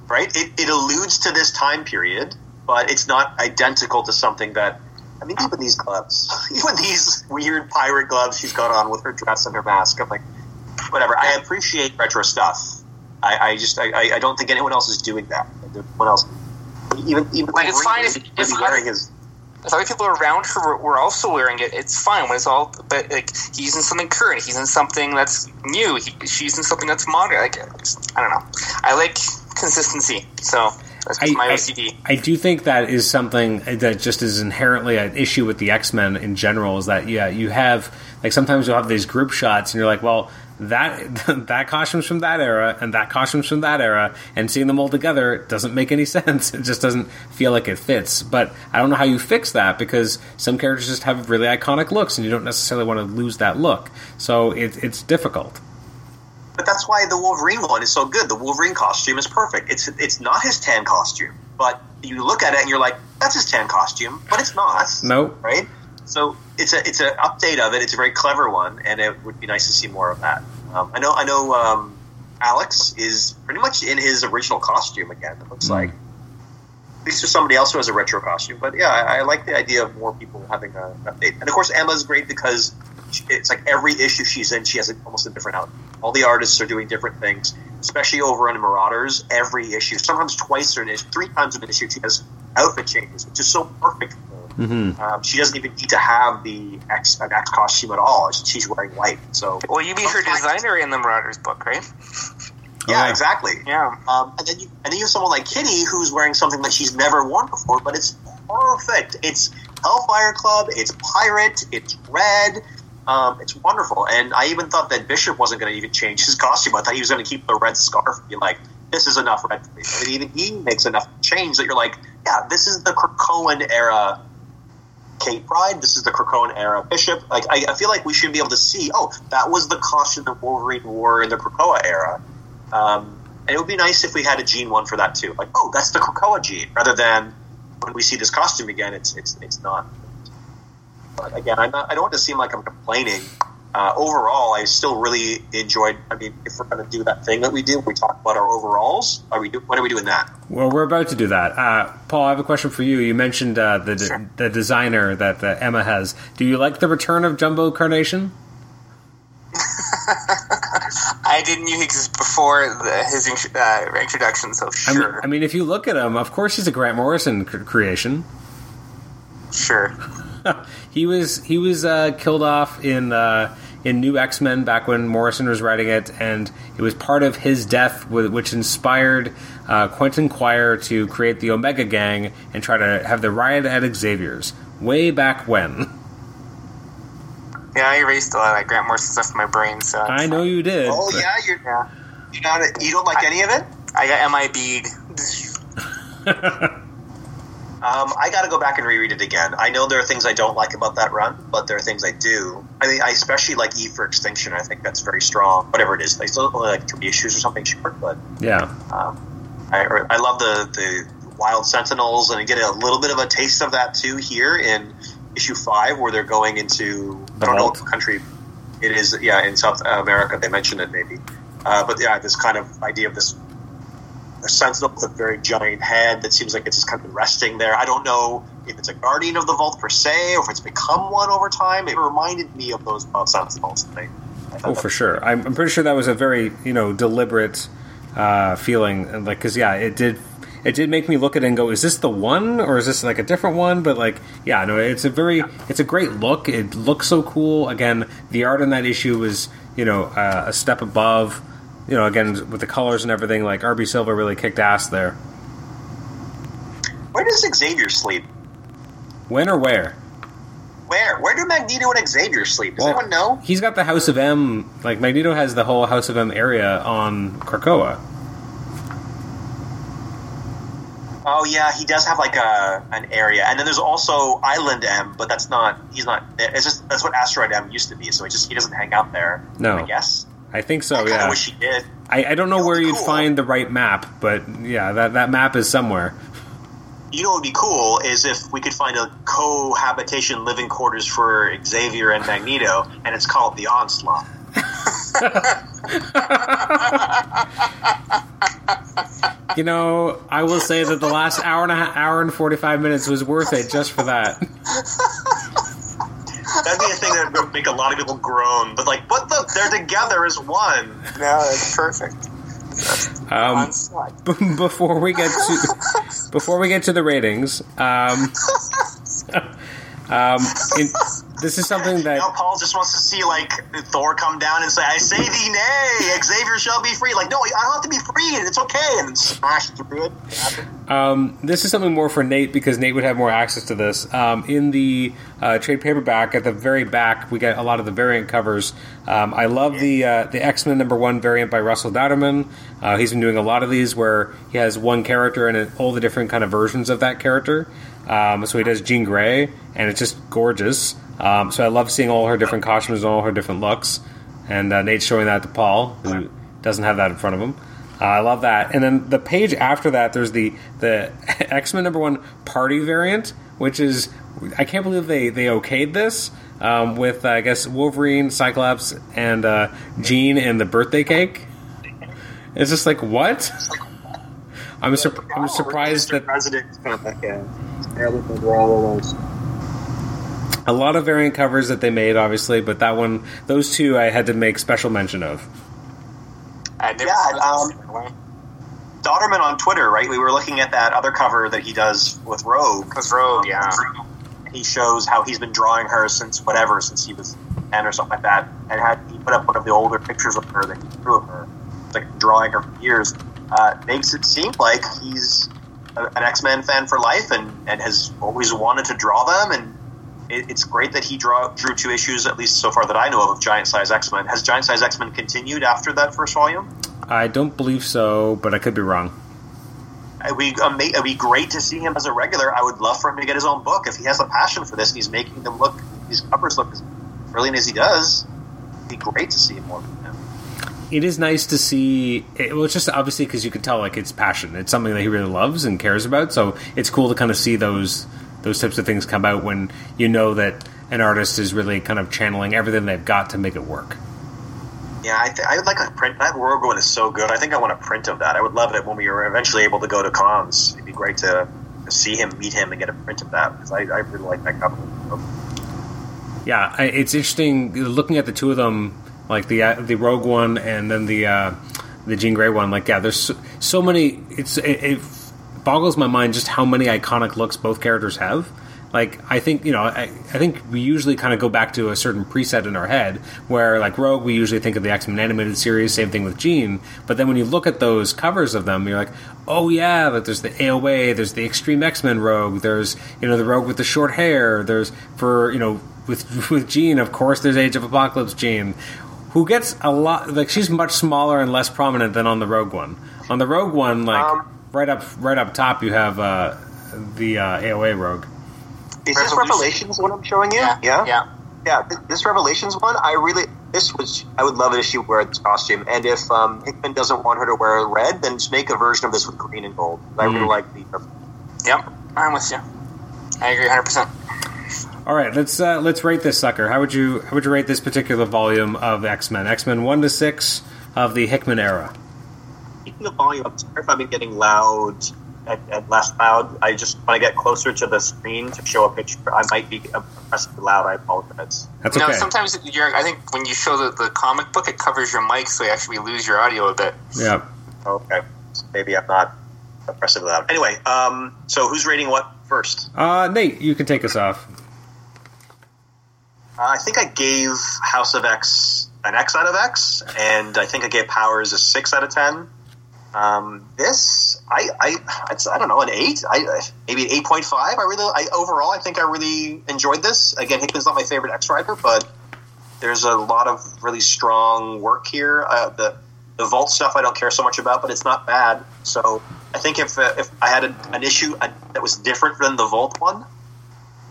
Right? It, it alludes to this time period, but it's not identical to something that. I mean, even these gloves, [LAUGHS] even these weird pirate gloves she's got on with her dress and her mask. I'm like, whatever. I appreciate retro stuff. I, I just I, I- I don't think anyone else is doing that. No one else. Even even Like, it's fine if- Wolverine if is wearing his. if other people around her were, were also wearing it, it's fine. When it's all, but like he's in something current, he's in something that's new, he, she's in something that's modern. Like I don't know. I like consistency, so that's just I- my I- OCD. I do think that is something that just is inherently an issue with the X Men in general. Is that yeah, you have like sometimes you'll have these group shots, and you're like, well, that [LAUGHS] that costume's from that era, and that costume's from that era, and seeing them all together doesn't make any [LAUGHS] sense. It just doesn't feel like it fits. But I don't know how you fix that because some characters just have really iconic looks, and you don't necessarily want to lose that look. So it, it's difficult. But that's why the Wolverine one is so good. The Wolverine costume is perfect. It's it's not his tan costume, but you look at it and you're like, that's his tan costume, but it's not. Nope. Right? So it's a it's an update of it. It's a very clever one, and it would be nice to see more of that. Um, I know I know um, Alex is pretty much in his original costume again. It looks Hmm. like. At least there's somebody else who has a retro costume, but yeah, I, I like the idea of more people having a, an update. And of course, Emma's great because she, it's like every issue she's in, she has a, almost a different outfit. All the artists are doing different things, especially over on Marauders. Every issue, sometimes twice or an issue, three times an issue, she has outfit changes, which is so perfect. For her. Mm-hmm. Um, she doesn't even need to have the X an X costume at all. She's wearing white, so Well, you meet her designer in the Marauders book, right? yeah, Okay. exactly. Yeah. Um, and then you and then you have someone like Kitty who's wearing something that she's never worn before, but it's perfect. It's Hellfire Club. It's pirate. It's red. Um, it's wonderful. And I even thought that Bishop wasn't going to even change his costume. I thought he was going to keep the red scarf. and Be like, this is enough red for me. I mean, even he makes enough change that you're like, yeah, this is the Krakoan era. Kate Pride. This is the Krakoan era Bishop. Like I, I feel like we should be able to see. Oh, that was the costume that Wolverine wore in the Krakoa era. Um, and it would be nice if we had a gene one for that too. Like, oh, that's the Krakoa gene, rather than when we see this costume again, it's it's it's not. But again, I'm not, I don't want to seem like I'm complaining. Uh, overall, I still really enjoyed. I mean, if we're going to do that thing that we do, we talk about our overalls. Are we? Do, when are we doing that? Well, we're about to do that. Uh, Paul, I have a question for you. You mentioned uh, the Sure. the designer that uh, Emma has. Do you like the return of Jumbo Carnation? [LAUGHS] I didn't knew he existed before the, his int- uh, introduction, so I mean, sure, I mean, if you look at him, of course he's a Grant Morrison cr- creation. sure. [LAUGHS] He was he was uh, killed off in uh, in New X Men back when Morrison was writing it, and it was part of his death, which inspired uh, Quentin Quire to create the Omega Gang and try to have the riot at Xavier's way back when. Yeah, I erased a lot of that Grant Morrison stuff from my brain, so I know you did. Oh yeah, you're Yeah, you not you don't like any of it. [LAUGHS] I got MIB'd. [LAUGHS] Um, I got to go back and reread it again. I know there are things I don't like about that run, but there are things I do. I mean, I especially like E for Extinction. I think that's very strong. Whatever it is, they still only like three issues or something short, but yeah. um, I, I love the the Wild Sentinels, and I get a little bit of a taste of that too here in issue five, where they're going into I don't know what country it is. Yeah, in South America, they mentioned it maybe, uh, but yeah, this kind of idea of this a sentinel with a very giant head that seems like it's just kind of resting there. I don't know if it's a guardian of the vault per se, or if it's become one over time. It reminded me of those and I- I thought Oh, for sure. I'm, I'm pretty sure that was a very you know deliberate uh, feeling, and, like because yeah, it did it did make me look at it and go, is this the one or is this like a different one? But like yeah, no, it's a very it's a great look. It looks so cool. Again, the art in that issue was you know uh, a step above. You know, again with the colors and everything, like RB Silva really kicked ass there. Where does Xavier sleep? When or where? Where? Where do Magneto and Xavier sleep? Does Well, anyone know? He's got the House of M. Like Magneto has the whole House of M area on Krakoa. Oh yeah, he does have like a an area, and then there's also Island M, but that's not. He's not. It's just that's what Asteroid M used to be. So he just he doesn't hang out there. No. I guess. I think so. I Yeah. wish he did. I, I don't know where you'd cool. find the right map, but yeah, that, that map is somewhere. You know what would be cool is if we could find a cohabitation living quarters for Xavier and Magneto, and it's called the Onslaught. [LAUGHS] You know, I will say that the last hour and a half, hour and forty five minutes was worth it just for that. [LAUGHS] That'd be a thing that would make a lot of people groan. But like, what the? They're together as one. No, that's perfect. Um, b- [LAUGHS] before we get to [LAUGHS] before we get to the ratings, um, [LAUGHS] um, in, this is something that Now Paul just wants to see like Thor come down and say, "I say thee nay, Xavier shall be free." Like, no, I don't have to be free. It's okay, and smash through it. Um, this is something more for Nate because Nate would have more access to this. Um, in the uh, trade paperback, at the very back, we get a lot of the variant covers. Um, I love the uh, the X Men number one variant by Russell Dauterman. Uh, he's been doing a lot of these where he has one character and all the different kind of versions of that character. Um, so he does Jean Grey, and it's just gorgeous. Um, so I love seeing all her different costumes and all her different looks. And uh, Nate's showing that to Paul, who doesn't have that in front of him. Uh, I love that. And then the page after that, there's the the [LAUGHS] X Men number one party variant, which is I can't believe they they okayed this um, with I guess Wolverine, Cyclops, and uh, Jean and the birthday cake. It's just like what? [LAUGHS] I'm sur- I'm surprised that kind of like a Marilyn Monroe almost. a lot of variant covers that they made, obviously, but that one, those two, I had to make special mention of. I never Yeah, seen um, before. Dauterman on Twitter, right? We were looking at that other cover that he does with Rogue. Because Rogue, yeah. He shows how he's been drawing her since whatever, since he was ten or something like that, and had he put up one of the older pictures of her that he drew of her, like drawing her for years. Uh, makes it seem like he's a, an X Men fan for life, and, and has always wanted to draw them. And it, it's great that he draw, drew two issues, at least so far that I know of, of Giant Size X Men. Has Giant Size X Men continued after that first volume? I don't believe so, but I could be wrong. It'd be, it'd be great to see him as a regular. I would love for him to get his own book. If he has a passion for this and he's making them look, these covers look as brilliant as he does, it'd be great to see him more. It is nice to see. It, well, it's just obviously because you can tell like it's passion. It's something that he really loves and cares about. So it's cool to kind of see those those types of things come out when you know that an artist is really kind of channeling everything they've got to make it work. Yeah, I, th- I would like a print. That world one is so good. I think I want a print of that. I would love it when we were eventually able to go to cons. It'd be great to, to see him, meet him, and get a print of that because I, I really like that couple. Yeah, I, it's interesting looking at the two of them, like the uh, the Rogue one and then the uh, the Jean Grey one. Like, yeah, there's so, so many. It's it, it boggles my mind just how many iconic looks both characters have. Like, I think you know, I, I think we usually kind of go back to a certain preset in our head, where like Rogue, we usually think of the X Men animated series. Same thing with Jean. But then when you look at those covers of them, you're like, oh yeah, like there's the AOA, there's the Extreme X Men Rogue, there's you know the Rogue with the short hair, there's for you know with [LAUGHS] with Jean, of course, there's Age of Apocalypse Jean, who gets a lot like she's much smaller and less prominent than on the Rogue one. On the Rogue one, like Um, right up right up top, you have uh, the uh, AOA Rogue. Is this Revelations what I'm showing you? Yeah, yeah. Yeah, th- this Revelations one, I really this was I would love it if she wore this costume, and if um, Hickman doesn't want her to wear red, then just make a version of this with green and gold. I really Mm. like the. Yep, I'm with you. I agree 100. percent All right, let's uh, let's rate this sucker. How would you how would you rate this particular volume of X Men? X Men one to six of the Hickman era. Keeping the volume up. Sorry if I've been getting loud and, and less loud. I just when I get closer to the screen to show a picture, I might be oppressively loud. I apologize. That's No, okay. sometimes you're. I think when you show the, the comic book, it covers your mic, so you actually lose your audio a bit. yeah. Okay, so maybe I'm not oppressively loud. Anyway, um, so who's rating what first? Uh, Nate, you can take us off. Uh, I think I gave House of X an X out of X, and I think I gave Powers a six out of ten. Um, this, I, I, I don't know, an eight, I maybe an eight point five. I really, I overall, I think I really enjoyed this. Again, Hickman's not my favorite X writer, but there's a lot of really strong work here. Uh, the the Vault stuff I don't care so much about, but it's not bad. So I think if uh, if I had a, an issue that was different than the Vault one,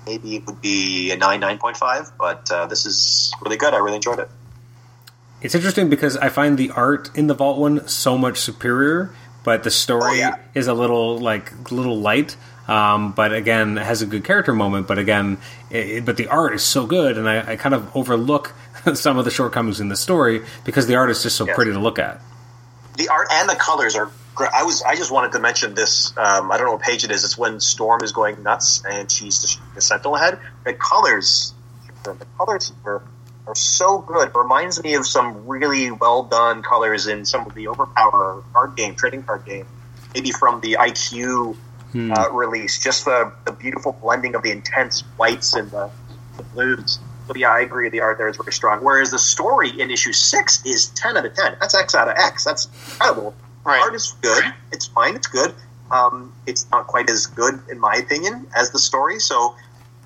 maybe it would be a nine nine point five. But uh, this is really good. I really enjoyed it. It's interesting because I find the art in the Vault one so much superior, but the story Oh, yeah. is a little like little light. Um, but again, it has a good character moment. But again, it, but the art is so good, and I, I kind of overlook [LAUGHS] some of the shortcomings in the story because the art is just so Yes. pretty to look at. the art and the colors are. I was I just wanted to mention this. Um, I don't know what page it is. It's when Storm is going nuts and she's the, Sentinel head. The colors, the colors are, are so good. It reminds me of some really well done colors in some of the Overpower card game, trading card game. Maybe from the IQ uh, release. Just the, the beautiful blending of the intense whites and the, the blues. So yeah, I agree. The art there is very strong. Whereas the story in issue six is ten out of ten. That's X out of X. That's incredible. Right. Art is good. It's fine. It's good. Um, it's not quite as good, in my opinion, as the story. So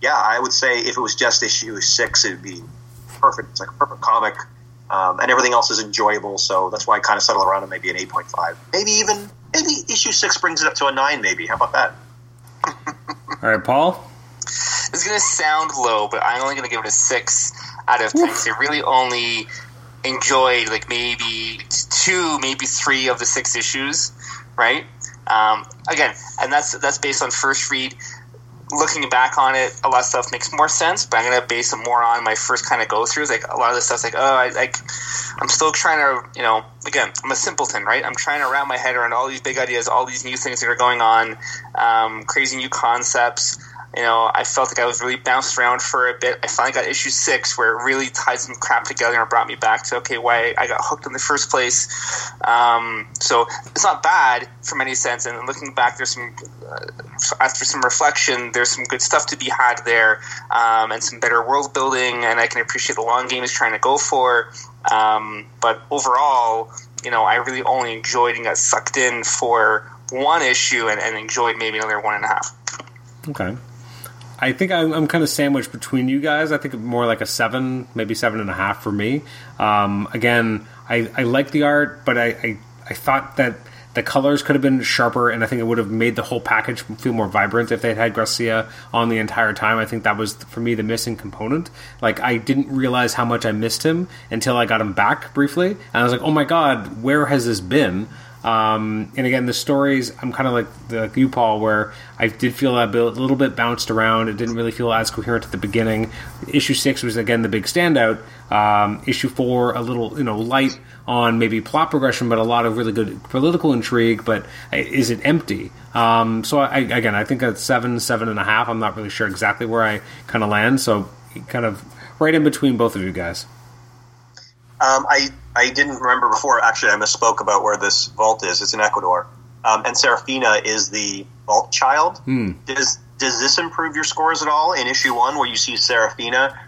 yeah, I would say if it was just issue six, it'd be perfect. It's like a perfect comic, um, and everything else is enjoyable. So that's why I kind of settle around on maybe an eight point five, maybe even maybe issue six brings it up to a nine. Maybe how about that? All right, Paul. It's going to sound low, but I'm only going to give it a six out of ten. I really only enjoyed like maybe two, maybe three of the six issues. Right? Um, again, and that's that's based on first read. Looking back on it, a lot of stuff makes more sense, but I'm to base it more on my first kind of go throughs. Like a lot of the stuff's like, oh, I like, I'm still trying to, you know, again, I'm a simpleton, right? I'm trying to wrap my head around all these big ideas, all these new things that are going on, um, crazy new concepts. You know, I felt like I was really bounced around for a bit. I finally got issue six where it really tied some crap together and brought me back to okay, why I got hooked in the first place. Um, so it's not bad from any sense. And looking back, there's some uh, after some reflection, there's some good stuff to be had there, um, and some better world building. And I can appreciate the long game is trying to go for. Um, but overall, you know, I really only enjoyed and got sucked in for one issue and, and enjoyed maybe another one and a half. Okay. I think I'm, I'm kind of sandwiched between you guys. I think more like a seven, maybe seven and a half for me. Um, again, I, I like the art, but I, I, I thought that the colors could have been sharper, and I think it would have made the whole package feel more vibrant if they had Garcia on the entire time. I think that was for me the missing component. Like I didn't realize how much I missed him until I got him back briefly, and I was like, "Oh my god, where has this been?" Um, and again, the stories, I'm kind of like the you, Paul, where I did feel a, little bit bounced around. It didn't really feel as coherent at the beginning. Issue six was again the big standout. Um, issue four, a little you know light on maybe plot progression, but a lot of really good political intrigue. But is it empty? Um, so I, again, I think at seven, seven and a half. I'm not really sure exactly where I kind of land. So kind of right in between both of you guys. Um, I I didn't remember before. Actually, I misspoke about where this vault is. It's in Ecuador, um, and Serafina is the vault child. Does does this improve your scores at all in issue one, where you see Serafina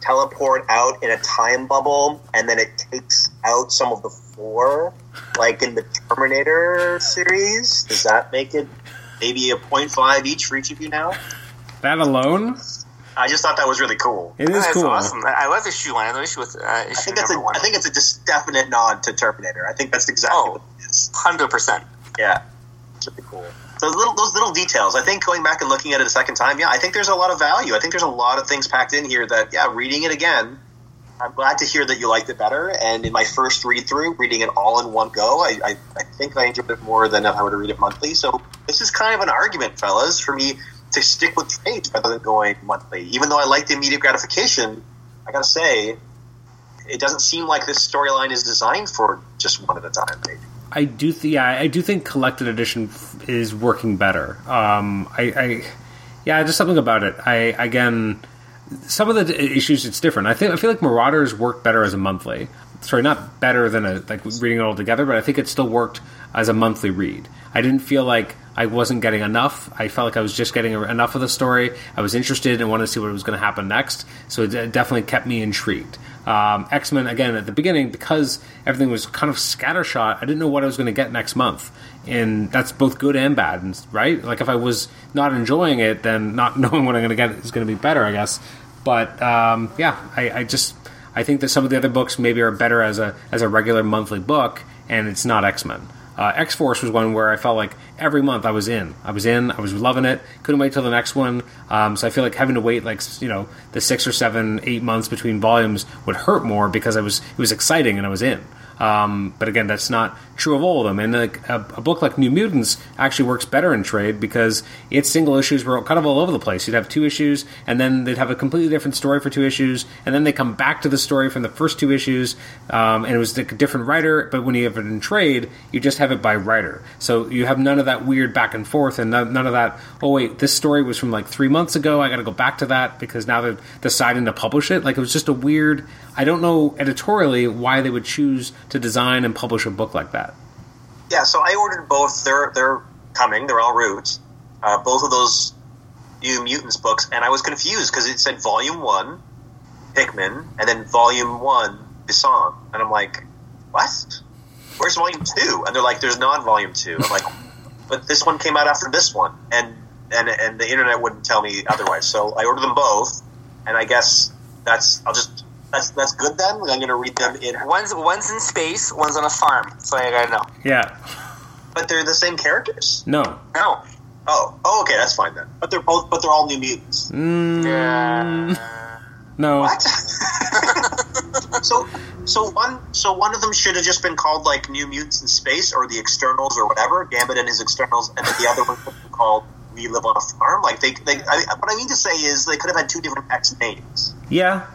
teleport out in a time bubble, and then it takes out some of the four, like in the Terminator series? Does that make it maybe a 0.5 each for each of you now? That alone, I just thought that was really cool. it is That's cool. awesome. I I love issue one. I love issue with uh, I think that's a one. I think it's a just definite nod to Terminator. I think that's exactly Oh. what it is. Hundred percent. Yeah, it's really cool. Those little those little details. I think going back and looking at it a second time, yeah, I think there's a lot of value. I think there's a lot of things packed in here that, yeah, reading it again, I'm glad to hear that you liked it better. And in my first read through, reading it all in one go, I, I, I think I enjoyed it more than if I were to read it monthly. So this is kind of an argument, fellas, for me to stick with trades rather than going monthly. Even though I like the immediate gratification, I gotta say, it doesn't seem like this storyline is designed for just one at a time. Maybe. I do, th- yeah, I do think collected edition f- is working better. Um, I, I, yeah, just something about it. I again, some of the d- issues it's different. I think I feel like Marauders work better as a monthly. Sorry, not better than a like reading it all together, but I think it still worked as a monthly read. I didn't feel like I wasn't getting enough. I felt like I was just getting enough of the story. I was interested and wanted to see what was going to happen next. So it definitely kept me intrigued. Um, X Men again at the beginning because everything was kind of scattershot. I didn't know what I was going to get next month, and that's both good and bad, right? Like if I was not enjoying it, then not [LAUGHS] knowing what I'm going to get is going to be better, I guess. But um, yeah, I, I just I think that some of the other books maybe are better as a as a regular monthly book, and it's not X Men. Uh, X Force was one where I felt like every month I was in. I was in. I was loving it. Couldn't wait till the next one. Um, so I feel like having to wait like you know the six or seven, eight months between volumes would hurt more because I was it was exciting and I was in. Um, but again, that's not true of all of them. And a, a book like New Mutants actually works better in trade because its single issues were kind of all over the place. You'd have two issues, and then they'd have a completely different story for two issues, and then they come back to the story from the first two issues, um, and it was a different writer. But when you have it in trade, you just have it by writer, so you have none of that weird back and forth, and none, none of that. Oh wait, this story was from like three months ago. I got to go back to that because now they're deciding to publish it. Like it was just a weird. I don't know editorially why they would choose to design and publish a book like that. Yeah, so I ordered both. They're they're coming. They're all roots. uh, both of those New Mutants books, and I was confused because it said Volume One, Hickman, and then Volume One, Brisson, and I'm like, what? Where's Volume Two? And they're like, there's not Volume Two. I'm like, [LAUGHS] but this one came out after this one, and and and the internet wouldn't tell me otherwise. So I ordered them both, and I guess that's I'll just that's that's good then. I'm going to read them in, One's one's in space, one's on a farm. So I gotta know. Yeah. but they're the same characters. No. No. Oh, oh, okay, that's fine then. But they're both, but they're all New Mutants. Mm, Yeah. No. What? [LAUGHS] so, so one, so one of them should have just been called like New Mutants in Space or the Externals or whatever, Gambit and his Externals, and then the other one could have been called We Live on a Farm. Like they, they I, what I mean to say is they could have had two different X names. Yeah.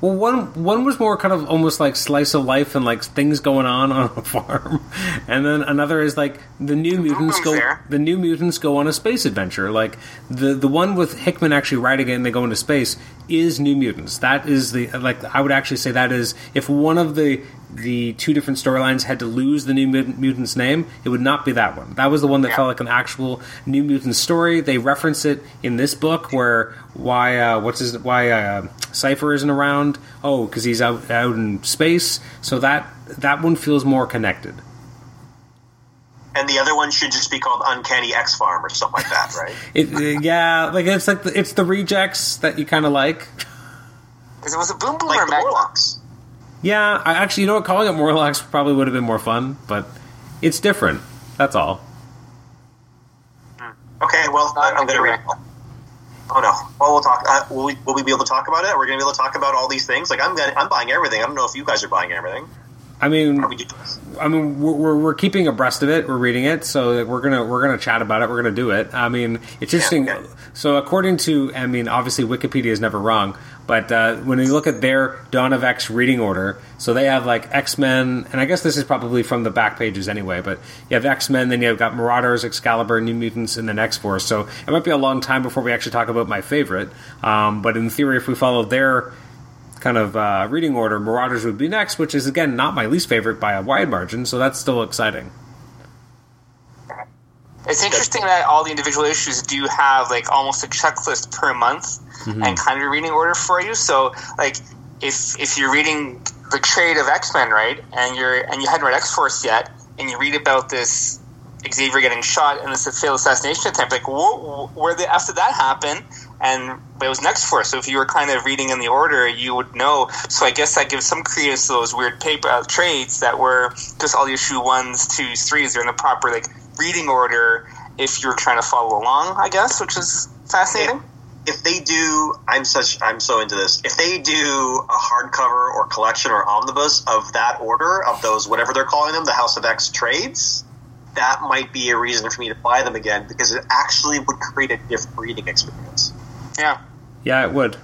Well, one one was more kind of almost like slice of life and like things going on on a [LAUGHS] farm, and then another is like the new mutants go fair. the new mutants go on a space adventure. Like the the one with Hickman actually writing it and they go into space is New Mutants. That is the like I would actually say that is if one of the the two different storylines had to lose the New Mutants name, it would not be that one. That was the one that Yeah. felt like an actual New Mutants story. They reference it in this book where why uh, what's his why uh, Cypher isn't around. Oh, because he's out out in space. So that that one feels more connected. And the other one should just be called Uncanny X Farm or something like that, right? [LAUGHS] It, yeah, like it's like the, it's the rejects that you kind of like. Because it was a boom boom like or the Morlocks. Yeah, I actually, you know what? Calling it Morlocks probably would have been more fun, but it's different. That's all. Okay, well, I'm going to read. Oh no! Well, we'll talk. Uh, will we? Will we be able to talk about it? We're going to be able to talk about all these things. Like I'm, gonna, I'm buying everything. I don't know if you guys are buying everything. I mean, I mean, we're, we're, keeping abreast of it. We're reading it, so we're gonna we're gonna chat about it. We're gonna do it. I mean, it's interesting. okay. So, according to, I mean, obviously Wikipedia is never wrong, but uh, when you look at their Dawn of X reading order, so they have like X Men, and I guess this is probably from the back pages anyway. But you have X Men, then you've got Marauders, Excalibur, New Mutants, and then X Force. So it might be a long time before we actually talk about my favorite. Um, but in theory, if we follow their kind of uh, reading order, Marauders would be next, which is again not my least favorite by a wide margin. So that's still exciting. It's interesting that all the individual issues do have like almost a checklist per month and kind of a reading order for you. So like if if you're reading the trade of X Men, right, and you're and you hadn't read X Force yet, and you read about this Xavier getting shot in this failed assassination attempt, like wh- where the did that happen? And it was X Force. So if you were kind of reading in the order, you would know. So I guess that gives some credence to those weird paper uh, trades that were just all the issue ones, twos, threes. They're in the proper like reading order if you're trying to follow along. I guess, which is fascinating. If they do, I'm such, I'm so into this. If they do a hardcover or collection or omnibus of that order of those whatever they're calling them, the House of X trades, that might be a reason for me to buy them again because it actually would create a different reading experience. Yeah. Yeah, it would.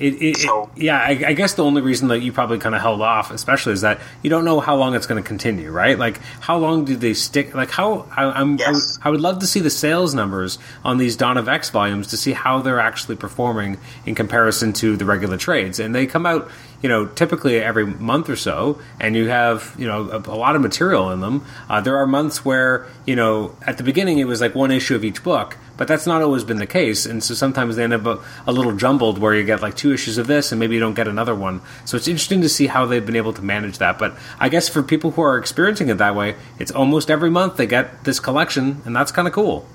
It, it, it- So- yeah, I, I guess the only reason that you probably kind of held off, especially, is that you don't know how long it's going to continue, right? Like, how long do they stick? Like, how I, I'm, I, would, I would love to see the sales numbers on these Dawn of X volumes to see how they're actually performing in comparison to the regular trades, and they come out, you know, typically every month or so, and you have, you know, a, a lot of material in them. Uh, there are months where, you know, at the beginning it was like one issue of each book, but that's not always been the case, and so sometimes they end up a, a little jumbled where you get like two issues of this and maybe you don't get another one. So it's interesting to see how they've been able to manage that. But I guess for people who are experiencing it that way, it's almost every month they get this collection, and that's kind of cool.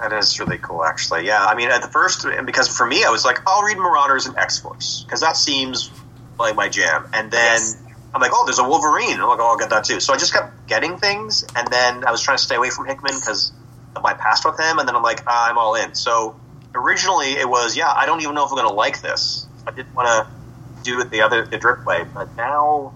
That is really cool, actually. Yeah, I mean, at the first, because for me, I was like, I'll read Marauders and X Force because that seems like my jam. And then Yes. I'm like, oh, there's a Wolverine. I'm like, oh, I'll get that too. So I just kept getting things, and then I was trying to stay away from Hickman because of my past with him. And then I'm like, ah, I'm all in. So originally it was, yeah, I don't even know if I'm going to like this. I didn't want to do it the other the drip way, but now.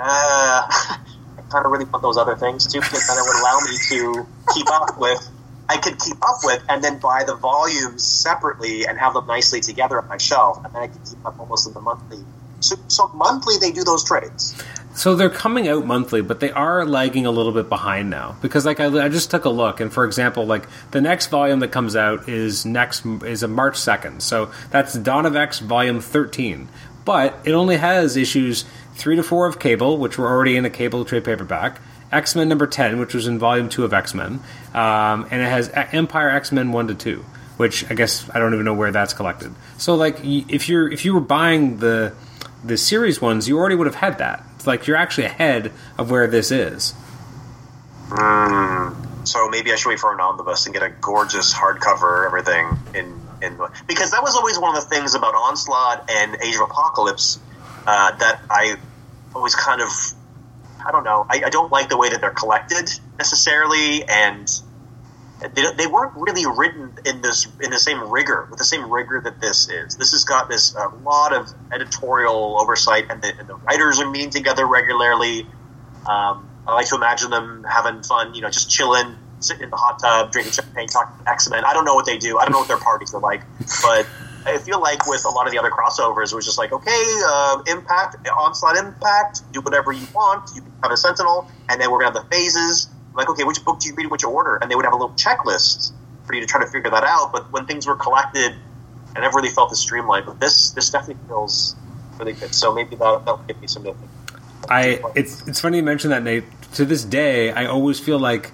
Uh, [LAUGHS] I kind of really want those other things too because then it would allow me to keep up with I could keep up with and then buy the volumes separately and have them nicely together on my shelf, and then I could keep up almost in the monthly. So, so monthly they do those trades. So they're coming out monthly, but they are lagging a little bit behind now because, like, I, I just took a look, and for example, like the next volume that comes out is next is a March second, so that's Dawn of X volume thirteen, but it only has issues three to four of Cable, which were already in a Cable trade paperback, X Men number ten, which was in Volume Two of X Men, um, and it has Empire X Men one to two, which I guess I don't even know where that's collected. So like, if you're if you were buying the the series ones, you already would have had that. It's like you're actually ahead of where this is. So maybe I should wait for an omnibus and get a gorgeous hardcover everything in in because that was always one of the things about Onslaught and Age of Apocalypse uh, that I always kind of I don't know I, I don't like the way that they're collected necessarily and they, they weren't really written in this in the same rigor with the same rigor that this is. This has got this a lot of editorial oversight and the, and the writers are meeting together regularly. Um, I like to imagine them having fun, you know, just chilling, sitting in the hot tub, drinking champagne, talking X Men. I don't know what they do. I don't know what their parties are like, but I feel like with a lot of the other crossovers, it was just like, okay, uh, Impact, Onslaught, Impact, do whatever you want. You can have a Sentinel, and then we're gonna have the phases. Like, okay, which book do you read in which order? And they would have a little checklist for you to try to figure that out. But when things were collected, I never really felt the streamlined. But this, this definitely feels really good. So maybe that that'll give me some. I it's it's funny you mention that Nate. To this day, I always feel like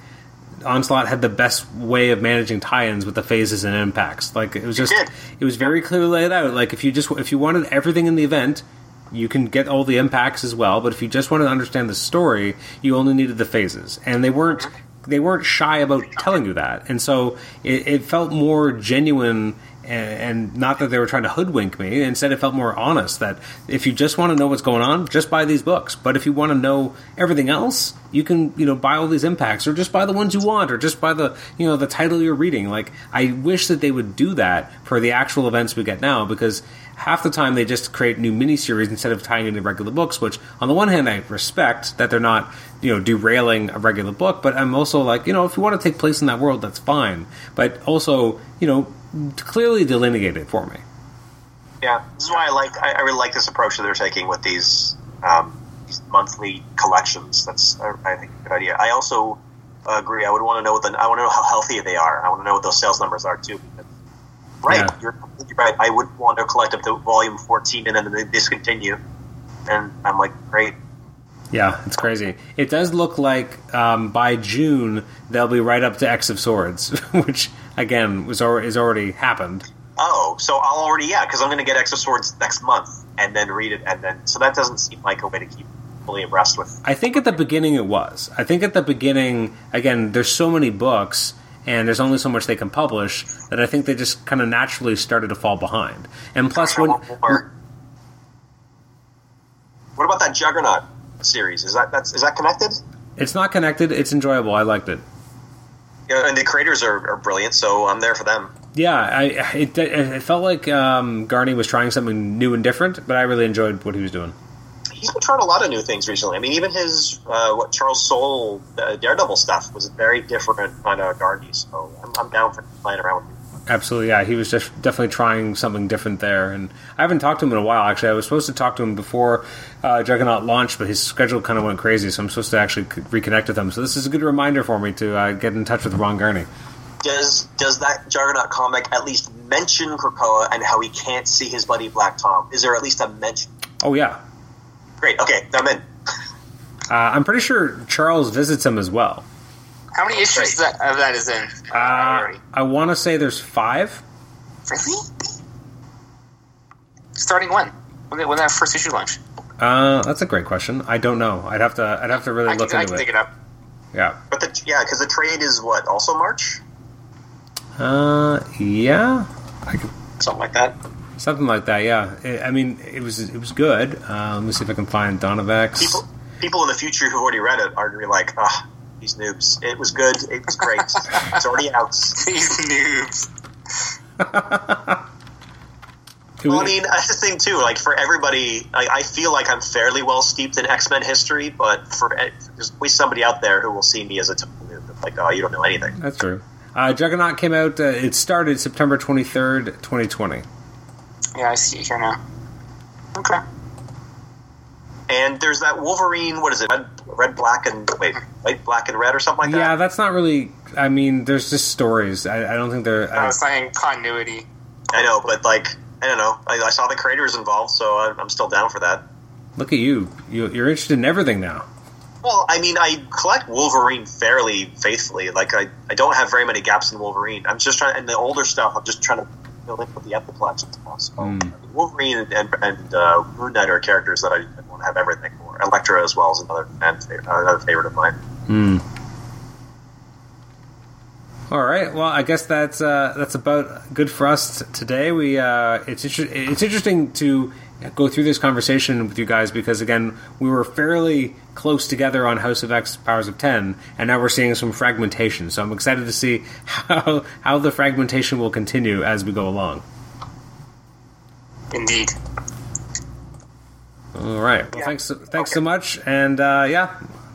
Onslaught had the best way of managing tie-ins with the phases and impacts. Like it was just it was very clearly laid out. Like if you just if you wanted everything in the event, you can get all the impacts as well. But if you just wanted to understand the story, you only needed the phases, and they weren't they weren't shy about telling you that. And so it, it felt more genuine. And, and not that they were trying to hoodwink me. Instead, it felt more honest. That if you just want to know what's going on, just buy these books. But if you want to know everything else, you can you know buy all these impacts, or just buy the ones you want, or just buy the you know the title you're reading. Like I wish that they would do that for the actual events we get now, because half the time they just create new miniseries instead of tying into regular books. Which on the one hand, I respect that they're not you know derailing a regular book, but I'm also like you know if you want to take place in that world, that's fine. But also you know clearly delineate it for me. Yeah, this is why I like. I, I really like this approach that they're taking with these, um, these monthly collections. That's I, I think a good idea. I also agree. I would want to know what the. I want to know how healthy they are. I want to know what those sales numbers are too. Right, Yeah. you're completely right. I wouldn't want to collect up to volume fourteen and then they discontinue. And I'm like, great. Yeah, it's crazy. It does look like um, by June they'll be right up to X of Swords, [LAUGHS] which again was already, is already happened. Oh, so I'll already yeah, because I'm going to get X of Swords next month and then read it, and then so that doesn't seem like a way to keep fully abreast with. I think at the beginning it was. I think at the beginning, again, there's so many books and there's only so much they can publish that I think they just kind of naturally started to fall behind. And plus, when what about that Juggernaut series? Is that that's is that connected? it's not connected, it's enjoyable. I liked it. Yeah, and the creators are, are brilliant, so I'm there for them. Yeah, I it, it felt like um, Garney was trying something new and different, but I really enjoyed what he was doing. He's been trying a lot of new things recently. I mean, even his uh, what Charles Soule uh, Daredevil stuff was very different kind of Garney. So I'm, I'm down for playing around with him. Absolutely, yeah. He was just definitely trying something different there, and I haven't talked to him in a while. Actually, I was supposed to talk to him before uh, Juggernaut launched, but his schedule kind of went crazy, so I'm supposed to actually reconnect with him. So this is a good reminder for me to uh, get in touch with Ron Garney. Does does that Juggernaut comic at least mention Krakoa and how he can't see his buddy Black Tom? Is there at least a mention? Oh yeah, Great. Okay, I'm in. uh, I'm pretty sure Charles visits him as well. How many issues Great. that, of that is in? Uh. I want to say there's five. Really? Starting when? When, did, when that first issue launch? Uh, that's a great question. I don't know. I'd have to. I'd have to really I look can, I into can it. dig it up. Yeah. But the yeah, because the trade is what also March, Uh, yeah. I could, something like that. Something like that. Yeah. I I mean, it was it was good. Uh, let me see if I can find Dawn of X. People people in the future who've already read it are gonna be like, ah, these noobs. It was good. It was great. it's already out. [LAUGHS] These noobs. [LAUGHS] Well, I mean, that's the thing too. Like for everybody, I, I feel like I'm fairly well steeped in X Men history, but for there's always somebody out there who will see me as a total noob. Like, oh, you don't know anything. That's true. Uh, Juggernaut came out. Uh, it started September twenty third, twenty twenty. Yeah, I see it here now. Okay. And there's that Wolverine. What is it? Red, red black, and wait, white, black, and red, or something like that. Yeah, that's not really. I mean, there's just stories. I, I don't think they're. I I, was saying continuity. I know, but like, I don't know. I, I saw the creators involved, so I, I'm still down for that. look at you. you. You're interested in everything now. Well, I mean, I collect Wolverine fairly faithfully. Like, I, I don't have very many gaps in Wolverine. I'm just trying, and the older stuff, I'm just trying to fill in with the Epiplex as possible. Mm. I mean, Wolverine and, and, and uh, Moon Knight are characters that I, I want to have everything for. Elektra as well is another another favorite of mine. Hmm. All right. Well, I guess that's uh, that's about good for us t- today. We uh, it's inter- it's interesting to go through this conversation with you guys because again we were fairly close together on House of X Powers of Ten, and now we're seeing some fragmentation. So I'm excited to see how how the fragmentation will continue as we go along. Indeed. All right. Well, Yeah. thanks thanks Okay. so much, and uh, yeah.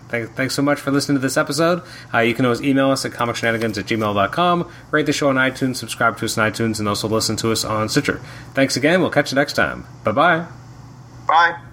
Thank, thanks so much for listening to this episode. Uh, you can always email us at comicshenanigans at gmail.com, rate the show on iTunes, subscribe to us on iTunes, and also listen to us on Stitcher. Thanks again. We'll catch you next time. Bye bye. Bye.